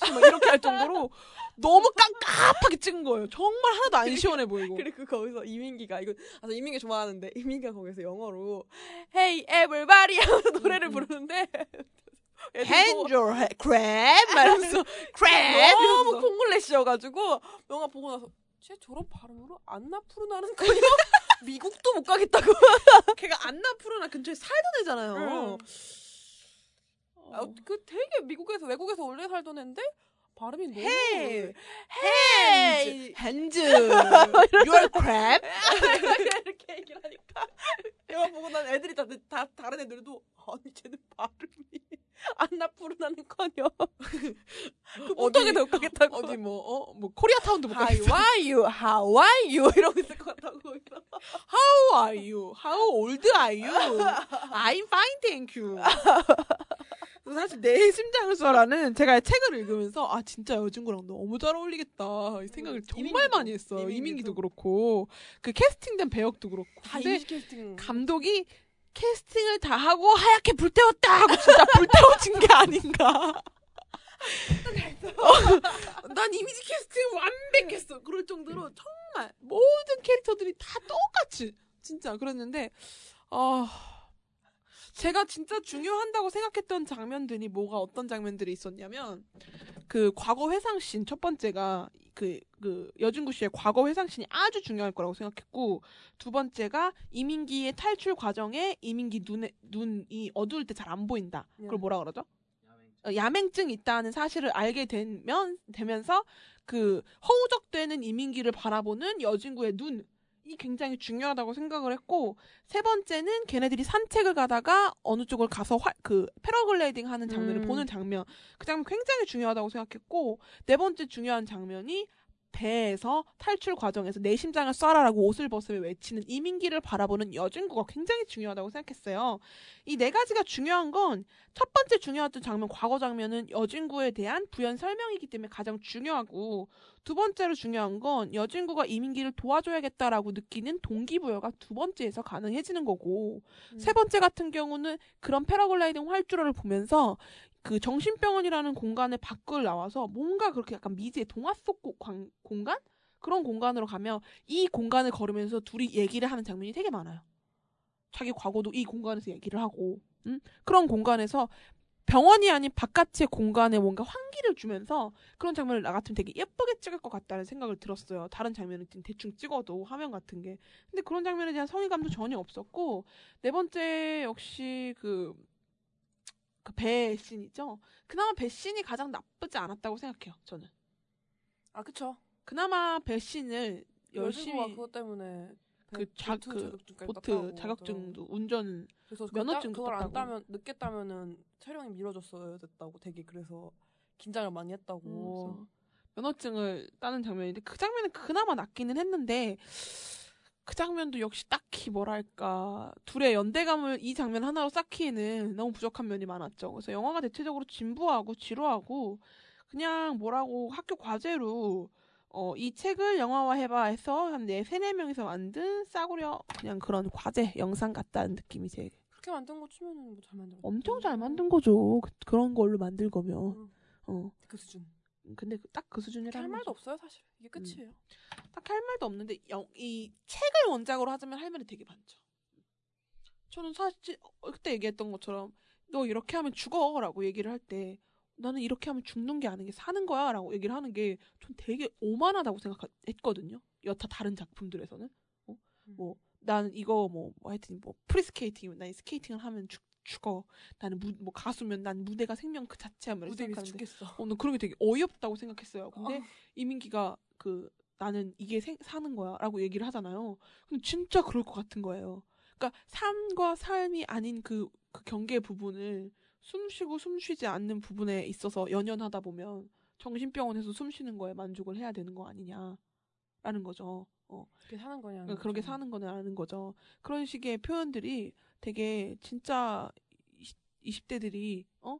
Speaker 2: 찍었지? 막 이렇게 할 정도로 너무 깜깜하게 찍은 거예요. 정말 하나도 안 시원해 보이고.
Speaker 3: 그리고 거기서 이민기가 이거 아, 저 이민기 좋아하는데 이민기가 거기서 영어로 Hey everybody 하면서 노래를
Speaker 2: 음, 음.
Speaker 3: 부르는데
Speaker 2: your head, crab 말하면서 crab
Speaker 3: 너무
Speaker 2: 이러면서.
Speaker 3: 콩글레시여가지고 영화 보고 나서 쟤 저런 발음으로 안나푸르나는 거냐 미국도 못 가겠다고
Speaker 2: 걔가 안나푸르나 근처에 살던 애잖아요.
Speaker 3: 응.
Speaker 2: 어.
Speaker 3: 아, 그 되게 미국에서 외국에서 원래 살던 애인데 발음이 너무
Speaker 2: Hey,
Speaker 3: Hey.
Speaker 2: hands, hands, your crab.
Speaker 3: 이렇게 얘기를 하니까 영화 보고 난 애들이 다, 다 다른 애들도 아니 쟤는 발음이 안나푸르나는커녕 그 못하게 더 가겠다고
Speaker 2: 어디 뭐어뭐 코리아 타운도 못
Speaker 3: How
Speaker 2: 가겠어.
Speaker 3: are you? How are you? 이러고 있을 것 같다고.
Speaker 2: How are you? How old are you? I'm fine, thank you. 사실 내 심장을 쏴라는 제가 책을 읽으면서 아 진짜 여진구랑 너무 잘 어울리겠다 이 생각을
Speaker 3: 음,
Speaker 2: 정말
Speaker 3: 이민기도,
Speaker 2: 많이 했어.
Speaker 3: 이민기도.
Speaker 2: 이민기도 그렇고 그 캐스팅된 배역도 그렇고.
Speaker 3: 다
Speaker 2: 근데
Speaker 3: 캐스팅.
Speaker 2: 감독이 캐스팅을 다 하고 하얗게 불태웠다 하고 진짜 불태워진 게 아닌가. 어, 난 이미지 캐스팅 완벽했어. 그럴 정도로 정말 모든 캐릭터들이 다 똑같이 진짜 그랬는데 아 제가 진짜 중요한다고 생각했던 장면들이 뭐가 어떤 장면들이 있었냐면 그 과거 회상씬 첫 번째가 그, 그 여진구 씨의 과거 회상씬이 아주 중요할 거라고 생각했고 두 번째가 이민기의 탈출 과정에 이민기 눈에 눈이 어두울 때 잘 안 보인다. 그걸
Speaker 3: 네.
Speaker 2: 뭐라 그러죠?
Speaker 4: 야맹.
Speaker 2: 어, 있다는 사실을 알게 되면 되면서 그 허우적대는 이민기를 바라보는 여진구의 눈 이 굉장히 중요하다고 생각을 했고 세 번째는 걔네들이 산책을 가다가 어느 쪽을 가서 화, 그 패러글라이딩 하는 장면을
Speaker 3: 음.
Speaker 2: 보는 장면 그 장면 굉장히 중요하다고 생각했고 네 번째 중요한 장면이 배에서 탈출 과정에서 내 심장을 쏴라라고 옷을 벗으며 외치는 이민기를 바라보는 여진구가 굉장히 중요하다고 생각했어요. 이 네 가지가 중요한 건 첫 번째 중요했던 장면, 과거 장면은 여진구에 대한 부연 설명이기 때문에 가장 중요하고 두 번째로 중요한 건 여진구가 이민기를 도와줘야겠다라고 느끼는 동기부여가 두 번째에서 가능해지는 거고
Speaker 3: 음.
Speaker 2: 세 번째 같은 경우는 그런 패러글라이딩 활주로를 보면서 그 정신병원이라는 공간의 밖을 나와서 뭔가 그렇게 약간 미지의 동화 속 고- 광- 공간? 그런 공간으로 가면 이 공간을 걸으면서 둘이 얘기를 하는 장면이 되게 많아요. 자기 과거도 이 공간에서 얘기를 하고, 음? 그런 공간에서 병원이 아닌 바깥의 공간에 뭔가 환기를 주면서 그런 장면을 나 같으면 되게 예쁘게 찍을 것 같다는 생각을 들었어요. 다른 장면은 좀 대충 찍어도 화면 같은 게. 근데 그런 장면에 대한 성의감도 전혀 없었고, 네 번째 역시 그, 그배 씬이죠. 그나마 배 씬이 가장 나쁘지 않았다고 생각해요. 저는.
Speaker 3: 아 그쵸.
Speaker 2: 그나마 배 씬을
Speaker 3: 열심히 그것 때문에
Speaker 2: 그 자-
Speaker 3: 보트
Speaker 2: 그 보트
Speaker 3: 땄다고
Speaker 2: 자격증도 운전
Speaker 3: 그래서 그
Speaker 2: 면허증도
Speaker 3: 따, 그걸 안
Speaker 2: 땄다고.
Speaker 3: 따면 늦게 따면은 촬영이 미뤄졌어야 됐다고 되게 그래서 긴장을 많이 했다고.
Speaker 2: 그래서 면허증을 따는 장면인데 그 장면은 그나마 낫기는 했는데 그 장면도 역시 딱히 뭐랄까 둘의 연대감을 이 장면 하나로 쌓기에는 너무 부족한 면이 많았죠. 그래서 영화가 대체적으로 진부하고 지루하고 그냥 뭐라고 학교 과제로 어, 이 책을 영화화 해봐 해서 한 네, 세네 명이서 만든 싸구려 그냥 그런 과제 영상 같다는 느낌이 제
Speaker 3: 그렇게 만든 거 치면은 뭐 잘 만들어.
Speaker 2: 엄청 잘 만든 거죠. 그, 그런 걸로 만들 거면.
Speaker 3: 음,
Speaker 2: 어.
Speaker 3: 그 수준.
Speaker 2: 근데 딱 그 수준이라는
Speaker 3: 할 말도. 없어요 사실. 이게 끝이에요.
Speaker 2: 딱 할 말도 없는데 영, 이 책을 원작으로 하자면 할 말이 되게 많죠. 저는 사실 어, 그때 얘기했던 것처럼 너 이렇게 하면 죽어라고 얘기를 할 때 나는 이렇게 하면 죽는 게 아닌 게 사는 거야라고 얘기를 하는 게 전 되게 오만하다고 생각했거든요. 여타 다른 작품들에서는 어?
Speaker 3: 음.
Speaker 2: 뭐 나는 이거 뭐, 뭐 하여튼 뭐 프리스케이팅 난 스케이팅을 하면 죽, 죽어 나는 무, 뭐 가수면 난 무대가 생명 그 자체야 뭐
Speaker 3: 무대
Speaker 2: 생각하는데
Speaker 3: 죽겠어.
Speaker 2: 오늘 그런 게 되게 어이없다고 생각했어요. 근데
Speaker 3: 어.
Speaker 2: 이민기가 그 나는 이게 생- 사는 거야 라고 얘기를 하잖아요. 근데 진짜 그럴 것 같은 거예요. 그러니까 삶과 삶이 아닌 그, 그 경계 부분을 숨 쉬고 숨 쉬지 않는 부분에 있어서 연연하다 보면 정신병원에서 숨 쉬는 거에 만족을 해야 되는 거 아니냐라는 거죠. 어.
Speaker 3: 그렇게 사는 거냐.
Speaker 2: 그러니까 그렇게 사는 거는 아는 거죠. 그런 식의 표현들이 되게 진짜 20, 대들이 어?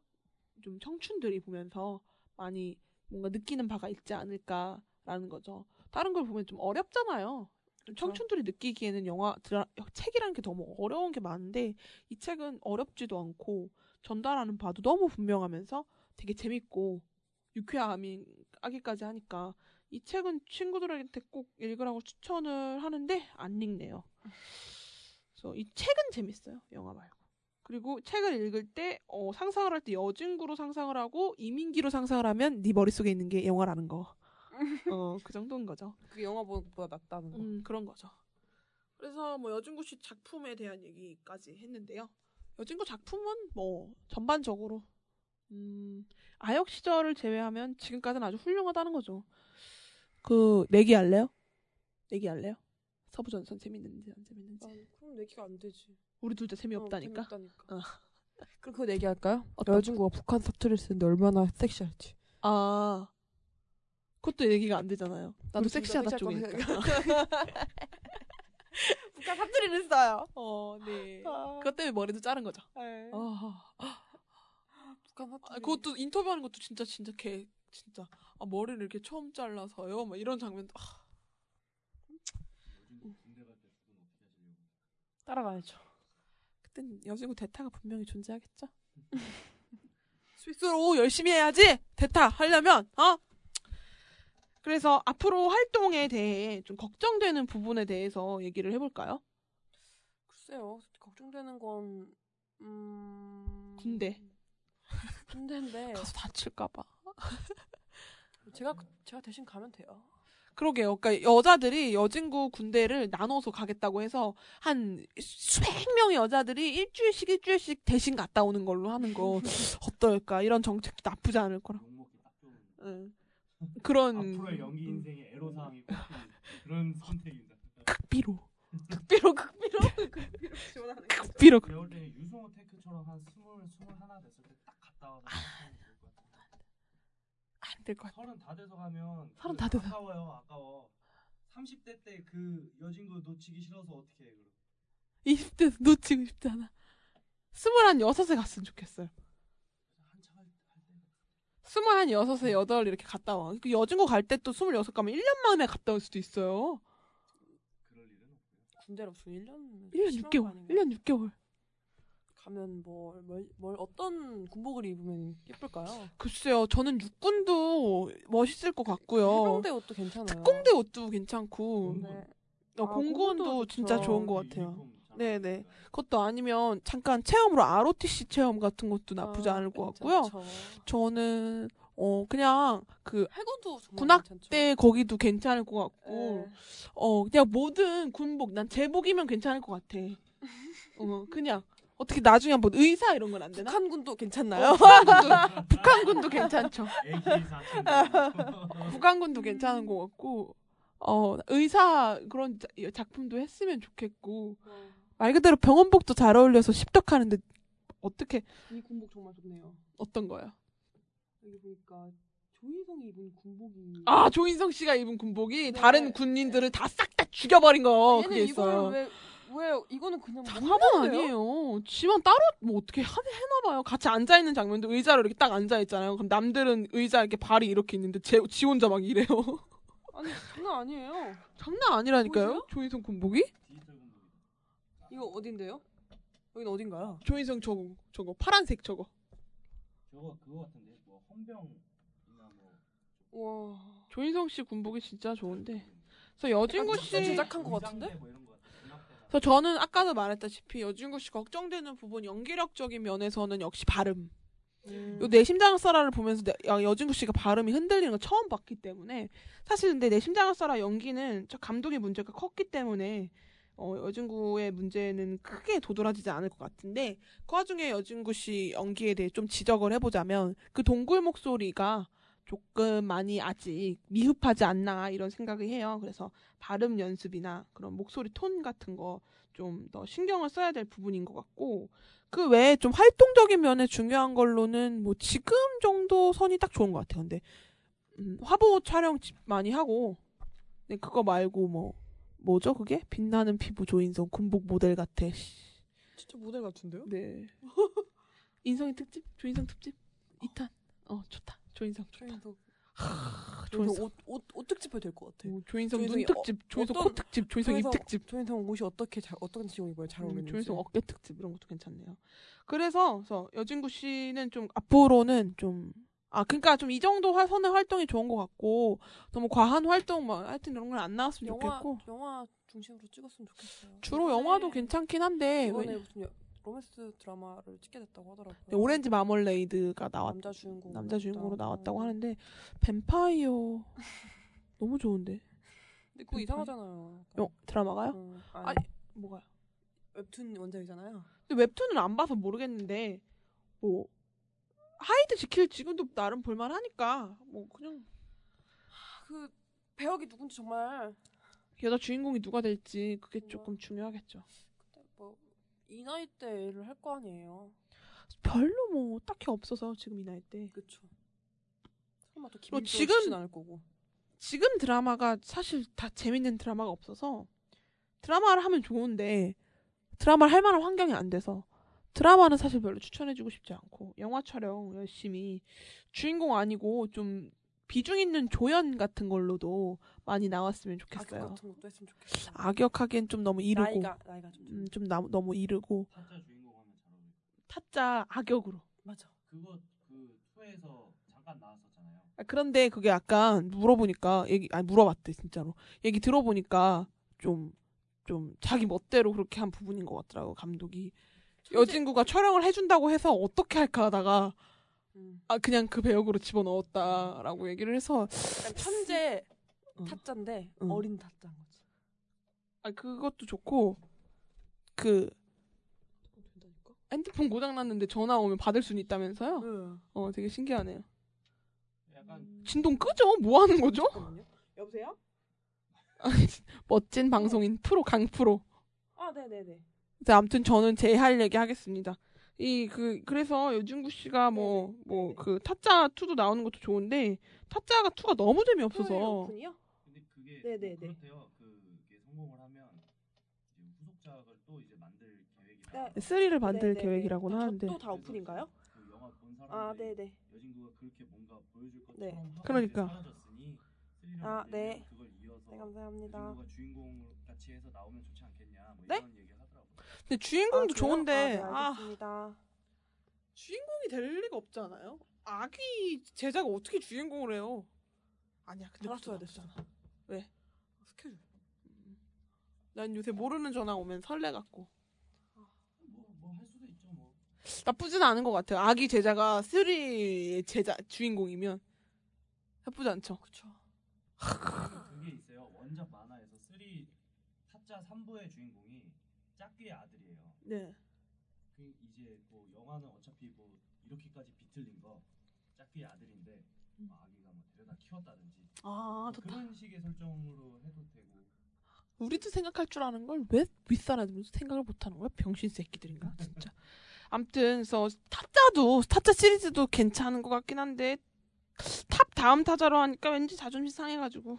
Speaker 2: 좀 청춘들이 보면서 많이 뭔가 느끼는 바가 있지 않을까라는 거죠. 다른 걸 보면 좀 어렵잖아요. 청춘들이 느끼기에는 영화 드라, 책이라는 게 너무 어려운 게 많은데 이 책은 어렵지도 않고 전달하는 바도 너무 분명하면서 되게 재밌고 유쾌함이 아기까지 하니까 이 책은 친구들한테 꼭 읽으라고 추천을 하는데 안 읽네요. 그래서 이 책은 재밌어요. 영화 말고. 그리고 책을 읽을 때 어, 상상을 할 때 여진구로 상상을 하고 이민기로 상상을 하면 네 머릿속에 있는 게 영화라는 거. 어, 그 정도인 거죠.
Speaker 3: 그 영화보다 낫다는 거.
Speaker 2: 음, 그런 거죠. 그래서 뭐 여진구 씨 작품에 대한 얘기까지 했는데요. 여진구 작품은 뭐 전반적으로 음, 아역 시절을 제외하면 지금까지는 아주 훌륭하다는 거죠. 그 내기 할래요? 내기 할래요? 서부전선 재밌는지 안 재밌는지.
Speaker 3: 아, 그럼 내기가 안 되지.
Speaker 2: 우리 둘 다 재미없다니까.
Speaker 3: 어, 재밌다니까.
Speaker 2: 어.
Speaker 3: 그럼 그거 얘기할까요?
Speaker 2: 어떤
Speaker 3: 여자친구가 북한 사투리를 쓰는데 얼마나 섹시할지.
Speaker 2: 아, 그것도 얘기가 안 되잖아요. 나도
Speaker 3: 둘다
Speaker 2: 섹시하다 쪽이니까.
Speaker 3: 북한 사투리를 써요.
Speaker 2: 어, 네.
Speaker 3: 아,
Speaker 2: 그것 때문에 머리도 자른 거죠.
Speaker 3: 네.
Speaker 2: 아,
Speaker 3: 북한 사투리.
Speaker 2: 아, 그것도 인터뷰하는 것도 진짜 진짜 개 진짜 아, 머리를 이렇게 처음 잘라서요. 막 이런 장면도 아,
Speaker 4: 요즘 군대 갈 때 두 분 어떻게 하시려고?
Speaker 3: 따라가야죠.
Speaker 2: 그땐 여자친구 대타가 분명히 존재하겠죠. 스위스로 열심히 해야지 대타 하려면 어. 그래서 앞으로 활동에 대해 좀 걱정되는 부분에 대해서 얘기를 해볼까요?
Speaker 3: 글쎄요. 걱정되는 건 음...
Speaker 2: 군대.
Speaker 3: 군대인데
Speaker 2: 가서 다칠까봐.
Speaker 3: 제가 제가 대신 가면 돼요.
Speaker 2: 그러게요. 그러니까 여자들이 여진구 군대를 나눠서 가겠다고 해서 한 수백 명의 여자들이 일주일씩 일주일씩 대신 갔다 오는 걸로 하는 거 어떨까? 이런 정책도 나쁘지 않을 거라. 응. 그런
Speaker 4: 앞으로의 연기 인생의 애로 사항이 꼽히는 그런 선택입니다.
Speaker 2: 극비로
Speaker 3: 극비로 극비로 극비로 지원하는 거.
Speaker 2: 극비로
Speaker 4: 배울 때 유승호 테크처럼 한 스물 스물 하나 됐을 때 딱 갔다 와서 하면 좋을 것 같아요.
Speaker 2: 안 될 것 같아.
Speaker 4: 서른 다 돼서 가면
Speaker 2: 서른 그다 돼서.
Speaker 4: 아까워요 아까워 30대 때 그 여진구 놓치기 싫어서 어떻게 해 그럼
Speaker 2: 20대 놓치고 싶지 않아. 스물 한 여섯에 갔으면 좋겠어요.
Speaker 4: 때.
Speaker 2: 스물 한 여섯에 여덟 이렇게 갔다 와. 그 여진구 갈때 또 스물여섯 가면 1년 만에 갔다 올 수도 있어요.
Speaker 4: 그럴 일은 없고요
Speaker 3: 군대로 무슨 1년
Speaker 2: 1년 6개월. 1년 6개월.
Speaker 3: 가면 뭘, 뭘, 뭘 어떤 군복을 입으면 예쁠까요?
Speaker 2: 글쎄요, 저는 육군도 멋있을 것 같고요.
Speaker 3: 해병대 옷도 괜찮아요.
Speaker 2: 특공대 옷도 괜찮고,
Speaker 4: 공군.
Speaker 3: 네.
Speaker 2: 어,
Speaker 3: 아,
Speaker 2: 공군도 진짜. 좋은 것 같아요. 네네.
Speaker 4: 어울리잖아요.
Speaker 2: 그것도 아니면 잠깐 체험으로 ROTC 체험 같은 것도 나쁘지
Speaker 3: 아,
Speaker 2: 않을 것 같고요.
Speaker 3: 괜찮죠.
Speaker 2: 저는 어 그냥 그
Speaker 3: 해군도 정말
Speaker 2: 군악
Speaker 3: 괜찮죠.
Speaker 2: 때 거기도 괜찮을 것 같고,
Speaker 3: 네.
Speaker 2: 어 그냥 모든 군복 난 제복이면 괜찮을 것 같아. 어 그냥 어떻게 나중에 한번 의사 이런 건 안 되나?
Speaker 3: 북한군도 괜찮나요?
Speaker 2: 어, 북한군도 북한군도 괜찮죠.
Speaker 4: AK-47
Speaker 2: 북한군도 괜찮은 것 같고, 어 의사 그런 자- 작품도 했으면 좋겠고 말 그대로 병원복도 잘 어울려서 십덕하는데 어떻게
Speaker 3: 이 군복 정말 좋네요.
Speaker 2: 어떤 거요?
Speaker 3: 여기 보니까 조인성이 입은 군복이
Speaker 2: 아 조인성 씨가 입은 군복이
Speaker 3: 네.
Speaker 2: 다른 군인들을 다 싹 다 죽여버린 거 그게 있어요.
Speaker 3: 왜, 왜 이거는 그냥 먹는데요?
Speaker 2: 아니에요. 지만 따로 뭐 어떻게 하, 해나봐요. 같이 앉아 있는 장면도 의자로 이렇게 딱 앉아 있잖아요. 그럼 남들은 의자 이렇게 발이 이렇게 있는데 제, 지 혼자 막 이래요.
Speaker 3: 아니 장난 아니에요.
Speaker 2: 장난 아니라니까요. 조인성 군복이?
Speaker 3: 이거 어딘데요?
Speaker 6: 여긴 어딘가요?
Speaker 2: 조인성 저거 저거 파란색 저거.
Speaker 4: 저거 그거 같은데 뭐 헌병이나 뭐
Speaker 6: 와.
Speaker 2: 조인성 씨 군복이 진짜 좋은데. 그래서 여진구 씨.
Speaker 6: 첫 제작한 것 같은데?
Speaker 4: 뭐
Speaker 2: 그래서 저는 아까도 말했다시피 여진구 씨 걱정되는 부분 연기력적인 면에서는 역시 발음.
Speaker 6: 음.
Speaker 2: 요내 심장을 써라를 보면서 내- 야, 여진구 씨가 발음이 흔들리는 걸 처음 봤기 때문에 사실 근데 내 심장을 써라 연기는 저 감독의 문제가 컸기 때문에 어, 여진구의 문제는 크게 도드라지지 않을 것 같은데 그 와중에 여진구 씨 연기에 대해 좀 지적을 해보자면 그 동굴 목소리가 조금 많이 아직 미흡하지 않나 이런 생각을 해요. 그래서 발음 연습이나 그런 목소리 톤 같은 거 좀 더 신경을 써야 될 부분인 것 같고 그 외에 좀 활동적인 면에 중요한 걸로는 뭐 지금 정도 선이 딱 좋은 것 같아요. 근데 음, 화보 촬영 집 많이 하고 근데 그거 말고 뭐 뭐죠 그게 빛나는 피부 조인성 군복 모델 같아. 씨.
Speaker 6: 진짜 모델 같은데요?
Speaker 2: 네. 인성의 특집 조인성 특집 2탄. 어 좋다. 조인성.
Speaker 6: 조인성.
Speaker 2: 하,
Speaker 6: 조인성
Speaker 2: 조인성.
Speaker 6: 옷, 옷, 옷 특집 해도 될 것 같아.
Speaker 2: 오, 조인성 눈 특집, 조인성
Speaker 6: 어떤-
Speaker 2: 코 특집, 조인성 입
Speaker 6: 조인성-
Speaker 2: 특집.
Speaker 6: 조인성 옷이 어떻게 잘 어떤 식으로 입어요? 잘
Speaker 2: 음,
Speaker 6: 어울리는지.
Speaker 2: 조인성 어깨 특집 이런 것도 괜찮네요. 그래서, 그래서 여진구 씨는 좀 앞으로는 좀 아, 그러니까 좀 이 정도 화- 선의 활동이 좋은 것 같고 너무 과한 활동 뭐 하여튼 이런 건 안 나왔으면
Speaker 6: 영화
Speaker 2: 좋겠고
Speaker 6: 영화 중심으로 찍었으면 좋겠어요.
Speaker 2: 주로 영화도 괜찮긴 한데
Speaker 6: 이번에
Speaker 2: 왜-
Speaker 6: 무슨 여- 로맨스 드라마를 찍게 됐다고 하더라고요.
Speaker 2: 네, 오렌지 마멀레이드가 나왔
Speaker 6: 남자 주인공
Speaker 2: 남자 주인공으로
Speaker 6: 나왔다고.
Speaker 2: 하는데 뱀파이어 너무 좋은데
Speaker 6: 근데 그거 이상하잖아요.
Speaker 2: 영 드라마가요?
Speaker 6: 어,
Speaker 2: 아니,
Speaker 6: 아니,
Speaker 2: 뭐가요?
Speaker 6: 웹툰 원작이잖아요.
Speaker 2: 근데 웹툰을 안 봐서 모르겠는데 뭐 하이드 지킬 지금도 나름 볼만하니까 뭐 그냥
Speaker 6: 그 배역이 누군지 정말
Speaker 2: 여자 주인공이 누가 될지 그게. 조금 중요하겠죠.
Speaker 6: 뭐이 나이 때 일을 할 거 아니에요.
Speaker 2: 별로 뭐 딱히 없어서 지금 이 나이 때
Speaker 6: 그쵸. 설마
Speaker 2: 또뭐
Speaker 6: 김일도
Speaker 2: 지금-
Speaker 6: 지금 않을 거고.
Speaker 2: 지금 드라마가 사실 다 재밌는 드라마가 없어서 드라마를 하면 좋은데 드라마를 할 만한 환경이 안 돼서 드라마는 사실 별로 추천해주고 싶지 않고 영화 촬영 열심히 주인공 아니고 좀 비중 있는 조연 같은 걸로도 많이 나왔으면
Speaker 6: 악역
Speaker 2: 좋겠어요.
Speaker 6: 같은 것도 했으면 좋겠어요.
Speaker 2: 악역하기엔 좀 너무 이르고
Speaker 6: 나이가 나이가 좀
Speaker 2: 음, 좀 나, 너무 이르고
Speaker 4: 타짜 주인공 하면 잘 어울려.
Speaker 2: 타짜 악역으로
Speaker 6: 맞아.
Speaker 4: 그거 그 투에서 잠깐 나왔었잖아요.
Speaker 2: 아, 그런데 그게 약간 물어보니까 얘기 아니 물어봤대 진짜로 얘기 들어보니까 좀 좀 자기 멋대로 그렇게 한 부분인 것 같더라고 감독이 여진구가 촬영을 해준다고 해서 어떻게 할까 하다가
Speaker 6: 음.
Speaker 2: 아 그냥 그 배역으로 집어 넣었다라고 얘기를 해서
Speaker 6: 천재
Speaker 2: 응.
Speaker 6: 타짜인데
Speaker 2: 응.
Speaker 6: 어린 타짜인 거지.
Speaker 2: 아 그것도 좋고 그. 핸드폰 고장 났는데 전화 오면 받을 수는 있다면서요?
Speaker 6: 응.
Speaker 2: 어 되게 신기하네요.
Speaker 4: 약간
Speaker 2: 진동 끄죠? 뭐 하는 거죠?
Speaker 6: 잠깐만요. 여보세요?
Speaker 2: 멋진 방송인 프로 강 프로.
Speaker 6: 아, 네, 네, 네.
Speaker 2: 자, 아무튼 저는 제 할 얘기 하겠습니다. 이 그 그래서 여진구 씨가 뭐
Speaker 6: 네네.
Speaker 2: 뭐
Speaker 6: 네네.
Speaker 2: 그 타짜 2도 나오는 것도 좋은데 타짜가 2가 너무 재미없어서
Speaker 6: 오픈이요?
Speaker 4: 근데 그게
Speaker 6: 네네네.
Speaker 4: 뭐 그렇대요. 그게 성공을 하면 이제 후속작을 또 이제 만들 계획이다.
Speaker 6: 네.
Speaker 2: 3를 만들
Speaker 6: 네네네.
Speaker 2: 계획이라고는
Speaker 6: 다-
Speaker 2: 하는데
Speaker 6: 또 다 오픈인가요?
Speaker 4: 그 영화 본
Speaker 6: 아,
Speaker 4: 사람들이
Speaker 6: 네, 네.
Speaker 4: 여진구가 그렇게 뭔가 보여줄 것처럼
Speaker 6: 네.
Speaker 4: 하고
Speaker 2: 그러니까.
Speaker 4: 이제 사라졌으니
Speaker 6: 아,
Speaker 4: 만들면
Speaker 6: 네.
Speaker 4: 그걸 이어서
Speaker 6: 네, 감사합니다.
Speaker 4: 여진구가 주인공 같이 해서 나오면 좋지 않겠냐 뭐
Speaker 6: 네?
Speaker 4: 이런 하더라고요.
Speaker 2: 근데 주인공도
Speaker 6: 아?
Speaker 2: 좋은데
Speaker 6: 아, 네,
Speaker 2: 아. 주인공이 될 리가 없지 않아요? 아기 제자가 어떻게 주인공을 해요? 아니야 근데 그것도
Speaker 6: 됐잖아.
Speaker 2: 왜?
Speaker 6: 스케줄.
Speaker 2: 난 요새 모르는 전화 오면 설레갖고
Speaker 4: 뭐 뭐 할 수도 있죠 뭐.
Speaker 2: 나쁘진 않은 것 같아요. 아기 제자가 3의 제자 주인공이면 나쁘지 않죠.
Speaker 6: 그쵸.
Speaker 4: 그게 있어요. 원작 만화에서 3 타짜 3부의 주인공이 짝귀의 아들이에요.
Speaker 2: 네.
Speaker 4: 그 이제 뭐 영화는 어차피 뭐 이렇게까지 비틀린 거 짝귀의 아들인데 뭐 아기가 뭐 데려다 키웠다든지 아뭐 그런 식의 설정으로 해도 되고
Speaker 2: 우리도 생각할 줄 아는 걸 왜 윗사람들은 생각을 못하는 거야? 병신 새끼들인가 진짜. 암튼 그래서 타짜도 타짜 시리즈도 괜찮은 것 같긴 한데 탑 다음 타자로 하니까 왠지 자존심 상해가지고.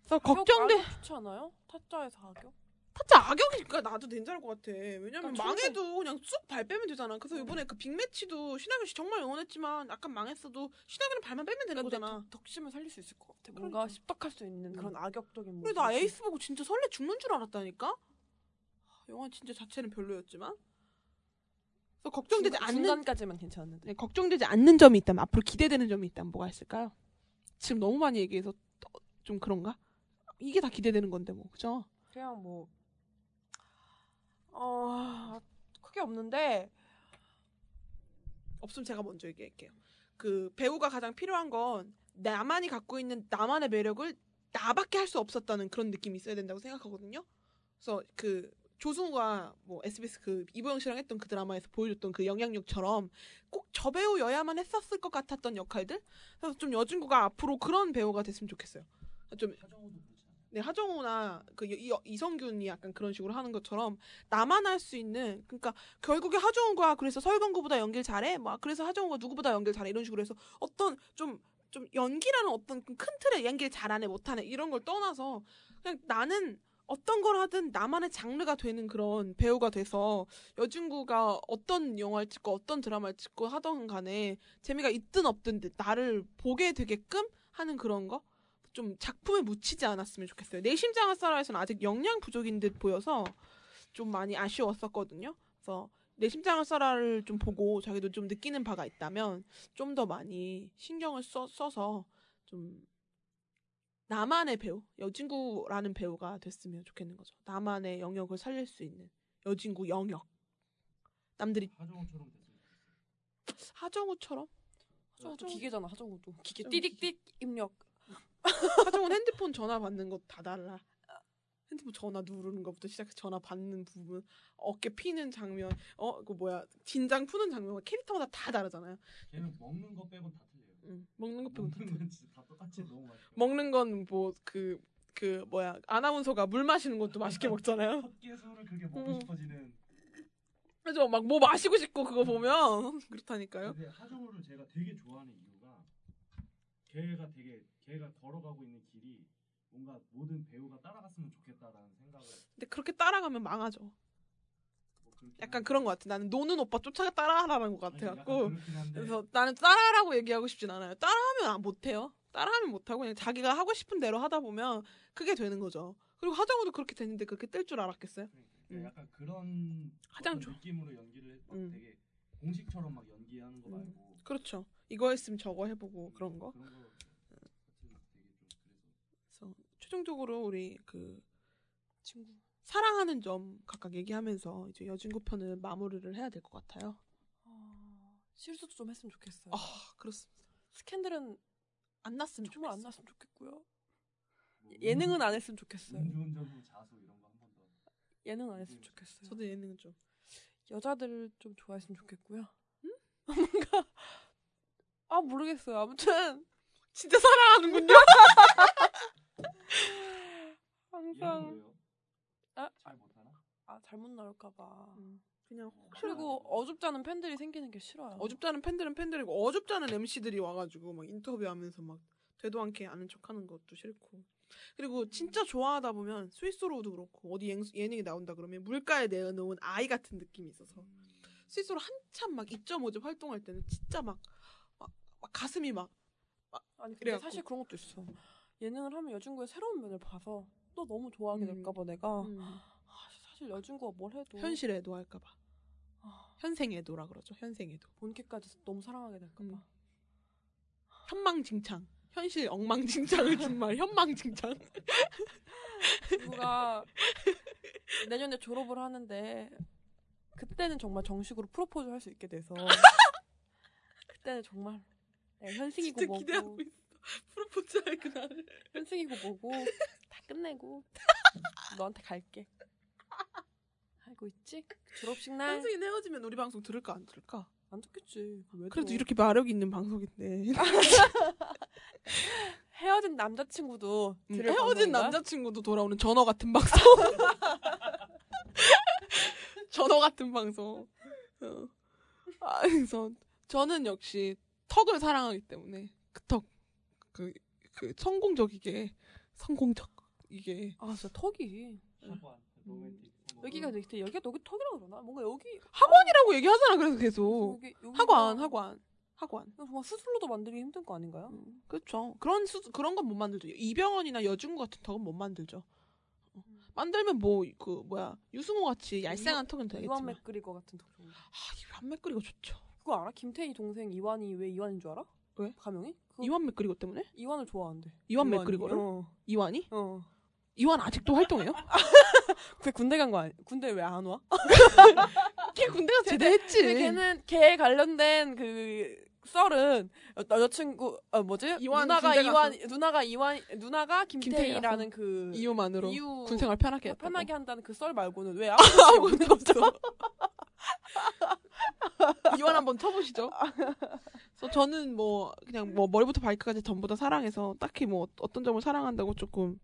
Speaker 2: 그래서 걱정돼.
Speaker 6: 않아요? 타짜에서 악역?
Speaker 2: 타짜 악역이니까 나도 괜찮을 것 같아. 왜냐면
Speaker 6: 그러니까
Speaker 2: 망해도 그냥 쑥 발 빼면 되잖아. 그래서 이번에 그 빅매치도 신하균 씨 정말 응원했지만 약간 망했어도 신하균은 발만 빼면 되는 거잖아.
Speaker 6: 덕- 덕심을 살릴 수 있을 것 같아. 뭔가
Speaker 2: 그러니까.
Speaker 6: 십덕할 수 있는 그런 악역적인 모습.
Speaker 2: 그래서 나 에이스 보고 진짜 설레 죽는 줄 알았다니까. 하, 영화 진짜 자체는 별로였지만 그래서 걱정되지 않는
Speaker 3: 중간까지만 괜찮은데.
Speaker 2: 네, 걱정되지 않는 점이 있다면 앞으로 기대되는 점이 있다면 뭐가 있을까요? 지금 너무 많이 얘기해서 또- 좀 그런가? 이게 다 기대되는 건데 뭐 그죠?
Speaker 3: 그냥 뭐, 어, 크게 없는데,
Speaker 2: 없으면 제가 먼저 얘기할게요. 그 배우가 가장 필요한 건 나만이 갖고 있는 나만의 매력을 나밖에 할 수 없었다는 그런 느낌이 있어야 된다고 생각하거든요. 그래서 그 조승우가 뭐 SBS 그 이보영 씨랑 했던 그 드라마에서 보여줬던 그 영향력처럼 꼭 저 배우여야만 했었을 것 같았던 역할들. 그래서 좀 여진구가 앞으로 그런 배우가 됐으면 좋겠어요. 좀 네, 하정우나 그 이, 이성균이 약간 그런 식으로 하는 것처럼 나만 할 수 있는 그러니까 결국에 하정우가 그래서 설경구보다 연기를 잘해? 막 그래서 하정우가 누구보다 연기를 잘해? 이런 식으로 해서 어떤 좀좀 연기라는 어떤 큰 틀에 연기를 잘하네 못하네 이런 걸 떠나서 그냥 나는 어떤 걸 하든 나만의 장르가 되는 그런 배우가 돼서 여진구가 어떤 영화를 찍고 어떤 드라마를 찍고 하던 간에 재미가 있든 없든 나를 보게 되게끔 하는 그런 거 좀 작품에 묻히지 않았으면 좋겠어요. 내 심장을 살아에서는 아직 영양 부족인 듯 보여서 좀 많이 아쉬웠었거든요. 그래서 내 심장을 살아를 좀 보고 자기도 좀 느끼는 바가 있다면 좀 더 많이 신경을 써, 써서 좀 나만의 배우, 여진구라는 배우가 됐으면 좋겠는 거죠. 나만의 영역을 살릴 수 있는 여진구 영역. 남들이
Speaker 4: 하정우처럼 됐으면 좋겠어요.
Speaker 2: 하정우처럼
Speaker 3: 하정우도
Speaker 2: 하정우-
Speaker 3: 기계잖아, 하정우도. 기계
Speaker 2: 좀
Speaker 3: 띠딕띠딕 입력.
Speaker 2: 하정우는 핸드폰 전화 받는 거다 달라. 핸드폰 전화 누르는 것부터 시작해 전화 받는 부분, 어깨 피는 장면, 어, 그 뭐야, 진장 푸는 장면, 캐릭터마다 다 다르잖아요.
Speaker 4: 걔는 먹는 거 빼곤 다 틀려요.
Speaker 2: 응, 먹는 것 빼고 다
Speaker 4: 진짜 다 똑같이 너무 맛있어.
Speaker 2: 먹는 건 뭐 그 그 뭐야 아나운서가 물 마시는 것도 맛있게 먹잖아요.
Speaker 4: 헛개수를 그렇게 먹고
Speaker 2: 음.
Speaker 4: 싶어지는.
Speaker 2: 그죠? 막 뭐 마시고 싶고 그거 보면 그렇다니까요.
Speaker 4: 근데 하정우를 제가 되게 좋아하는 이유가 걔가 되게 걔가 걸어가고 있는 길이 뭔가 모든 배우가 따라갔으면 좋겠다라는 생각을
Speaker 2: 근데 그렇게 따라가면 망하죠.
Speaker 4: 뭐
Speaker 2: 약간 그런 것 같아. 나는 노는 오빠 쫓아 따라하라는 것 같아갖고. 그래서 나는 따라하라고 얘기하고 싶진 않아요. 따라하면 안 못해요. 따라하면 못하고 그냥 자기가 하고 싶은 대로 하다 보면 그게 되는 거죠. 그리고 하정우도 그렇게 됐는데 그렇게 뜰 줄 알았겠어요?
Speaker 4: 그러니까
Speaker 2: 음.
Speaker 4: 약간 그런
Speaker 2: 좋-
Speaker 4: 느낌으로 연기를 막
Speaker 2: 음.
Speaker 4: 되게 공식처럼 막 연기하는 거
Speaker 2: 음.
Speaker 4: 말고
Speaker 2: 그렇죠. 이거 했으면 저거 해보고 그런 거.
Speaker 4: 그런 거 같은 되게 좀 그래서
Speaker 2: 그래서 최종적으로 우리 그
Speaker 3: 친구.
Speaker 2: 사랑하는 점 각각 얘기하면서 이제 여진구 편을 마무리를 해야 될 것 같아요.
Speaker 3: 아, 실수도 좀 했으면 좋겠어요.
Speaker 2: 아 그렇습니다.
Speaker 3: 스캔들은
Speaker 2: 안 났으면
Speaker 3: 정말 안
Speaker 2: 좋겠어요.
Speaker 3: 났으면 좋겠고요.
Speaker 4: 뭐
Speaker 3: 예능은 안 했으면 좋겠어요.
Speaker 4: 후 자수 이런 거 한 번 더.
Speaker 3: 예능 안 했으면 좋겠어요.
Speaker 2: 저도 예능은 좀
Speaker 3: 여자들을 좀 좋아했으면 좋겠고요. 뭔가 아 모르겠어요. 아무튼
Speaker 2: 진짜 사랑하는군요.
Speaker 3: 항상? 아?
Speaker 4: 잘 못하나?
Speaker 3: 아 잘못 나올까봐.
Speaker 2: 그냥
Speaker 3: 그리고 어줍잖은 팬들이 생기는 게 싫어요.
Speaker 2: 어줍잖은 팬들은 팬들이고 어줍잖은 MC들이 와가지고 막 인터뷰하면서 막 되도 않게 아는 척하는 것도 싫고 그리고 진짜 좋아하다 보면 스위스로도 그렇고 어디 예- 예능에 나온다 그러면 물가에 내어놓은 아이 같은 느낌이 있어서 스위스로 한참 막 2.5집 활동할 때는 진짜 막, 막, 막 가슴이 막
Speaker 3: 아니 근데
Speaker 2: 그래갖고.
Speaker 3: 사실 그런 것도 있어. 예능을 하면 여진구의 새로운 면을 봐서 또 너무 좋아하게
Speaker 2: 음.
Speaker 3: 될까봐 내가. 아, 사실 여진구가 뭘 해도
Speaker 2: 현실 애도 할까봐.
Speaker 3: 아,
Speaker 2: 현생 애도라 그러죠 현생 애도.
Speaker 3: 본캐까지 너무 사랑하게 될까봐.
Speaker 2: 음. 현망징창. 현실 엉망진창을 정말. 현망징창.
Speaker 3: 친구가 내년에 졸업을 하는데 그때는 정말 정식으로 프로포즈 할 수 있게 돼서 그때는 정말 내가 현승이고 뭐고
Speaker 2: 있어. 프로포즈 할 그날을.
Speaker 3: 현승이고 뭐고 다 끝내고 너한테 갈게 알고 있지? 졸업식 날안
Speaker 2: 현승이 헤어지면 우리 방송 들을까 안 들을까
Speaker 3: 듣겠지 왜
Speaker 2: 그래도
Speaker 3: 들어?
Speaker 2: 이렇게 마력 있는 방송인데
Speaker 3: 헤어진 남자친구도
Speaker 2: 음, 헤어진
Speaker 3: 방송인가?
Speaker 2: 남자친구도 돌아오는 전어 같은 방송 전어 같은 방송 어. 아, 그래서 저는 역시 턱을 사랑하기 때문에 그 턱 그 그 성공적이게 성공적 이게
Speaker 3: 아 진짜 턱이
Speaker 4: 학원 로맨틱 성공.
Speaker 3: 여기가 되게 여기가 여기 턱이라고 그러나 뭔가 여기
Speaker 2: 학원이라고 얘기하잖아 그래서 계속
Speaker 3: 여기 여기가
Speaker 2: 학원 학원 학원
Speaker 3: 정말 스스로도 만들기 힘든 거 아닌가요?
Speaker 2: 그렇죠 그런 수 그런 건 못 만들죠 이병헌이나 여중구 같은 턱은 못 만들죠 어. 만들면 뭐 그 뭐야 유승호 같이 얄쌍한 턱은
Speaker 3: 이완
Speaker 2: 되겠지만.
Speaker 3: 맥그리거 같은 턱 좋은 거.
Speaker 2: 아 이완 맥그리고 좋죠.
Speaker 3: 그거 알아? 김태희 동생 이완이 왜 이완인 줄 알아?
Speaker 2: 왜?
Speaker 3: 가명이? 그거
Speaker 2: 이완 맥그리고 때문에?
Speaker 3: 이완을 좋아한대.
Speaker 2: 이완
Speaker 3: 이완이.
Speaker 2: 맥그리거를?
Speaker 3: 어.
Speaker 2: 이완이?
Speaker 3: 어.
Speaker 2: 이완 아직도 활동해요?
Speaker 3: 그 군대 간 거 아니? 군대 왜 안 와?
Speaker 2: 걔 군대 가 제대했지.
Speaker 3: 근데 걔는 걔 관련된 그 썰은 여- 여자친구 어 뭐지?
Speaker 2: 이완
Speaker 3: 누나가
Speaker 2: 군대
Speaker 3: 이완 누나가 이완 누나가. 김태희라는 그
Speaker 2: 이유만으로
Speaker 3: 이유
Speaker 2: 군생활 편하게.
Speaker 3: 편하게 한다는 그 썰 말고는 왜 아무것도 없어?
Speaker 2: 이완 한번 쳐보시죠. 그래서 저는 뭐 그냥 뭐 머리부터 발끝까지 전부 다 사랑해서 딱히 뭐 어떤 점을 사랑한다고 조금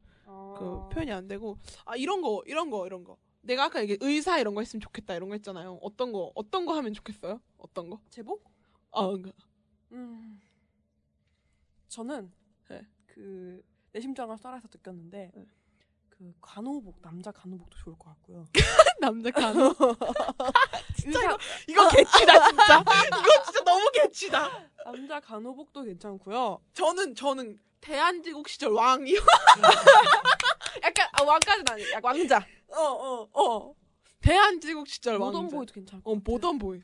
Speaker 2: 그 표현이 안 되고 아 이런 거 이런 거 이런 거 내가 아까 얘기 의사 이런 거 했으면 좋겠다 이런 거 했잖아요. 어떤 거 어떤 거 하면 좋겠어요? 어떤 거?
Speaker 3: 제복?
Speaker 2: 아 그-
Speaker 3: 음. 저는
Speaker 2: 네.
Speaker 3: 그 내 심장을 썰어서 느꼈는데
Speaker 2: 네.
Speaker 3: 그 간호복 남자 간호복도 좋을 것 같고요.
Speaker 2: 남자 간호
Speaker 3: 진짜
Speaker 2: 이거 개치다 진짜 이거 진짜 너무 개치다.
Speaker 3: 남자 간호복도 괜찮고요.
Speaker 2: 저는 저는 대한제국 시절 왕이요.
Speaker 3: 약간 아, 왕까지는 아니, 약 왕자.
Speaker 2: 어어 어. 대한제국 시절 왕자.
Speaker 3: 모던 보이도 괜찮고.
Speaker 2: 어 모던 보이.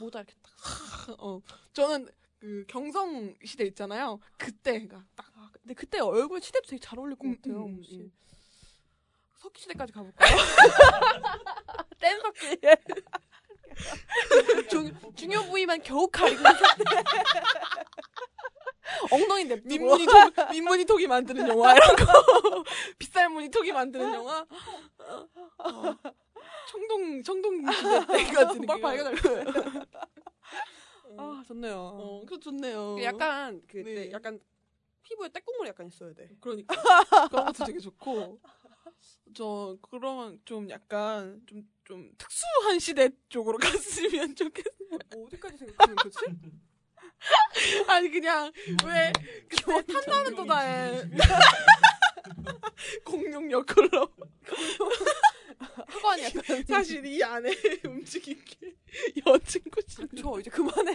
Speaker 3: 모자 이렇게 딱.
Speaker 2: 어 저는 그 경성 시대 있잖아요. 그때가 딱
Speaker 3: 아, 근데 그때 얼굴 치대도 되게 잘 어울릴 것
Speaker 2: 음,
Speaker 3: 같아요.
Speaker 2: 음,
Speaker 3: 혹시.
Speaker 2: 음.
Speaker 3: 석기 시대까지 가볼까요? 뗀 석기. 중, 중요 부위만 겨우 가리고 때. 엉덩이 냅두고.
Speaker 2: 민문이 톡 민문이 톡이 만드는 영화 이런 거 비쌀 문이 톡이 만드는 영화 어. 청동 청동 시대 때까지
Speaker 3: 막 발견할 거예요.
Speaker 2: 아
Speaker 3: 아, 좋네요.
Speaker 2: 어, 그 좋네요.
Speaker 3: 그 약간 그
Speaker 2: 네.
Speaker 3: 네, 약간 피부에 때국물이 약간 있어야 돼.
Speaker 2: 그러니까 그런 것도 되게 좋고 저 그러면 좀 약간 좀좀 특수한 시대 쪽으로 갔으면 좋겠어요.
Speaker 3: 뭐 어디까지 생각하는 거지?
Speaker 2: 아니 그냥 왜 그때 탐나는 도다에 공룡 역할로
Speaker 3: 학원이 약간
Speaker 2: 사실 이 안에 움직인 게 여친구지.
Speaker 3: 저 이제 그만해.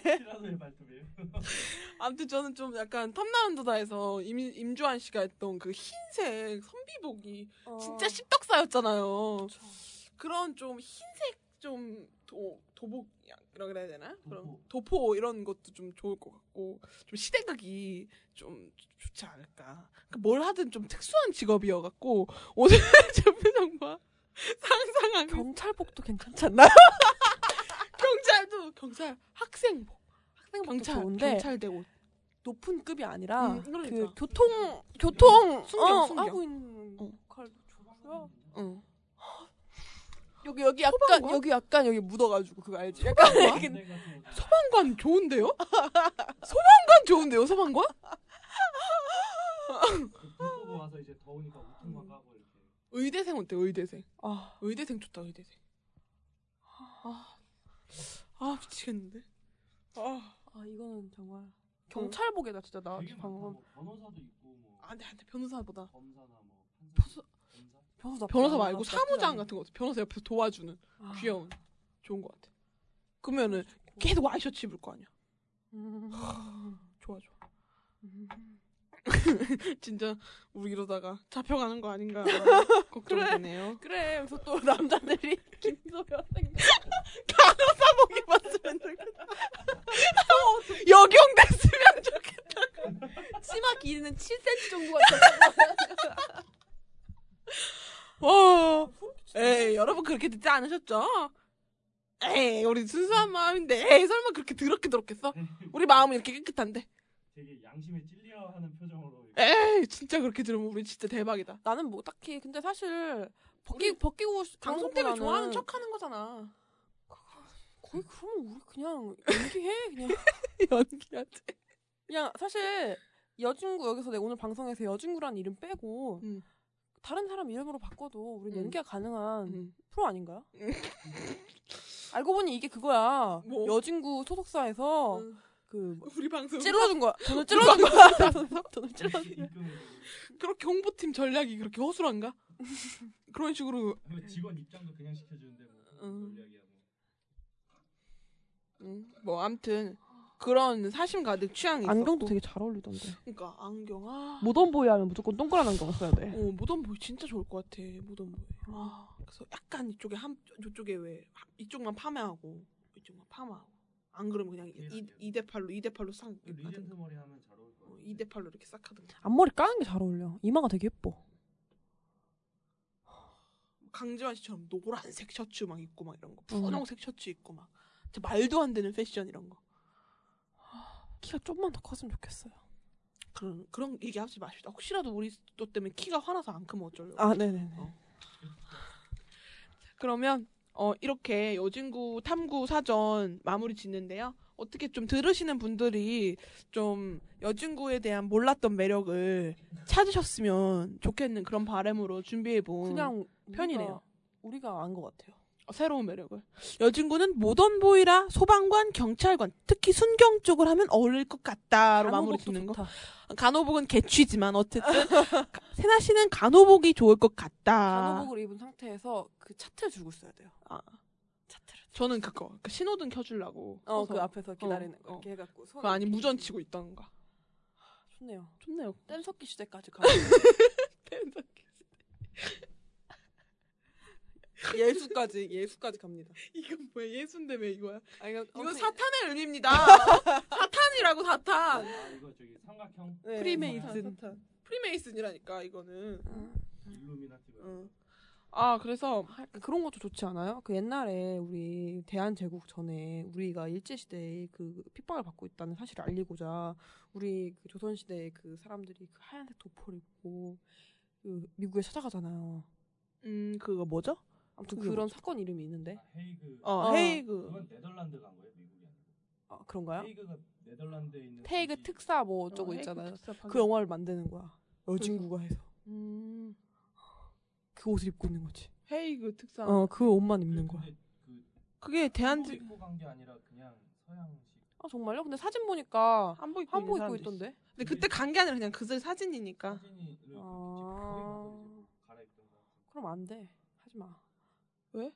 Speaker 2: 아무튼 저는 좀 약간 탐나는 도다에서 임, 임주환 씨가 했던 그 흰색 선비복이 진짜 씹덕사였잖아요. 그런 좀 흰색 좀 도, 도복 이라 그래야 되나? 그런 도포 이런 것도 좀 좋을 것 같고 좀 시대극이 좀 좋지 않을까. 그뭘 하든 좀 특수한 직업이어 갖고 오늘 제 표정과 상상하는
Speaker 3: 경찰복도 괜찮지 않나요?
Speaker 2: 경찰도 경찰 학생복
Speaker 3: 학생복도
Speaker 2: 경찰
Speaker 3: 좋은데
Speaker 2: 경찰대 옷
Speaker 3: 높은 급이 아니라
Speaker 2: 음, 그러니까.
Speaker 3: 그 교통 교통
Speaker 2: 순경,
Speaker 3: 어,
Speaker 2: 순경.
Speaker 3: 하고 있는
Speaker 2: 어.
Speaker 3: 역할도 좋고요.
Speaker 2: 응.
Speaker 3: 여기 여기 약간
Speaker 2: 소방관?
Speaker 3: 여기 약간 여기 묻어가지고 그거 알지? 약간
Speaker 2: 소방관?
Speaker 3: 이렇게
Speaker 2: 소방관 좋은데요? 소방관 좋은데요, 소방관?
Speaker 4: 불 끄고 와서 이제 더우니까 우통만 까고 이렇게.
Speaker 2: 의대생 어때, 의대생?
Speaker 3: 아
Speaker 2: 의대생 좋다, 의대생. 아, 아 미치겠는데. 아,
Speaker 3: 아 이거는 정말 경찰복에다 진짜 나. 방금
Speaker 4: 뭐 변호사도 있고 뭐
Speaker 2: 안돼, 안돼, 변호사보다.
Speaker 4: 검사나 뭐. 검사.
Speaker 3: 변호사
Speaker 2: 변호사. 말고 사무장. 같은 거, 변호사 옆에서 도와주는
Speaker 3: 아.
Speaker 2: 귀여운, 좋은 것 같아. 그러면은 계속 와이셔츠 입을 거 아니야.
Speaker 3: 음.
Speaker 2: 좋아, 좋아.
Speaker 3: 음.
Speaker 2: 진짜 우리 이러다가 잡혀가는 거 아닌가 걱정되네요.
Speaker 3: 그래 그래서 또 남자들이 김소연
Speaker 2: 간호사복이 맞으면 좋겠다. 역용됐으면 좋겠다.
Speaker 3: 치마 길이는 7cm 정도 같아.
Speaker 2: 와, 에이 여러분 그렇게 듣지 않으셨죠? 에이 우리 순수한 마음인데 에이 설마 그렇게 더럽게 더럽겠어? 우리 마음은 이렇게 깨끗한데
Speaker 4: 되게 양심에 찔려 하는 표정으로. 이렇게
Speaker 2: 에이 진짜 그렇게 들으면 우리 진짜 대박이다.
Speaker 3: 나는 뭐 딱히 근데 사실 벗기 벗기고
Speaker 2: 방송 때문에 좋아하는 척 하는 거잖아.
Speaker 3: 거의 그러면 우리 그냥 연기해 그냥
Speaker 2: 연기하지.
Speaker 3: 그냥 사실 여진구 여기서 내가 오늘 방송에서 여진구라는 이름 빼고
Speaker 2: 음.
Speaker 3: 다른 사람 이름으로 바꿔도 우리
Speaker 2: 음.
Speaker 3: 연기가 가능한
Speaker 2: 음.
Speaker 3: 프로 아닌가요?
Speaker 2: 음.
Speaker 3: 알고 보니 이게 그거야.
Speaker 2: 뭐?
Speaker 3: 여진구 소속사에서
Speaker 2: 음.
Speaker 3: 그 뭐-
Speaker 2: 우리 방송
Speaker 3: 찔러준 거야. 돈을 찔러준 거야. 돈을 찔러준 거야.
Speaker 2: 그렇게 홍보팀 전략이 그렇게 허술한가? 그런 식으로
Speaker 4: 뭐 직원 입장도 그냥 시켜주는데 뭐
Speaker 2: 음.
Speaker 4: 전략이야 뭐.
Speaker 2: 음, 뭐 암튼 그런 사심 가득 취향이 있었고.
Speaker 3: 안경도 되게 잘 어울리던데.
Speaker 2: 그러니까 안경 아.
Speaker 3: 모던 보이 하면 무조건 동그란 안경 써야 돼.
Speaker 2: 어, 모던 보이 진짜 좋을 것 같아. 모던 보이. 아, 그래서 약간 이쪽에 한 저쪽에 왜 이쪽만 파마하고 이쪽만 파마하고. 안 그러면 그냥 이. 이대 팔로 이대 팔로 싹
Speaker 4: 그 리젠트. 머리 하면 잘 어울릴 것
Speaker 2: 어. 이대 팔로 이렇게 싹 하든가.
Speaker 3: 앞머리 까는 게 잘 어울려. 이마가 되게 예뻐.
Speaker 2: 강지환 씨처럼 노란색 셔츠 막 입고 막 이런 거.
Speaker 3: 응.
Speaker 2: 분홍색 셔츠 입고 막. 진짜 말도 안 되는 패션 이런 거.
Speaker 3: 키가 좀만 더 컸으면 좋겠어요.
Speaker 2: 그런 그런 얘기 하지 마십시오. 혹시라도 우리 또 때문에 키가 화나서 안 크면 어쩌려고.
Speaker 3: 아, 네네네.
Speaker 2: 어. 그러면 어 이렇게 여진구 탐구 사전 마무리 짓는데요. 어떻게 좀 들으시는 분들이 좀 여진구에 대한 몰랐던 매력을 찾으셨으면 좋겠는 그런 바람으로 준비해 본
Speaker 3: 그냥
Speaker 2: 편이네요.
Speaker 3: 우리가, 우리가 안것 같아요.
Speaker 2: 새로운 매력을. 여진구는 모던보이라 소방관, 경찰관, 특히 순경 쪽을 하면 어울릴 것 같다로 마무리 짓는 거.
Speaker 3: 좋다.
Speaker 2: 간호복은 개취지만 어쨌든 가- 세나 씨는 간호복이 좋을 것 같다.
Speaker 3: 간호복을 입은 상태에서 그 차트를 들고 있어야 돼요.
Speaker 2: 아.
Speaker 3: 차트를.
Speaker 2: 저는 그거 그 신호등 켜주려고.
Speaker 3: 어,
Speaker 2: 서서
Speaker 3: 그 앞에서 기다리는
Speaker 2: 어,
Speaker 3: 거.
Speaker 2: 어.
Speaker 3: 이렇게 해갖고. 손
Speaker 2: 아니 무전. 치고 있던가.
Speaker 3: 좋네요.
Speaker 2: 좋네요.
Speaker 3: 뗀석기 시대까지 가. 예수까지 예수까지 갑니다.
Speaker 2: 이건 뭐야 예수인데 왜 이거야?
Speaker 3: 아, 이거
Speaker 2: 이거
Speaker 3: 아무튼-
Speaker 2: 사탄의 의미입니다. 사탄이라고 사탄.
Speaker 4: 아 이거 저기 삼각형
Speaker 3: 네,
Speaker 2: 프리메이슨.
Speaker 3: 사탄.
Speaker 2: 프리메이슨이라니까 이거는.
Speaker 3: 어.
Speaker 4: 일루미나티가
Speaker 2: 응. 아 그래서
Speaker 3: 하- 그런 것도 좋지 않아요? 그 옛날에 우리 대한제국 전에 우리가 일제시대에 그 핍박을 받고 있다는 사실을 알리고자 우리 그 조선시대의 그 사람들이 그 하얀색 도포를 입고 그 미국에 찾아가잖아요.
Speaker 2: 음 그거 뭐죠?
Speaker 3: 아무튼
Speaker 2: 그게
Speaker 3: 그런
Speaker 2: 뭐죠?
Speaker 3: 사건 이름이 있는데.
Speaker 4: 아, 헤이그
Speaker 2: 어,
Speaker 3: 어.
Speaker 2: 헤이그.
Speaker 4: 그건 네덜란드 간 거예요 미국이 아니고
Speaker 3: 아, 그런가요?
Speaker 4: 헤이그가 네덜란드에 있는
Speaker 3: 테이그
Speaker 4: 도시-
Speaker 3: 특사 뭐
Speaker 2: 어,
Speaker 3: 어쩌고
Speaker 2: 헤이그
Speaker 3: 있잖아요. 그 영화를 만드는 거야. 여진구가 해서.
Speaker 2: 음
Speaker 3: 그 옷을 입고 있는 거지.
Speaker 2: 헤이그 특사.
Speaker 3: 어, 그 옷만 입는 거야.
Speaker 4: 그
Speaker 2: 그게 대한제
Speaker 4: 한복 입고 간 게 아니라 그냥 서양식
Speaker 3: 아, 정말요? 근데 사진 보니까
Speaker 2: 한복 입고
Speaker 3: 한복
Speaker 2: 있는
Speaker 3: 입고
Speaker 2: 사람도 있어.
Speaker 3: 있던데.
Speaker 2: 근데 그때 간 게 아니라 그냥 그들 사진이니까.
Speaker 4: 사진을 그
Speaker 3: 아.
Speaker 4: 갈아입던 거
Speaker 3: 그럼 안 돼. 하지 마.
Speaker 2: 왜?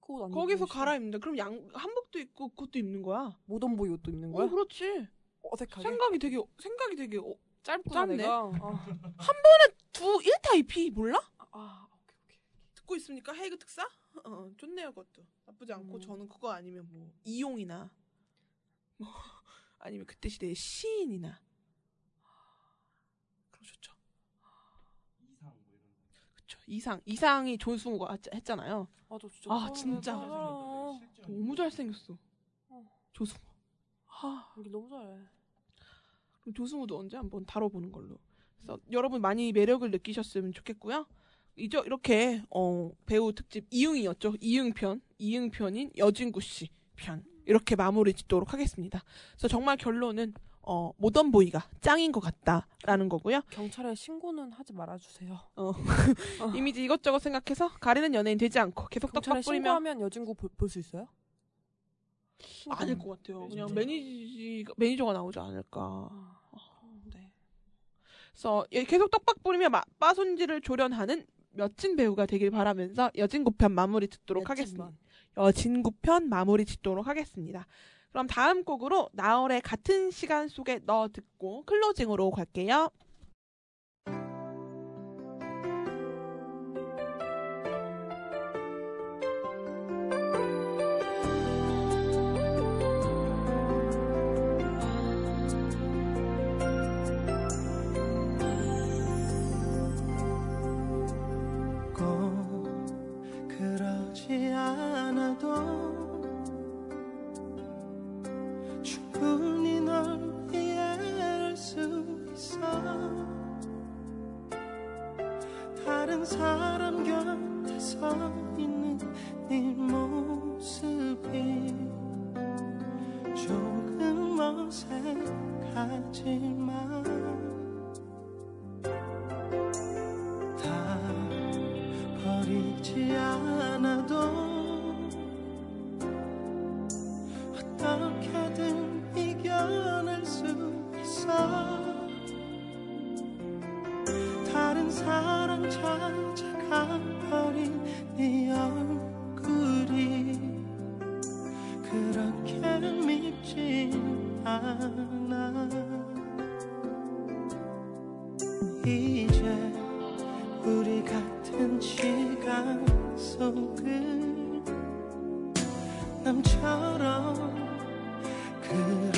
Speaker 3: 그 옷 안
Speaker 2: 거기서
Speaker 3: 입으면.
Speaker 2: 갈아입는다. 그럼 양 한복도 입고 그것도 입는 거야.
Speaker 3: 모던보이 옷도 입는 거야?
Speaker 2: 어 그렇지.
Speaker 3: 어색하게.
Speaker 2: 생각이 되게 생각이 되게 어,
Speaker 3: 짧구나
Speaker 2: 짧네.
Speaker 3: 내가. 아,
Speaker 2: 두 1타 2피 몰라?
Speaker 3: 아, 오케이 오케이.
Speaker 2: 듣고 있습니까? 헤이그 특사? 어, 좋네요, 그것도. 나쁘지 않고
Speaker 3: 음.
Speaker 2: 저는 그거 아니면 뭐 이용이나 뭐 아니면 그때 시대의 시인이나 그럼 좋죠.
Speaker 4: 이상 뭐 이런 거
Speaker 2: 그쵸. 이상 이상이 조승우가 했- 했잖아요.
Speaker 3: 아, 저 진짜.
Speaker 2: 아. 진짜.
Speaker 3: 아,
Speaker 2: 너무 잘생겼어.
Speaker 3: 어.
Speaker 2: 조승우. 아,
Speaker 3: 연기 너무 잘해.
Speaker 2: 그럼 조승우도 언제 한번 다뤄보는 걸로. 그래서 여러분 많이 매력을 느끼셨으면 좋겠고요. 이제 이렇게 어, 배우 특집 이응이었죠. 이응편, 이응편인 여진구 씨 편 이렇게 마무리 짓도록 하겠습니다. 그래서 정말 결론은 어, 모던 보이가 짱인 것 같다라는 거고요.
Speaker 3: 경찰에 신고는 하지 말아주세요.
Speaker 2: 이미지 이것저것 생각해서 가리는 연예인 되지 않고 계속
Speaker 3: 경찰에
Speaker 2: 떡밥 뿌리면
Speaker 3: 신고하면 여진구 볼 수 있어요?
Speaker 2: 아닐 것 같아요. 그냥
Speaker 4: 매니저.
Speaker 2: 매니지 매니저가 나오지 않을까.
Speaker 3: 아, 네.
Speaker 2: 그래서 얘 계속 떡밥 뿌리며 맛바 손질을 조련하는 멋진 배우가 되길 바라면서 여진구 편 마무리 짓도록 하겠습니다.
Speaker 3: 맷집만.
Speaker 2: 여진구 편 마무리 짓도록 하겠습니다. 그럼 다음 곡으로 나얼의 같은 시간 속에 넣어 듣고 클로징으로 갈게요.
Speaker 5: 남처럼 그렇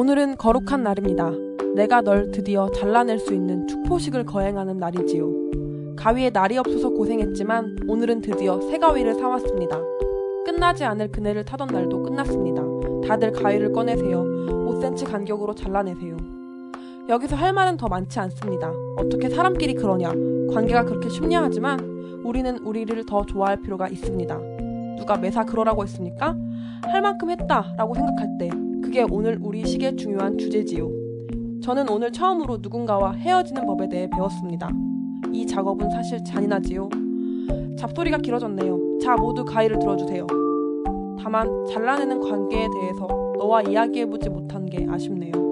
Speaker 3: 오늘은 거룩한 날입니다. 내가 널 드디어 잘라낼 수 있는 축포식을 거행하는 날이지요. 가위에 날이 없어서 고생했지만 오늘은 드디어 새 가위를 사왔습니다. 끝나지 않을 그네를 타던 날도 끝났습니다. 다들 가위를 꺼내세요. 5cm 간격으로 잘라내세요. 여기서 할 말은 더 많지 않습니다. 어떻게 사람끼리 그러냐? 관계가 그렇게 쉽냐 하지만 우리는 우리를 더 좋아할 필요가 있습니다. 누가 매사 그러라고 했습니까? 할 만큼 했다 라고 생각할 때 그게 오늘 우리 식의 중요한 주제지요. 저는 오늘 처음으로 누군가와 헤어지는 법에 대해 배웠습니다. 이 작업은 사실 잔인하지요. 잡소리가 길어졌네요. 자, 모두 가위를 들어주세요. 다만 잘라내는 관계에 대해서 너와 이야기해보지 못한 게 아쉽네요.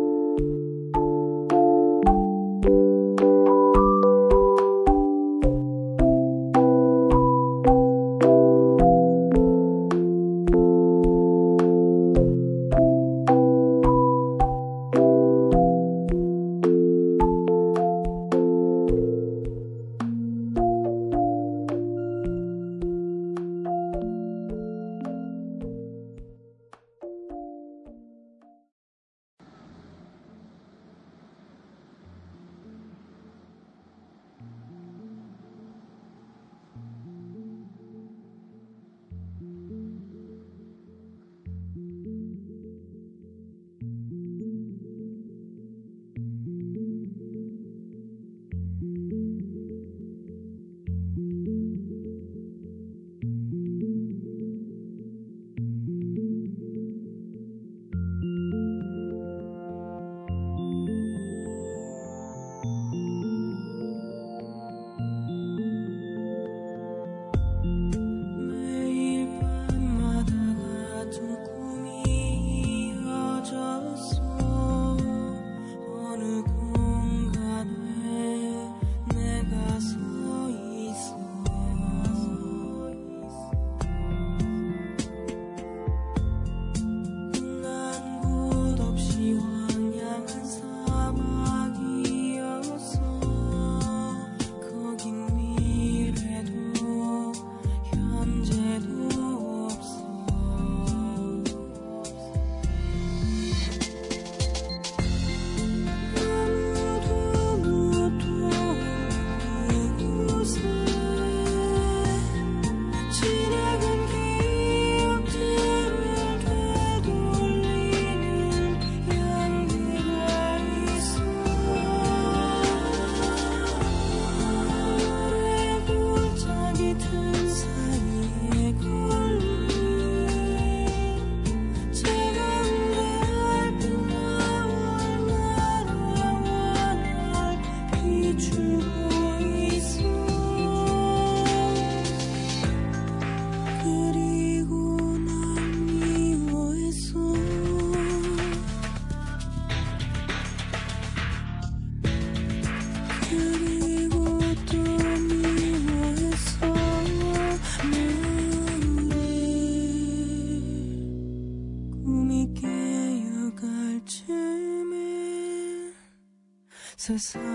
Speaker 7: 세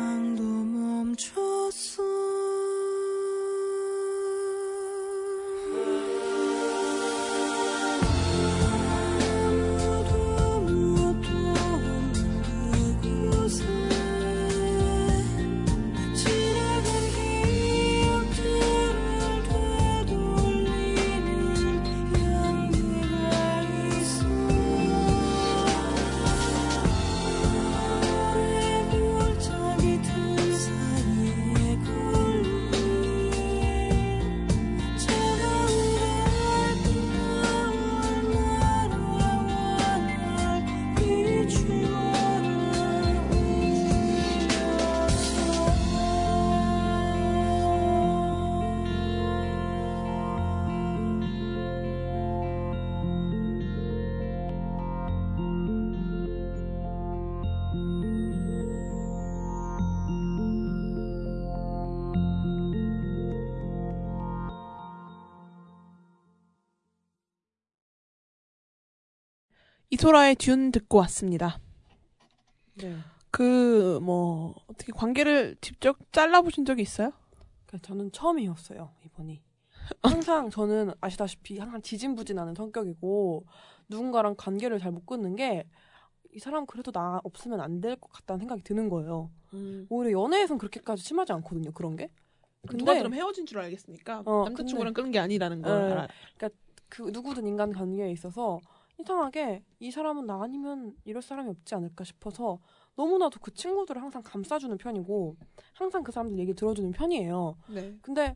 Speaker 2: 이소라의 듄 듣고 왔습니다.
Speaker 3: 네.
Speaker 2: 그 뭐 어떻게 관계를 직접 잘라보신 적이 있어요?
Speaker 3: 그러니까 저는 처음이었어요 이번이. 항상 저는 아시다시피 항상 지진부진하는 성격이고 누군가랑 관계를 잘 못 끊는 게 이 사람 그래도 나 없으면 안 될 것 같다는 생각이 드는 거예요. 오히려 연애에선 그렇게까지 심하지 않거든요 그런 게.
Speaker 2: 누가 그럼 헤어진 줄 알겠으니까
Speaker 3: 어,
Speaker 2: 남자친구랑 끄는 게 아니라는 걸
Speaker 3: 네.
Speaker 2: 알아.
Speaker 3: 그 누구든 인간 관계에 있어서 이상하게 이 사람은 나 아니면 이럴 사람이 없지 않을까 싶어서 너무나도 그 친구들을 항상 감싸주는 편이고 항상 그 사람들 얘기 들어주는 편이에요.
Speaker 2: 네.
Speaker 3: 근데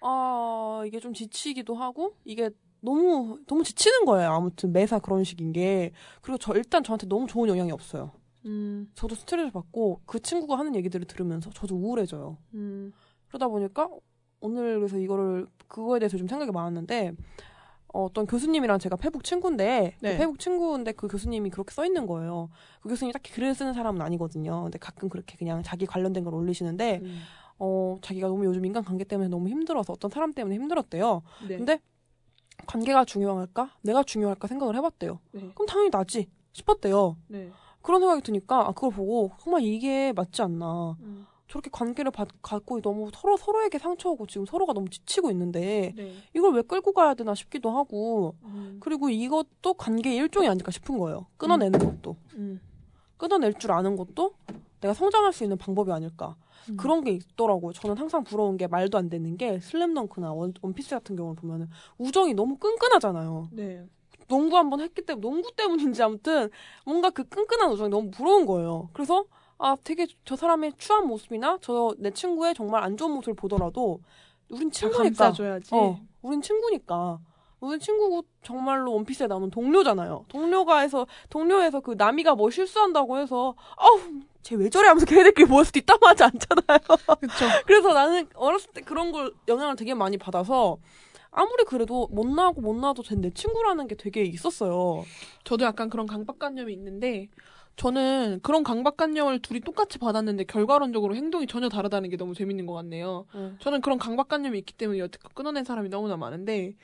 Speaker 3: 아 이게 좀 지치기도 하고 이게 너무 너무 지치는 거예요. 아무튼 매사 그런 식인 게 그리고 저 일단 저한테 너무 좋은 영향이 없어요.
Speaker 2: 음,
Speaker 3: 저도 스트레스 받고 그 친구가 하는 얘기들을 들으면서 저도 우울해져요.
Speaker 2: 음,
Speaker 3: 그러다 보니까 오늘 그래서 이거를 그거에 대해서 좀 생각이 많았는데 어, 어떤 교수님이랑 제가 페북 친구인데
Speaker 2: 네.
Speaker 3: 그 페북 친구인데 그 교수님이 그렇게 써 있는 거예요. 그 교수님이 딱히 글을 쓰는 사람은 아니거든요. 근데 가끔 그렇게 그냥 자기 관련된 걸 올리시는데
Speaker 2: 음.
Speaker 3: 어 자기가 너무 요즘 인간 관계 때문에 너무 힘들어서 어떤 사람 때문에 힘들었대요.
Speaker 2: 네.
Speaker 3: 근데 관계가 중요할까? 내가 중요할까 생각을 해봤대요.
Speaker 2: 네.
Speaker 3: 그럼 당연히 나지 싶었대요.
Speaker 2: 네.
Speaker 3: 그런 생각이 드니까 아, 그걸 보고 정말 이게 맞지 않나.
Speaker 2: 음.
Speaker 3: 저렇게 관계를 받, 갖고 너무 서로 서로에게 상처오고 지금 서로가 너무 지치고 있는데
Speaker 2: 네.
Speaker 3: 이걸 왜 끌고 가야 되나 싶기도 하고
Speaker 2: 음.
Speaker 3: 그리고 이것도 관계의 일종이 아닐까 싶은 거예요. 끊어내는 것도
Speaker 2: 음.
Speaker 3: 끊어낼 줄 아는 것도 내가 성장할 수 있는 방법이 아닐까
Speaker 2: 음.
Speaker 3: 그런 게 있더라고요. 저는 항상 부러운 게 말도 안 되는 게 슬램덩크나 원, 원피스 같은 경우를 보면은 우정이 너무 끈끈하잖아요.
Speaker 2: 네.
Speaker 3: 농구 한번 했기 때문에 농구 때문인지 아무튼 뭔가 그 끈끈한 우정이 너무 부러운 거예요. 그래서 아 되게 저 사람의 추한 모습이나 저 내 친구의 정말 안 좋은 모습을 보더라도 우린
Speaker 2: 다
Speaker 3: 친구니까
Speaker 2: 감싸줘야지.
Speaker 3: 어, 우린 친구니까. 우린 친구고 정말로 원피스에 나오는 동료잖아요. 동료가 해서 동료에서 그 나미가 뭐 실수한다고 해서 아우 쟤 왜 저래 하면서 걔네들끼리 모여서 뒷담화하지 않잖아요.
Speaker 2: 그렇죠.
Speaker 3: 그래서 나는 어렸을 때 그런 걸 영향을 되게 많이 받아서 아무리 그래도 못 나고 못 나도 된 내 친구라는 게 되게 있었어요.
Speaker 2: 저도 약간 그런 강박관념이 있는데 저는 그런 강박관념을 둘이 똑같이 받았는데 결과론적으로 행동이 전혀 다르다는 게 너무 재밌는 것 같네요. 저는 그런 강박관념이 있기 때문에 여태껏 끊어낸 사람이 너무나 많은데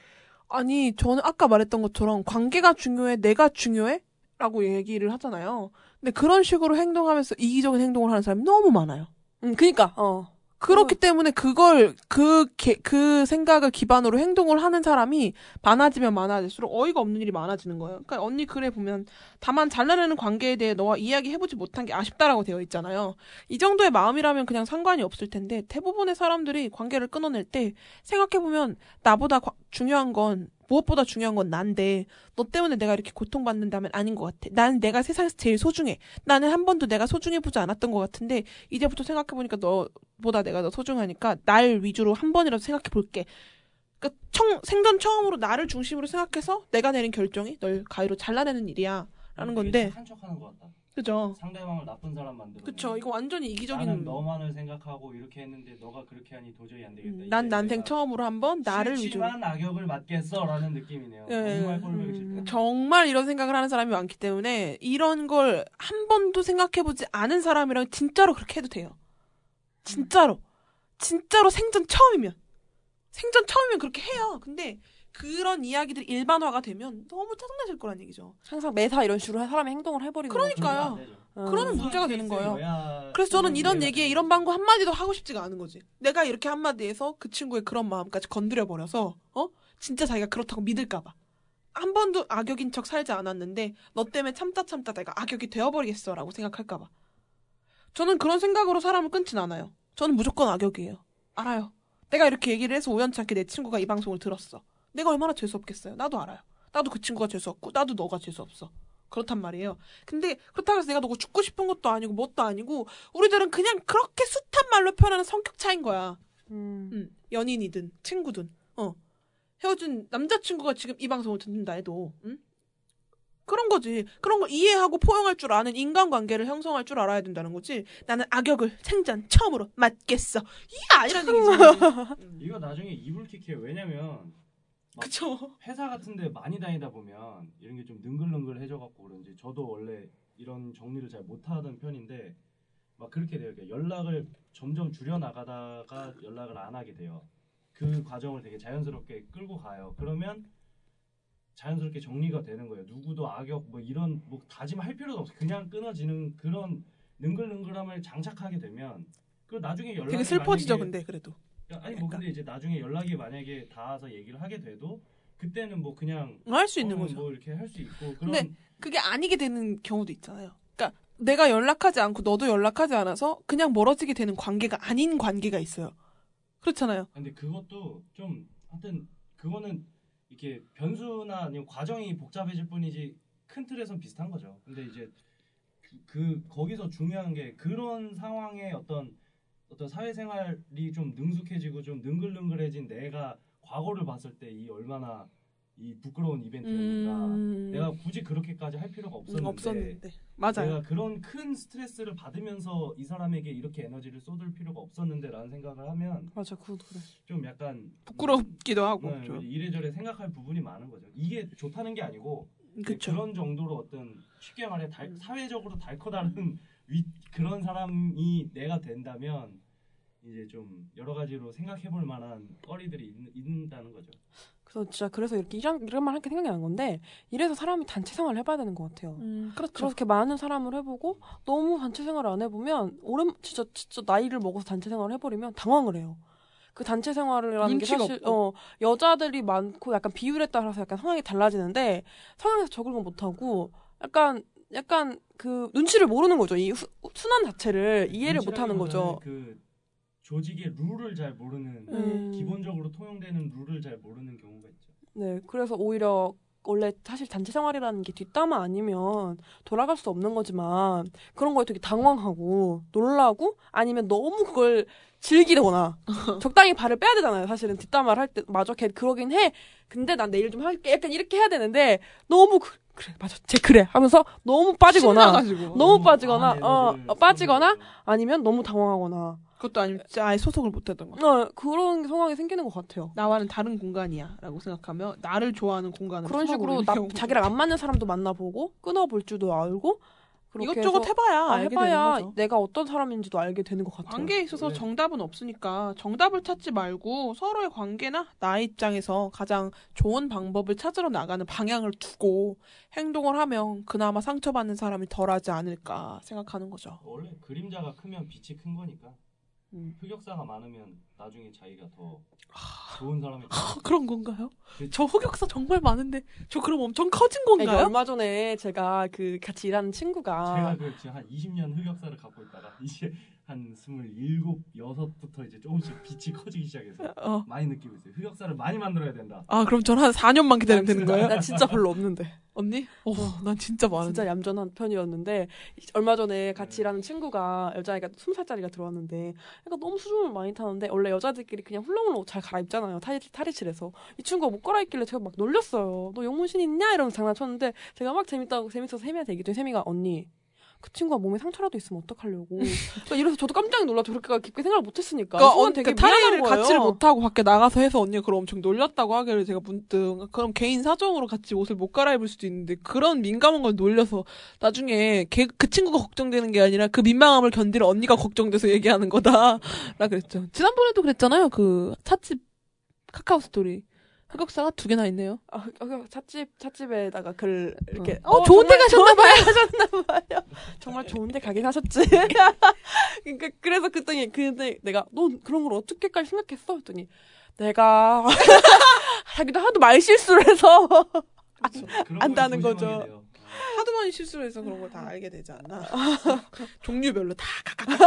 Speaker 2: 아니 저는 아까 말했던 것처럼 관계가 중요해 내가 중요해? 라고 얘기를 하잖아요. 근데 그런 식으로 행동하면서 이기적인 행동을 하는 사람이 너무 많아요.
Speaker 3: 음, 그니까, 어.
Speaker 2: 그렇기 때문에 그걸 그, 개- 그 생각을 기반으로 행동을 하는 사람이 많아지면 많아질수록 어이가 없는 일이 많아지는 거예요. 그러니까 언니 글에 보면 다만 잘라내는 관계에 대해 너와 이야기해보지 못한 게 아쉽다라고 되어 있잖아요. 이 정도의 마음이라면 그냥 상관이 없을 텐데 대부분의 사람들이 관계를 끊어낼 때 생각해보면 나보다 과- 중요한 건 무엇보다 중요한 건 난데 너 때문에 내가 이렇게 고통받는다면 아닌 것 같아. 나는 내가 세상에서 제일 소중해. 나는 한 번도 내가 소중해 보지 않았던 것 같은데 이제부터 생각해 보니까 너보다 내가 더 소중하니까 날 위주로 한 번이라도 생각해 볼게. 그러니까 청, 생전 처음으로 나를 중심으로 생각해서 내가 내린 결정이 널 가위로 잘라내는 일이야. 라는 건데
Speaker 4: 착한 척하는 것 같다.
Speaker 2: 그죠?
Speaker 4: 상대방을 나쁜 사람 만들어.
Speaker 2: 그쵸. 이거 완전히
Speaker 4: 나는
Speaker 2: 이기적인
Speaker 4: 너만을 생각하고 이렇게 했는데 너가 그렇게 하니 도저히 안 되겠다.
Speaker 2: 음, 난 난생 처음으로 한번 나를 위주로
Speaker 4: 악역을 맡겠어라는 느낌이네요.
Speaker 2: 예,
Speaker 4: 정말 꼴보기
Speaker 2: 음,
Speaker 4: 싫다.
Speaker 2: 정말 이런 생각을 하는 사람이 많기 때문에 이런 걸 한 번도 생각해보지 않은 사람이랑 진짜로 그렇게 해도 돼요. 진짜로. 진짜로 생전 처음이면. 생전 처음이면 그렇게 해요. 근데 그런 이야기들이 일반화가 되면 너무 짜증나실 거란 얘기죠.
Speaker 3: 항상 매사 이런 식으로 사람의 행동을 해버리는
Speaker 2: 그러니까요.
Speaker 3: 거죠. 어.
Speaker 2: 그러면 문제가 되는 거예요. 그래서 저는 이런 얘기에 이런 방구 한마디도 하고 싶지가 않은 거지. 내가 이렇게 한마디해서 그 친구의 그런 마음까지 건드려버려서, 어? 진짜 자기가 그렇다고 믿을까봐. 한 번도 악역인 척 살지 않았는데, 너 때문에 참다 참다 내가 악역이 되어버리겠어. 라고 생각할까봐. 저는 그런 생각으로 사람을 끊진 않아요. 저는 무조건 악역이에요. 알아요. 내가 이렇게 얘기를 해서 우연찮게 내 친구가 이 방송을 들었어. 내가 얼마나 재수없겠어요. 나도 알아요. 나도 그 친구가 재수없고, 나도 너가 재수없어. 그렇단 말이에요. 근데 그렇다고 해서 내가 너가 죽고 싶은 것도 아니고 뭣도 아니고 우리들은 그냥 그렇게 숱한 말로 표현하는 성격 차인 거야.
Speaker 3: 음.
Speaker 2: 음, 연인이든 친구든 어 헤어진 남자친구가 지금 이 방송을 듣는다 해도 음? 그런 거지. 그런 걸 이해하고 포용할 줄 아는 인간관계를 형성할 줄 알아야 된다는 거지. 나는 악역을 생전 처음으로 맡겠어. 이게 아니란 얘기지. 음.
Speaker 4: 이거 나중에 이불킥해요. 왜냐면 막
Speaker 2: 그쵸.
Speaker 4: 회사 같은데 많이 다니다 보면 이런 게 좀 능글능글해져갖고 그런지 저도 원래 이런 정리를 잘 못하던 편인데 막 그렇게 돼요. 그러니까 연락을 점점 줄여 나가다가 연락을 안 하게 돼요. 그 과정을 되게 자연스럽게 끌고 가요. 그러면 자연스럽게 정리가 되는 거예요. 누구도 악역 뭐 이런 뭐 다짐할 필요도 없어. 그냥 끊어지는 그런 능글능글함을 장착하게 되면 그 나중에 연락이
Speaker 2: 되게 슬퍼지죠, 근데 그래도.
Speaker 4: 야, 아니 뭐
Speaker 2: 약간.
Speaker 4: 근데 이제 나중에 연락이 만약에 닿아서 얘기를 하게 돼도 그때는 뭐 그냥
Speaker 2: 할 수 있는
Speaker 4: 어,
Speaker 2: 거죠.
Speaker 4: 뭐 이렇게 할 수 있고 그런
Speaker 2: 근데 그게 아니게 되는 경우도 있잖아요. 그러니까 내가 연락하지 않고 너도 연락하지 않아서 그냥 멀어지게 되는 관계가 아닌 관계가 있어요. 그렇잖아요.
Speaker 4: 근데 그것도 좀 하여튼 그거는 이렇게 변수나 아니면 과정이 복잡해질 뿐이지 큰 틀에선 비슷한 거죠. 근데 이제 그, 그 거기서 중요한 게 그런 상황에 어떤 어떤 사회생활이 좀 능숙해지고 좀 능글능글해진 내가 과거를 봤을 때 이 얼마나 이 부끄러운 이벤트였는가.
Speaker 2: 음,
Speaker 4: 내가 굳이 그렇게까지 할 필요가
Speaker 2: 음,
Speaker 4: 없었는데,
Speaker 2: 없었는데. 맞아요.
Speaker 4: 내가 그런 큰 스트레스를 받으면서 이 사람에게 이렇게 에너지를 쏟을 필요가 없었는데라는 생각을 하면
Speaker 3: 맞아, 그것도 그래.
Speaker 4: 좀 약간
Speaker 2: 부끄럽기도 하고.
Speaker 4: 네,
Speaker 2: 좀.
Speaker 4: 이래저래 생각할 부분이 많은 거죠. 이게 좋다는 게 아니고
Speaker 2: 그쵸.
Speaker 4: 그런 정도로 어떤 쉽게 말해 달,
Speaker 2: 음.
Speaker 4: 사회적으로 달커 다른 위, 그런 사람이 내가 된다면 이제 좀 여러 가지로 생각해볼 만한 거리들이 있, 있다는 거죠.
Speaker 3: 그래서 진짜 그래서 이렇게 이런, 이런 말 하니까 생각이 난 건데 이래서 사람이 단체 생활을 해봐야 되는 것 같아요.
Speaker 2: 음, 그렇죠.
Speaker 3: 그렇게 많은 사람을 해보고 너무 단체 생활을 안 해보면 오랜 진짜 진짜 나이를 먹어서 단체 생활을 해버리면 당황을 해요. 그 단체 생활이라는 게 사실
Speaker 2: 없고.
Speaker 3: 어 여자들이 많고 약간 비율에 따라서 약간 성향이 달라지는데 성향에서 적응을 못하고 약간 약간 그 눈치를 모르는 거죠. 이 후- 순환 자체를 이해를 못하는 거죠.
Speaker 4: 그 조직의 룰을 잘 모르는
Speaker 3: 음.
Speaker 4: 기본적으로 통용되는 룰을 잘 모르는 경우가 있죠.
Speaker 3: 네, 그래서 오히려 원래 사실 단체 생활이라는 게 뒷담화 아니면 돌아갈 수 없는 거지만 그런 거에 되게 당황하고 놀라고 아니면 너무 그걸 즐기거나 적당히 발을 빼야 되잖아요. 사실은 뒷담화를 할 때 맞아, 걔 그러긴 해. 근데 난 내일 좀 할게. 약간 이렇게 해야 되는데 너무 그, 래 맞아, 쟤 그래 하면서 너무 빠지거나
Speaker 2: 신나가지고.
Speaker 3: 너무 빠지거나
Speaker 4: 과한
Speaker 3: 어,
Speaker 4: 에너지를
Speaker 3: 어, 빠지거나
Speaker 4: 쏟는 거죠.
Speaker 3: 아니면 너무 당황하거나
Speaker 2: 그것도 아니면 진짜 아예 소속을 못했던 거.
Speaker 3: 어, 그런 상황이 생기는 것 같아요.
Speaker 2: 나와는 다른 공간이야라고 생각하며 나를 좋아하는 공간을
Speaker 3: 그런 식으로 나, 자기랑 안 맞는 사람도 만나보고 끊어볼 줄도 알고 그렇게
Speaker 2: 이것저것
Speaker 3: 해서
Speaker 2: 해봐야
Speaker 3: 아,
Speaker 2: 알게
Speaker 3: 해봐야
Speaker 2: 되는 거죠.
Speaker 3: 내가 어떤 사람인지도 알게 되는 것 같아요.
Speaker 2: 관계에 있어서
Speaker 4: 원래-
Speaker 2: 정답은 없으니까 정답을 찾지 말고 서로의 관계나 나의 입장에서 가장 좋은 방법을 찾으러 나가는 방향을 두고 행동을 하면 그나마 상처받는 사람이 덜하지 않을까 생각하는 거죠.
Speaker 4: 원래 그림자가 크면 빛이 큰 거니까
Speaker 3: 음.
Speaker 4: 흑역사가 많으면 나중에 자기가 더 좋은 사람이
Speaker 2: 아, 그런 건가요?
Speaker 4: 그-
Speaker 2: 저 흑역사 정말 많은데 저 그럼 엄청 커진
Speaker 3: 아니,
Speaker 2: 건가요?
Speaker 3: 얼마 전에 제가 그 같이 일하는 친구가
Speaker 4: 제가 그 지금 한 20년 흑역사를 갖고 있다가 이제 한 27, 6부터 이제 조금씩 빛이 커지기 시작해서
Speaker 2: 어.
Speaker 4: 많이 느끼고 있어요. 흑역사를 많이 만들어야 된다.
Speaker 2: 아 그럼 저는 한 4년만 기다리면 되는 거예요?
Speaker 3: 나 진짜 별로 없는데
Speaker 2: 언니? 어, 난 진짜 많은데.
Speaker 3: 진짜 얌전한 편이었는데 얼마 전에 같이 일하는 친구가 여자애가 20살짜리가 들어왔는데 약간 너무 수줍음을 많이 타는데 원래 여자들끼리 그냥 훌렁훌렁 잘 갈아입잖아요 탈, 탈의실에서 이 친구가 못 갈아입길래 제가 막 놀렸어요 너 영문신 있냐 이러면서 장난쳤는데 제가 막 재밌다고 재밌어서 세미한테 얘기했더니 세미가 언니 그 친구가 몸에 상처라도 있으면 어떡하려고. 그러니까 이래서 저도 깜짝 놀라죠 그렇게 깊게 생각을 못했으니까.
Speaker 2: 그러니까
Speaker 3: 되게
Speaker 2: 그
Speaker 3: 거예요
Speaker 2: 같이를 못하고 밖에 나가서 해서 언니가 그걸 엄청 놀렸다고 하기를 제가 문득 그럼 개인 사정으로 같이 옷을 못 갈아입을 수도 있는데 그런 민감한 걸 놀려서 나중에 걔, 그 친구가 걱정되는 게 아니라 그 민망함을 견디는 언니가 걱정돼서 얘기하는 거다 라 그랬죠. 지난번에도 그랬잖아요. 그 찻집 카카오 스토리
Speaker 3: 흑역사가 두 개나 있네요.
Speaker 6: 아, 그 찻집 찻집에다가 글 이렇게
Speaker 3: 어, 좋은데
Speaker 6: 정말-
Speaker 3: 가셨나 봐요.
Speaker 6: 정말 좋은데 가긴 하셨지. 그러니까 그래서 그랬더니 근데 내가 넌 그런 걸 어떻게까지 생각했어? 했더니 내가 자기도 하도 말 실수를 해서 안다는 거죠.
Speaker 2: 하도 많이 실수를 해서 그런 걸 다 알게 되지 않나. 종류별로 다 각각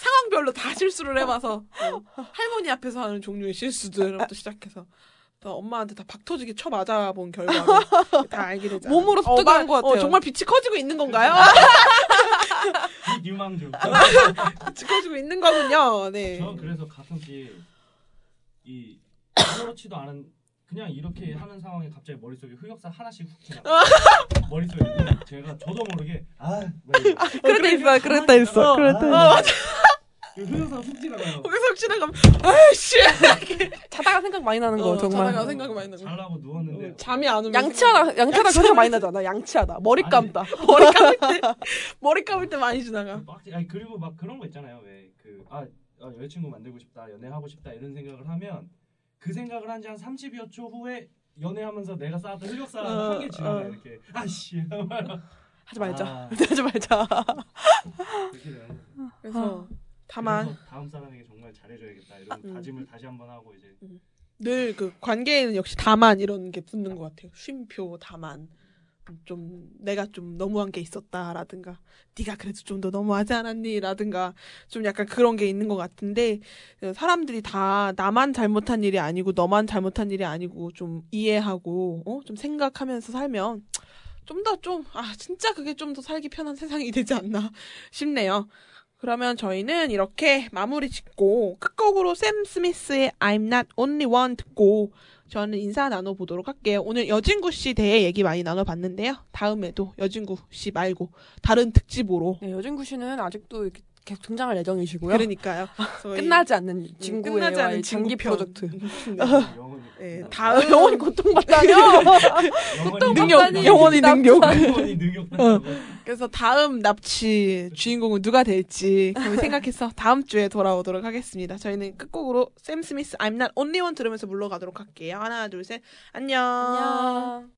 Speaker 2: 상황별로 다 실수를 해봐서 어, 할머니 앞에서 하는 종류의 실수들부터 시작해서 또 엄마한테 다 박 터지게 쳐 맞아본 결과를 다 알게 않나.
Speaker 6: 몸으로 습득한 것 같아요.
Speaker 2: 어, 정말 빛이 커지고 있는 건가요?
Speaker 4: 이 유망주.
Speaker 2: 빛이 커지고 있는 거군요. 네.
Speaker 4: 저 그래서 가끔씩 이 아무렇지도 않은 그냥 이렇게 하는 상황에 갑자기 머릿속에 흑역사 하나씩 훅 지나가. 머릿속에 제가 저도 모르게 아막 이래.
Speaker 6: 그럴 때 있어, 그럴 때 있어.
Speaker 4: 아, 맞 흑역사 훅 지나가요.
Speaker 2: 거기서 지나가면 아이씨
Speaker 6: 자다가 생각 많이 나는 거
Speaker 2: 어,
Speaker 6: 정말.
Speaker 2: 자다가 생각이 많이 나고
Speaker 4: 잘라고 누웠는데
Speaker 2: 잠이 안 오면
Speaker 6: 양치하다 양치하다 생각 많이 나잖아. 양치하다 머리
Speaker 4: 아니,
Speaker 6: 감다.
Speaker 2: 머리 감을 때 머리 감을 때 많이 지나가.
Speaker 4: 아니 그리고 막 그런 거 있잖아요. 왜그아 여자친구 만들고 싶다, 연애하고 싶다 이런 생각을 하면 그 생각을 한 지 한 30여 초 후에 연애하면서 내가 쌓았던 흑역사
Speaker 2: 어,
Speaker 4: 한개 지나가요.
Speaker 2: 어.
Speaker 4: 이렇게 아씨
Speaker 6: 하지 말자.
Speaker 4: 아.
Speaker 6: 하지 말자.
Speaker 2: 그래서 다만
Speaker 4: 다음 사람에게 정말 잘해줘야겠다 이런
Speaker 2: 음.
Speaker 4: 다짐을 다시 한번 하고 이제
Speaker 2: 늘그 관계에는 역시 다만 이런 게 붙는 것 같아요. 쉼표 다만 좀 내가 좀 너무한 게 있었다라든가 네가 그래도 좀 더 너무하지 않았니라든가 좀 약간 그런 게 있는 것 같은데 어, 사람들이 다 나만 잘못한 일이 아니고 너만 잘못한 일이 아니고 좀 이해하고 어? 좀 생각하면서 살면 좀 더 좀 아 진짜 그게 좀 더 살기 편한 세상이 되지 않나 싶네요. 그러면 저희는 이렇게 마무리 짓고 끝곡으로 샘 스미스의 I'm Not Only One 듣고 저는 인사 나눠보도록 할게요. 오늘 여진구 씨 대해 얘기 많이 나눠봤는데요. 다음에도 여진구 씨 말고 다른 특집으로
Speaker 6: 네, 여진구 씨는 아직도 이렇게 계속 등장할 예정이시고요.
Speaker 2: 그러니까요. 저희
Speaker 6: 끝나지 않는
Speaker 2: 음,
Speaker 6: 친구의
Speaker 2: 끝나지 않은
Speaker 6: 장기. 프로젝트.
Speaker 2: 네. 네,
Speaker 6: 아,
Speaker 2: 다음
Speaker 6: 영원히 고통받다뇨.
Speaker 4: 영원히
Speaker 2: 능력, 영원히 능력.
Speaker 4: 영원히 능력
Speaker 2: 어. 그래서 다음 납치 주인공은 누가 될지 생각해서 다음 주에 돌아오도록 하겠습니다. 저희는 끝곡으로 샘 스미스 I'm Not Only One 들으면서 물러가도록 할게요. 하나, 둘, 셋. 안녕.
Speaker 6: 안녕.